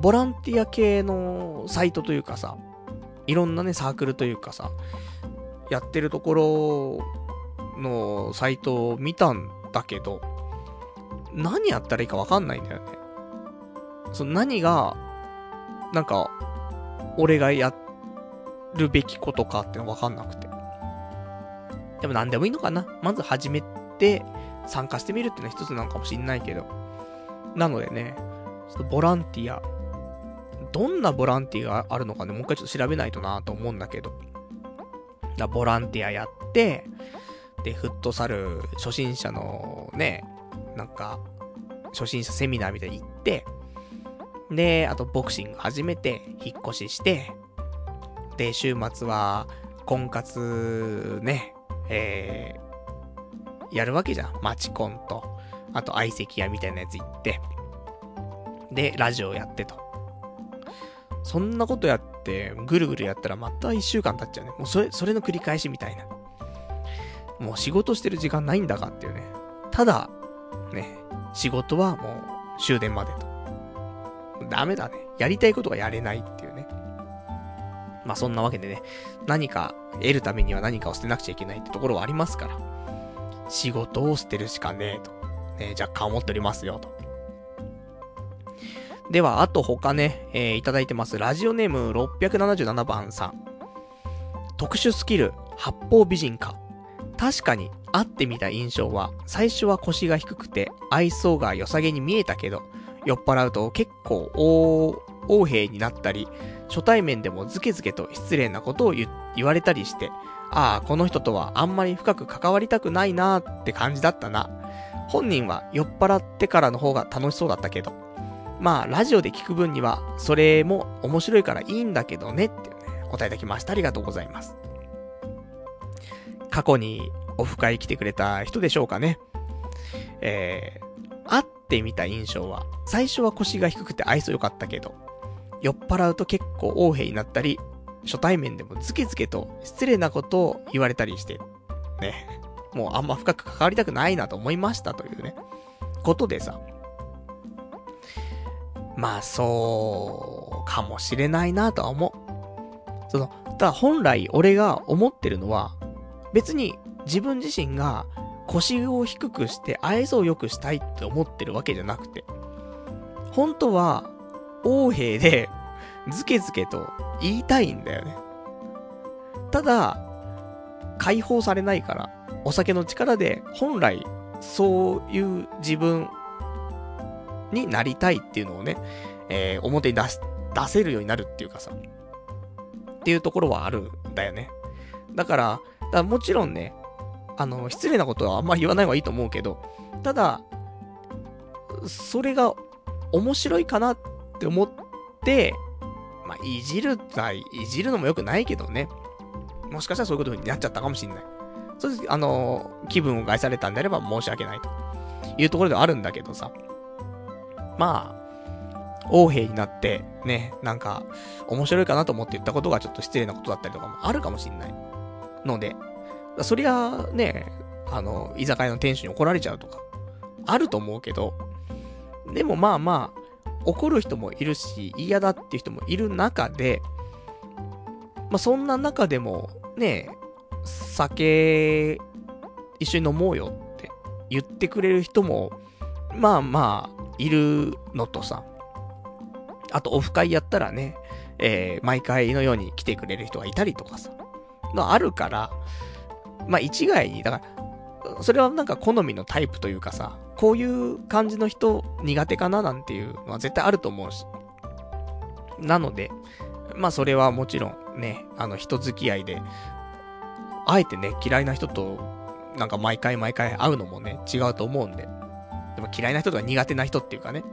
ボランティア系のサイトというかさ、いろんなね、サークルというかさ、やってるところのサイトを見たんだけど、何やったらいいかわかんないんだよね。その何が、なんか、俺がやるべきことかってのわかんなくて。でも何でもいいのかなまず始めて参加してみるっていうのは一つなのかもしんないけど。なのでね、ちょっとボランティア、どんなボランティアがあるのかね、もう一回ちょっと調べないとなと思うんだけど。だボランティアやって、で、フットサル初心者のね、なんか、初心者セミナーみたいに行って、で、あとボクシング始めて、引っ越しして、で、週末は、婚活ね、えー、やるわけじゃん。マチコンと、あと相席屋みたいなやつ行って、で、ラジオやってと。そんなことやってて、ぐるぐるやったらまた一週間経っちゃうね。もうそれ、それの繰り返しみたいな。もう仕事してる時間ないんだかっていうね。ただ、ね、仕事はもう終電までと。ダメだね。やりたいことがやれないっていうね。まあそんなわけでね、何か得るためには何かを捨てなくちゃいけないってところはありますから。仕事を捨てるしかねえと。ね、若干思っておりますよと。では、あと他ね、えー、いただいてます。ラジオネーム677番さん。特殊スキル、八方美人か。確かに、会ってみた印象は、最初は腰が低くて、愛想が良さげに見えたけど、酔っ払うと結構大、横兵になったり、初対面でもズケズケと失礼なことを言われたりして、ああ、この人とはあんまり深く関わりたくないなーって感じだったな。本人は酔っ払ってからの方が楽しそうだったけど。まあ、ラジオで聞く分には、それも面白いからいいんだけどね、ってね、答えいただきました。ありがとうございます。過去にオフ会来てくれた人でしょうかね。えー、会ってみた印象は、最初は腰が低くて愛想良かったけど、酔っ払うと結構横兵になったり、初対面でもズケズケと失礼なことを言われたりして、ね。もうあんま深く関わりたくないなと思いましたというね、ことでさ。まあ、そう、かもしれないなとは思う。その、ただ本来俺が思ってるのは、別に自分自身が腰を低くして愛想を良くしたいって思ってるわけじゃなくて、本当は、王兵で、ズケズケと言いたいんだよね。ただ、解放されないから、お酒の力で本来そういう自分になりたいっていうのをね、えー、表に出し、出せるようになるっていうかさ、っていうところはあるんだよね。だから、だからもちろんね、あの、失礼なことはあんまり言わない方がいいと思うけど、ただ、それが面白いかなって思って、まあ、いじるたい、いじるのも良くないけどね。もしかしたらそういうことになっちゃったかもしんない。そうです、あの、気分を害されたんであれば申し訳ないというところではあるんだけどさ。まあ、王兵になって、ね、なんか、面白いかなと思って言ったことがちょっと失礼なことだったりとかもあるかもしんない。ので、そりゃ、ね、あの、居酒屋の店主に怒られちゃうとか、あると思うけど、でもまあまあ、怒る人もいるし、嫌だっていう人もいる中で、まあそんな中でも、ね、酒、一緒に飲もうよって言ってくれる人も、まあまあ、いるのとさ、あとオフ会やったらね、えー、毎回のように来てくれる人がいたりとかさ、のあるから、まあ一概に、だから、それはなんか好みのタイプというかさ、こういう感じの人苦手かななんていうのは絶対あると思うし。なので、まあそれはもちろんね、あの人付き合いで、あえてね、嫌いな人と、なんか毎回毎回会うのもね、違うと思うんで。でも嫌いな人とか苦手な人っていうかね、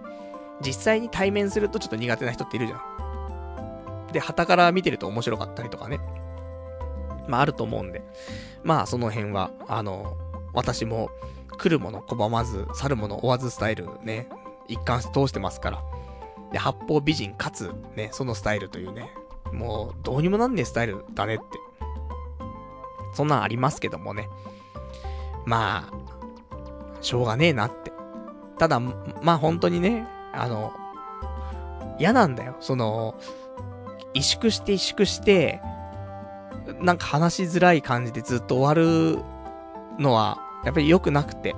実際に対面するとちょっと苦手な人っているじゃん。で、旗から見てると面白かったりとかね。まああると思うんで。まあその辺は、あの、私も来るもの拒まず、去るもの追わずスタイルね、一貫して通してますから。で、八方美人かつ、ね、そのスタイルというね、もうどうにもなんねえスタイルだねって。そんなんありますけどもね。まあ、しょうがねえなって。ただ、まあ本当にね、あの、嫌なんだよ。その、萎縮して萎縮して、なんか話しづらい感じでずっと終わるのは、やっぱり良くなくて。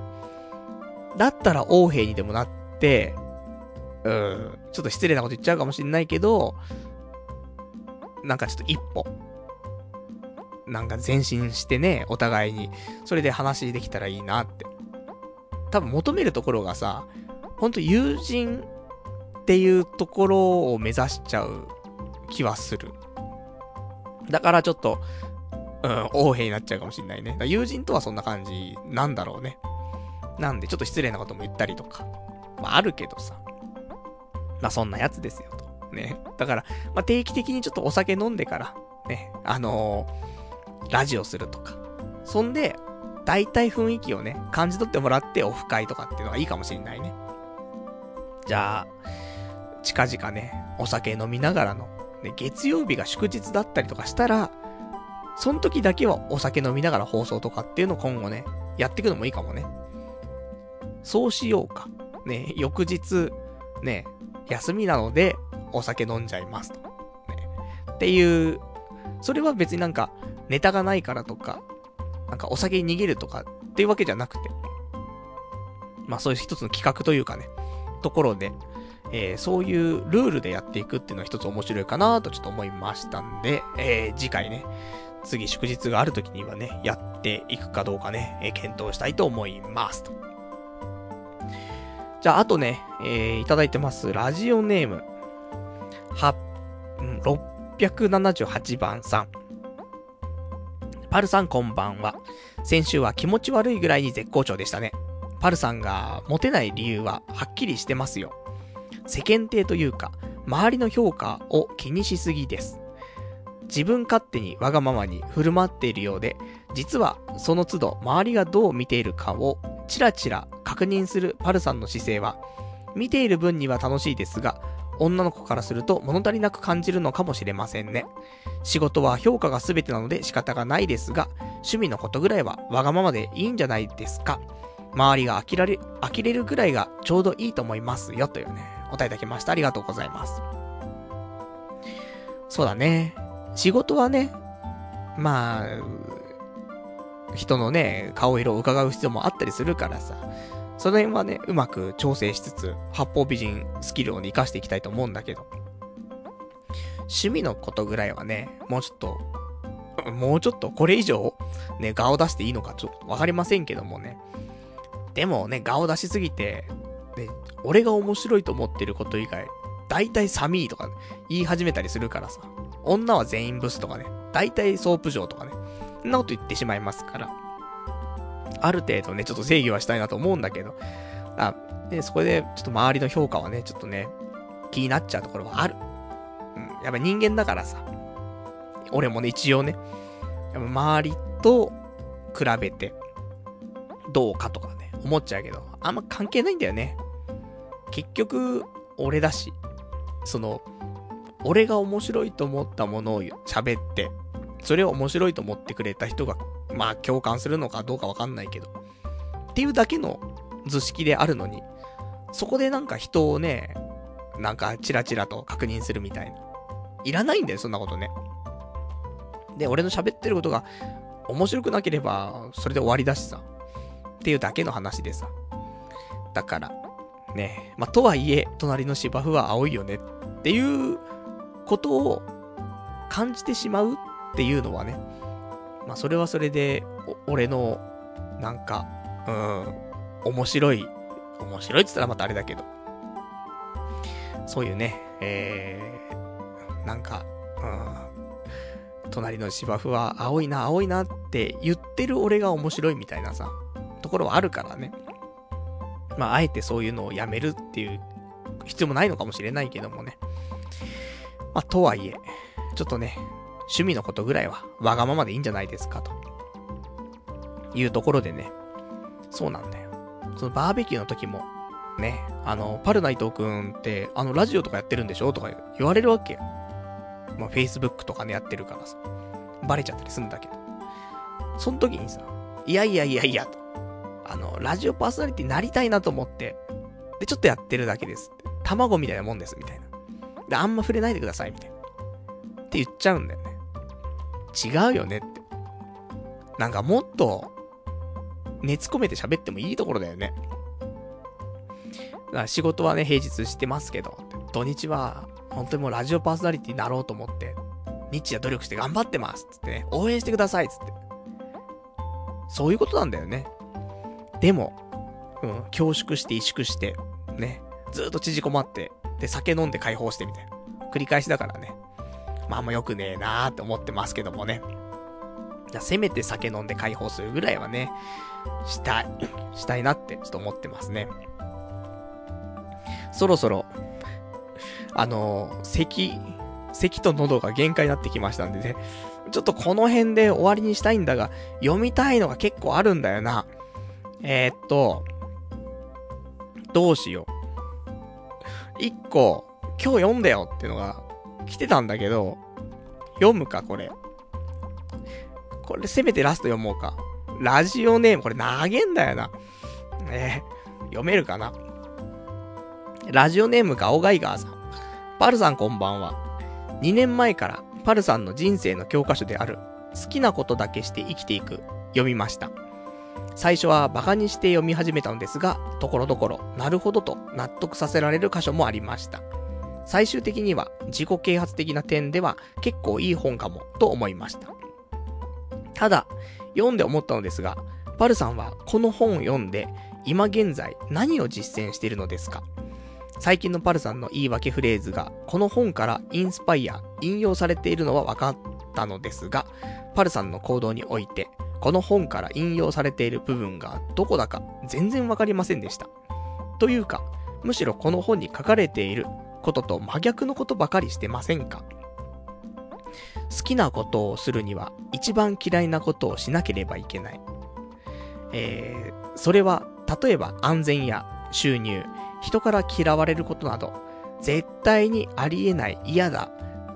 だったら王兵にでもなって、うん、ちょっと失礼なこと言っちゃうかもしんないけど、なんかちょっと一歩、なんか前進してね、お互いに、それで話できたらいいなって。多分求めるところがさ、ほんと友人っていうところを目指しちゃう気はする。だからちょっと、うん、横兵になっちゃうかもしんないね。友人とはそんな感じなんだろうね。なんでちょっと失礼なことも言ったりとか。まああるけどさ。まあそんなやつですよと。ね。だから、まあ定期的にちょっとお酒飲んでから、ね、あのー、ラジオするとか。そんで、大体雰囲気をね、感じ取ってもらってオフ会とかっていうのがいいかもしれないね。じゃあ、近々ね、お酒飲みながらのね、月曜日が祝日だったりとかしたら、その時だけはお酒飲みながら放送とかっていうのを今後ね、やっていくのもいいかもね。そうしようか。ね、翌日、ね、休みなので、お酒飲んじゃいますと。ね。っていう、それは別になんか、ネタがないからとか、なんかお酒に逃げるとかっていうわけじゃなくて、まあそういう一つの企画というかね、ところで、えー、そういうルールでやっていくっていうのは一つ面白いかなとちょっと思いましたんで、えー、次回ね、次祝日がある時にはね、やっていくかどうかね、えー、検討したいと思いますと。じゃあ、あとね、えー、いただいてます。ラジオネーム。は、678番さん。パルさんこんばんは。先週は気持ち悪いぐらいに絶好調でしたね。パルさんがモテない理由ははっきりしてますよ。世間体というか、周りの評価を気にしすぎです。自分勝手にわがままに振る舞っているようで、実はその都度周りがどう見ているかをチラチラ確認するパルさんの姿勢は、見ている分には楽しいですが、女の子からすると物足りなく感じるのかもしれませんね。仕事は評価が全てなので仕方がないですが、趣味のことぐらいはわがままでいいんじゃないですか。周りが飽きられ、呆れるぐらいがちょうどいいと思いますよ、というね、お答えいただきました。ありがとうございます。そうだね。仕事はね、まあ、人のね、顔色を伺う必要もあったりするからさ、その辺はね、うまく調整しつつ、八方美人スキルをね活かしていきたいと思うんだけど、趣味のことぐらいはね、もうちょっと、もうちょっとこれ以上、ね、顔出していいのかちょっとわかりませんけどもね。でもね、顔出しすぎて、ね、俺が面白いと思ってること以外、大体寒いとか、言い始めたりするからさ。女は全員ブスとかね。大体ソープ嬢とかね。そんなこと言ってしまいますから。ある程度ね、ちょっと制御はしたいなと思うんだけど。あ、で、そこで、ちょっと周りの評価はね、ちょっとね、気になっちゃうところはある。うん。やっぱ人間だからさ。俺もね、一応ね。やっぱ周りと比べて、どうかとかね、思っちゃうけど、あんま関係ないんだよね。結局、俺だし、その、俺が面白いと思ったものを喋って、それを面白いと思ってくれた人が、まあ共感するのかどうかわかんないけど、っていうだけの図式であるのに、そこでなんか人をね、なんかチラチラと確認するみたいな。いらないんだよ、そんなことね。で、俺の喋ってることが面白くなければ、それで終わりだしさ。っていうだけの話でさ。だから、ね、まあ、とはいえ、隣の芝生は青いよねっていうことを感じてしまうっていうのはね、まあ、それはそれで、俺の、なんか、うん、面白い、面白いって言ったらまたあれだけど、そういうね、えー、なんか、うん、隣の芝生は青いな、青いなって言ってる俺が面白いみたいなさ、ところはあるからね。まあ、あえてそういうのをやめるっていう必要もないのかもしれないけどもね。まあ、とはいえ、ちょっとね、趣味のことぐらいはわがままでいいんじゃないですか、というところでね。そうなんだよ。そのバーベキューの時も、ね、あの、パルナイトくんって、あの、ラジオとかやってるんでしょ？とか言われるわけよ。まあ、Facebook とかね、やってるからさ。バレちゃったりするんだけど。その時にさ、いやいやいやいや、と。あの、ラジオパーソナリティになりたいなと思って、で、ちょっとやってるだけです。卵みたいなもんです、みたいな。で、あんま触れないでください、みたいな。って言っちゃうんだよね。違うよねって。なんかもっと、熱込めて喋ってもいいところだよね。だから仕事はね、平日してますけど、土日は、本当にもうラジオパーソナリティになろうと思って、日夜努力して頑張ってますつってね、応援してくださいつって。そういうことなんだよね。でも、うん、恐縮して萎縮して、ね、ずっと縮こまって、で、酒飲んで解放してみたいな。繰り返しだからね。まあ、あんま良くねえなーって思ってますけどもね。じゃせめて酒飲んで解放するぐらいはね、したい、したいなってちょっと思ってますね。そろそろ、あのー、咳、咳と喉が限界になってきましたんでね。ちょっとこの辺で終わりにしたいんだが、読みたいのが結構あるんだよな。えー、っと、どうしよう。一個、今日読んだよっていうのが来てたんだけど、読むか、これ。これせめてラスト読もうか。ラジオネーム、これ投げんだよな。え、読めるかな？ラジオネームガオガイガーさん。パルさんこんばんは。2年前からパルさんの人生の教科書である好きなことだけして生きていく読みました。最初は馬鹿にして読み始めたのですが、ところどころ、なるほどと納得させられる箇所もありました。最終的には自己啓発的な点では結構いい本かもと思いました。ただ、読んで思ったのですが、パルさんはこの本を読んで、今現在何を実践しているのですか？最近のパルさんの言い訳フレーズが、この本からインスパイア、引用されているのは分かったのですが、パルさんの行動において、この本から引用されている部分がどこだか全然わかりませんでした。というか、むしろこの本に書かれていることと真逆のことばかりしてませんか？好きなことをするには一番嫌いなことをしなければいけない。えー、それは例えば安全や収入、人から嫌われることなど、絶対にありえない嫌だ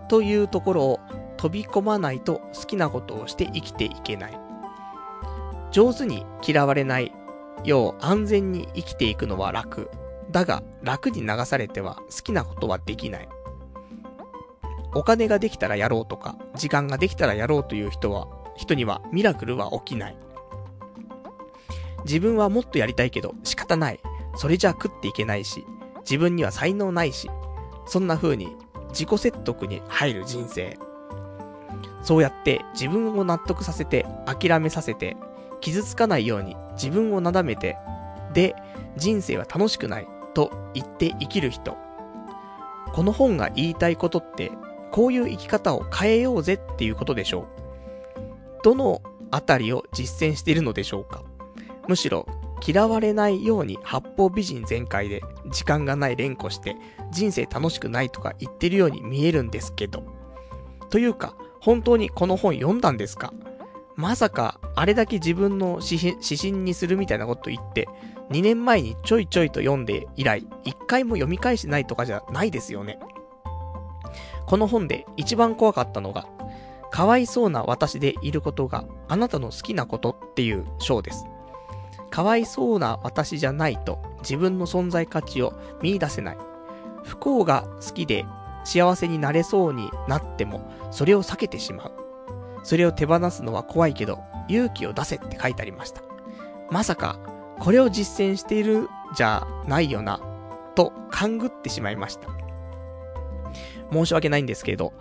というところを飛び込まないと好きなことをして生きていけない。上手に嫌われないよう安全に生きていくのは楽。だが、楽に流されては好きなことはできない。お金ができたらやろうとか、時間ができたらやろうという人は、人にはミラクルは起きない。自分はもっとやりたいけど仕方ない。それじゃ食っていけないし、自分には才能ないし、そんな風に自己説得に入る人生。そうやって自分を納得させて、諦めさせて、傷つかないように自分をなだめて、で、人生は楽しくないと言って生きる人。この本が言いたいことって、こういう生き方を変えようぜっていうことでしょう。どのあたりを実践しているのでしょうかむしろ嫌われないように八方美人全開で時間がない連呼して人生楽しくないとか言ってるように見えるんですけど。というか、本当にこの本読んだんですかまさか、あれだけ自分の指針にするみたいなこと言って、2年前にちょいちょいと読んで以来、1回も読み返してないとかじゃないですよね。この本で一番怖かったのが、かわいそうな私でいることがあなたの好きなことっていう章です。かわいそうな私じゃないと自分の存在価値を見出せない。不幸が好きで幸せになれそうになっても、それを避けてしまう。それを手放すのは怖いけど、勇気を出せって書いてありました。まさか、これを実践しているじゃないよな、と勘ぐってしまいました。申し訳ないんですけど、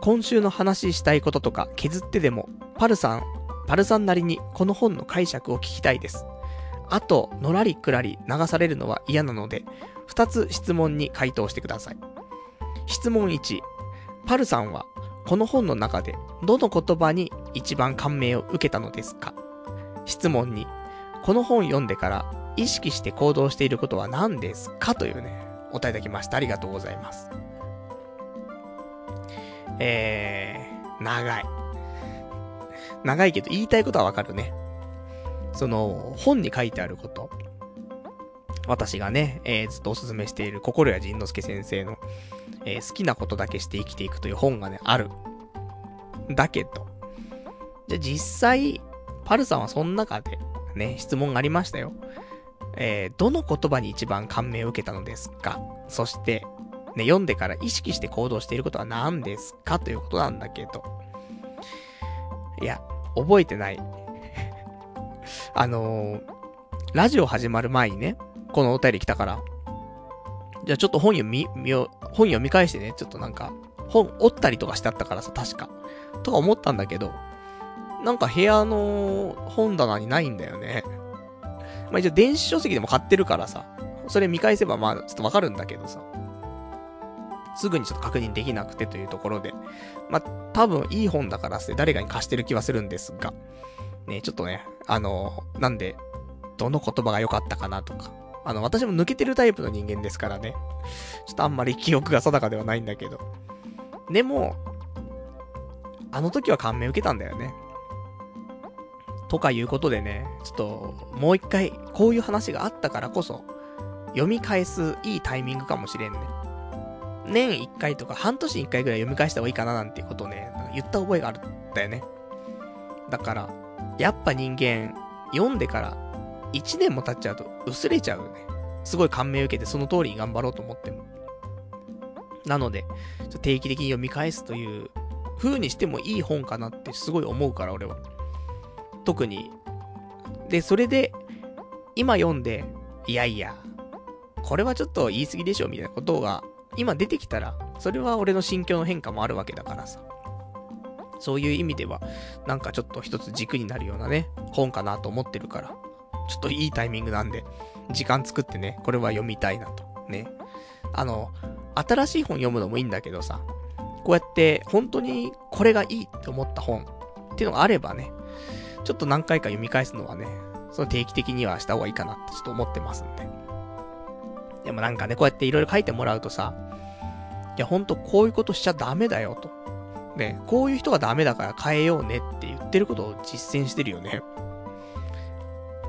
今週の話したいこととか削ってでも、パルさん、パルさんなりにこの本の解釈を聞きたいです。あと、のらりくらり流されるのは嫌なので、二つ質問に回答してください。質問1、パルさんは、この本の中で、どの言葉に一番感銘を受けたのですか？質問2、この本読んでから意識して行動していることは何ですかというね、お答えいただきました。ありがとうございます。えー、長い。長いけど言いたいことはわかるね。その、本に書いてあること。私がね、えー、ずっとおすすめしている心谷仁之助先生の、えー、好きなことだけして生きていくという本がね、ある。だけど、じゃ実際、パルさんはその中で、ね、質問がありましたよ。えー、どの言葉に一番感銘を受けたのですか？そして、ね、読んでから意識して行動していることは何ですか？ということなんだけど。いや、覚えてない。あのー、ラジオ始まる前にね、このお便り来たから、じゃあちょっと本読み、本読み返してね、ちょっとなんか、本折ったりとかしてあったからさ、確か。とか思ったんだけど、なんか部屋の本棚にないんだよね。まあ一応電子書籍でも買ってるからさ、それ見返せばまあちょっとわかるんだけどさ、すぐにちょっと確認できなくてというところで、まあ多分いい本だからって誰かに貸してる気はするんですが、ね、ちょっとね、あの、なんで、どの言葉が良かったかなとか。あの、私も抜けてるタイプの人間ですからね。ちょっとあんまり記憶が定かではないんだけど。でも、あの時は感銘受けたんだよね。とかいうことでね、ちょっと、もう一回、こういう話があったからこそ、読み返すいいタイミングかもしれんね。年一回とか半年に一回ぐらい読み返した方がいいかななんていうことをね、言った覚えがあるんだよね。だから、やっぱ人間、読んでから1年も経っちゃうと薄れちゃうよね。すごい感銘を受けてその通りに頑張ろうと思っても。なので、定期的に読み返すという風にしてもいい本かなってすごい思うから、俺は。特に。で、それで、今読んで、いやいや、これはちょっと言い過ぎでしょみたいなことが、今出てきたら、それは俺の心境の変化もあるわけだからさ。そういう意味では、なんかちょっと一つ軸になるようなね、本かなと思ってるから、ちょっといいタイミングなんで、時間作ってね、これは読みたいなと。ね。あの、新しい本読むのもいいんだけどさ、こうやって本当にこれがいいって思った本っていうのがあればね、ちょっと何回か読み返すのはね、その定期的にはした方がいいかなってちょっと思ってますんで。でもなんかね、こうやっていろいろ書いてもらうとさ、いやほんとこういうことしちゃダメだよと。ね、こういう人がダメだから変えようねって言ってることを実践してるよね。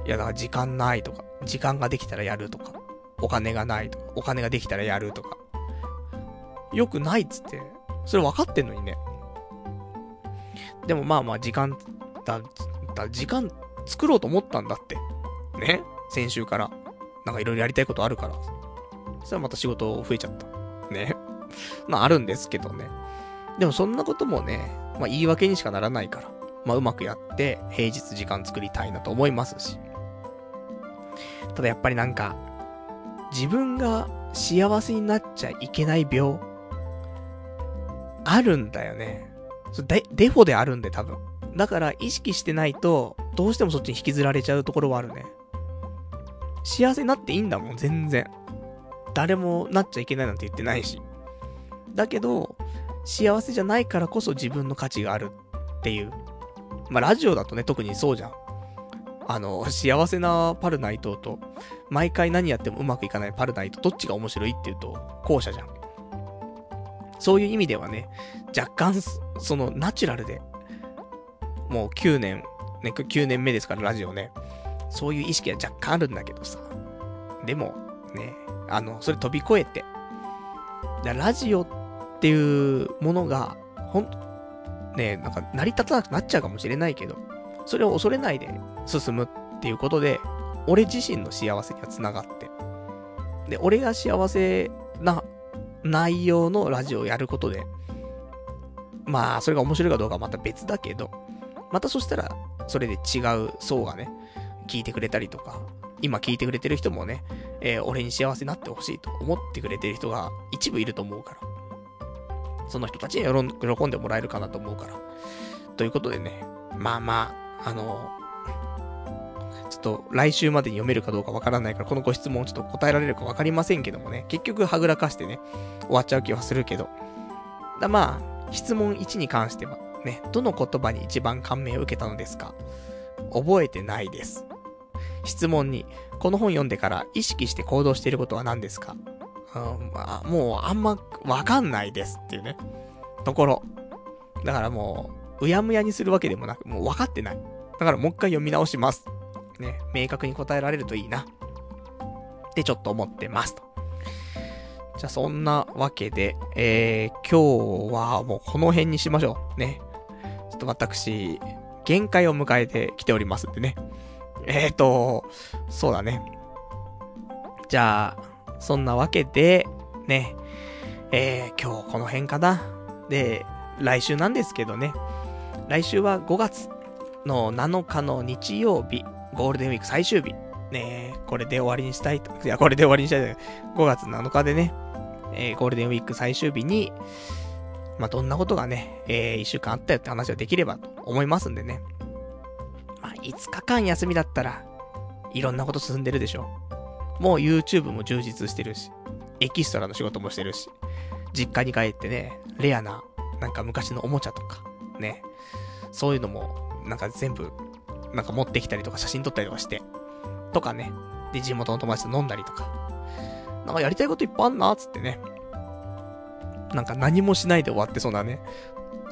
いやだから時間ないとか、時間ができたらやるとか、お金がないとか、お金ができたらやるとか。よくないっつって、それ分かってんのにね。でもまあまあ時間、だ、だ、時間作ろうと思ったんだって。ね？先週から。なんかいろいろやりたいことあるから。そしたらまた仕事増えちゃった。ね？まああるんですけどね。でもそんなこともね、まあ言い訳にしかならないから。まあうまくやって、平日時間作りたいなと思いますし。ただやっぱりなんか、自分が幸せになっちゃいけない病、あるんだよね。そデデフォであるんで多分。だから意識してないと、どうしてもそっちに引きずられちゃうところはあるね。幸せになっていいんだもん、全然。誰もなっちゃいけないなんて言ってないし。だけど、幸せじゃないからこそ自分の価値があるっていう。まあ、ラジオだとね、特にそうじゃん。あの、幸せなパルナイトと、毎回何やってもうまくいかないパルナイト、どっちが面白いっていうと、後者じゃん。そういう意味ではね、若干、その、ナチュラルで、もう9年、ね、9年目ですから、ラジオね。そういう意識は若干あるんだけどさ。でも、ね、あの、それ飛び越えて、ラジオっていうものが、ほん、ね、なんか成り立たなくなっちゃうかもしれないけど、それを恐れないで進むっていうことで、俺自身の幸せには繋がって。で、俺が幸せな内容のラジオをやることで、まあ、それが面白いかどうかはまた別だけど、またそしたら、それで違う層がね、聞いてくれたりとか、今聞いてくれてる人もね、えー、俺に幸せになってほしいと思ってくれてる人が一部いると思うから。その人たちに喜んでもらえるかなと思うから。ということでね、まあまあ、あの、ちょっと来週までに読めるかどうかわからないから、このご質問ちょっと答えられるかわかりませんけどもね、結局はぐらかしてね、終わっちゃう気はするけど。だまあ、質問1に関しては、ね、どの言葉に一番感銘を受けたのですか？覚えてないです。質問に、この本読んでから意識して行動していることは何ですか？うん、まあ、もうあんまわかんないですっていうね、ところ。だからもう、うやむやにするわけでもなく、もう分かってない。だからもう一回読み直します。ね、明確に答えられるといいな。ってちょっと思ってますと。じゃあそんなわけで、えー、今日はもうこの辺にしましょう。ね。ちょっと私、限界を迎えてきておりますんでね。えーと、そうだね。じゃあ、そんなわけで、ね、えー、今日この辺かな。で、来週なんですけどね。来週は5月の7日の日曜日、ゴールデンウィーク最終日。ねこれで終わりにしたいと。いや、これで終わりにしたいと。5月7日でね、えー、ゴールデンウィーク最終日に、まあ、どんなことがね、えー、1週間あったよって話ができればと思いますんでね。まあ、5日間休みだったら、いろんなこと進んでるでしょ。もう YouTube も充実してるし、エキストラの仕事もしてるし、実家に帰ってね、レアな、なんか昔のおもちゃとか、ね、そういうのも、なんか全部、なんか持ってきたりとか写真撮ったりとかして、とかね、で、地元の友達と飲んだりとか、なんかやりたいこといっぱいあんな、つってね、なんか何もしないで終わってそうなね、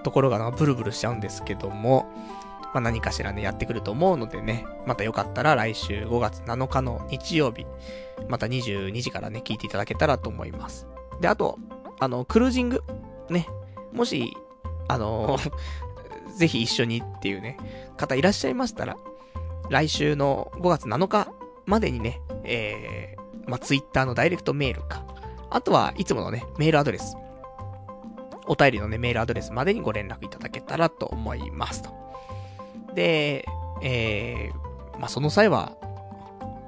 ところがなブルブルしちゃうんですけども、まあ、何かしらね、やってくると思うのでね、またよかったら来週5月7日の日曜日、また22時からね、聞いていただけたらと思います。で、あと、あの、クルージング、ね、もし、あの ぜひ一緒にっていうね、方いらっしゃいましたら、来週の5月7日までにね、えー、まあ、Twitter のダイレクトメールか、あとはいつものね、メールアドレス、お便りのね、メールアドレスまでにご連絡いただけたらと思いますと。で、えー、まあ、その際は、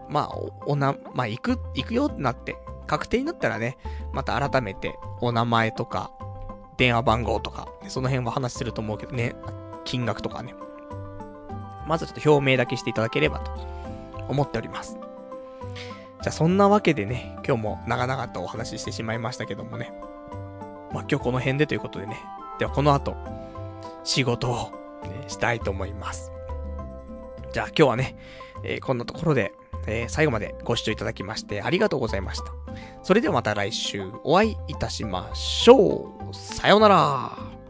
まあ、おな、まあ、行く、行くよってなって、確定になったらね、また改めてお名前とか、電話番号とか、その辺は話すると思うけどね、金額とかね。まずちょっと表明だけしていただければと思っております。じゃあそんなわけでね、今日も長々とお話ししてしまいましたけどもね。まあ今日この辺でということでね。ではこの後、仕事を、ね、したいと思います。じゃあ今日はね、えー、こんなところで、えー、最後までご視聴いただきましてありがとうございました。それではまた来週お会いいたしましょう。さようなら。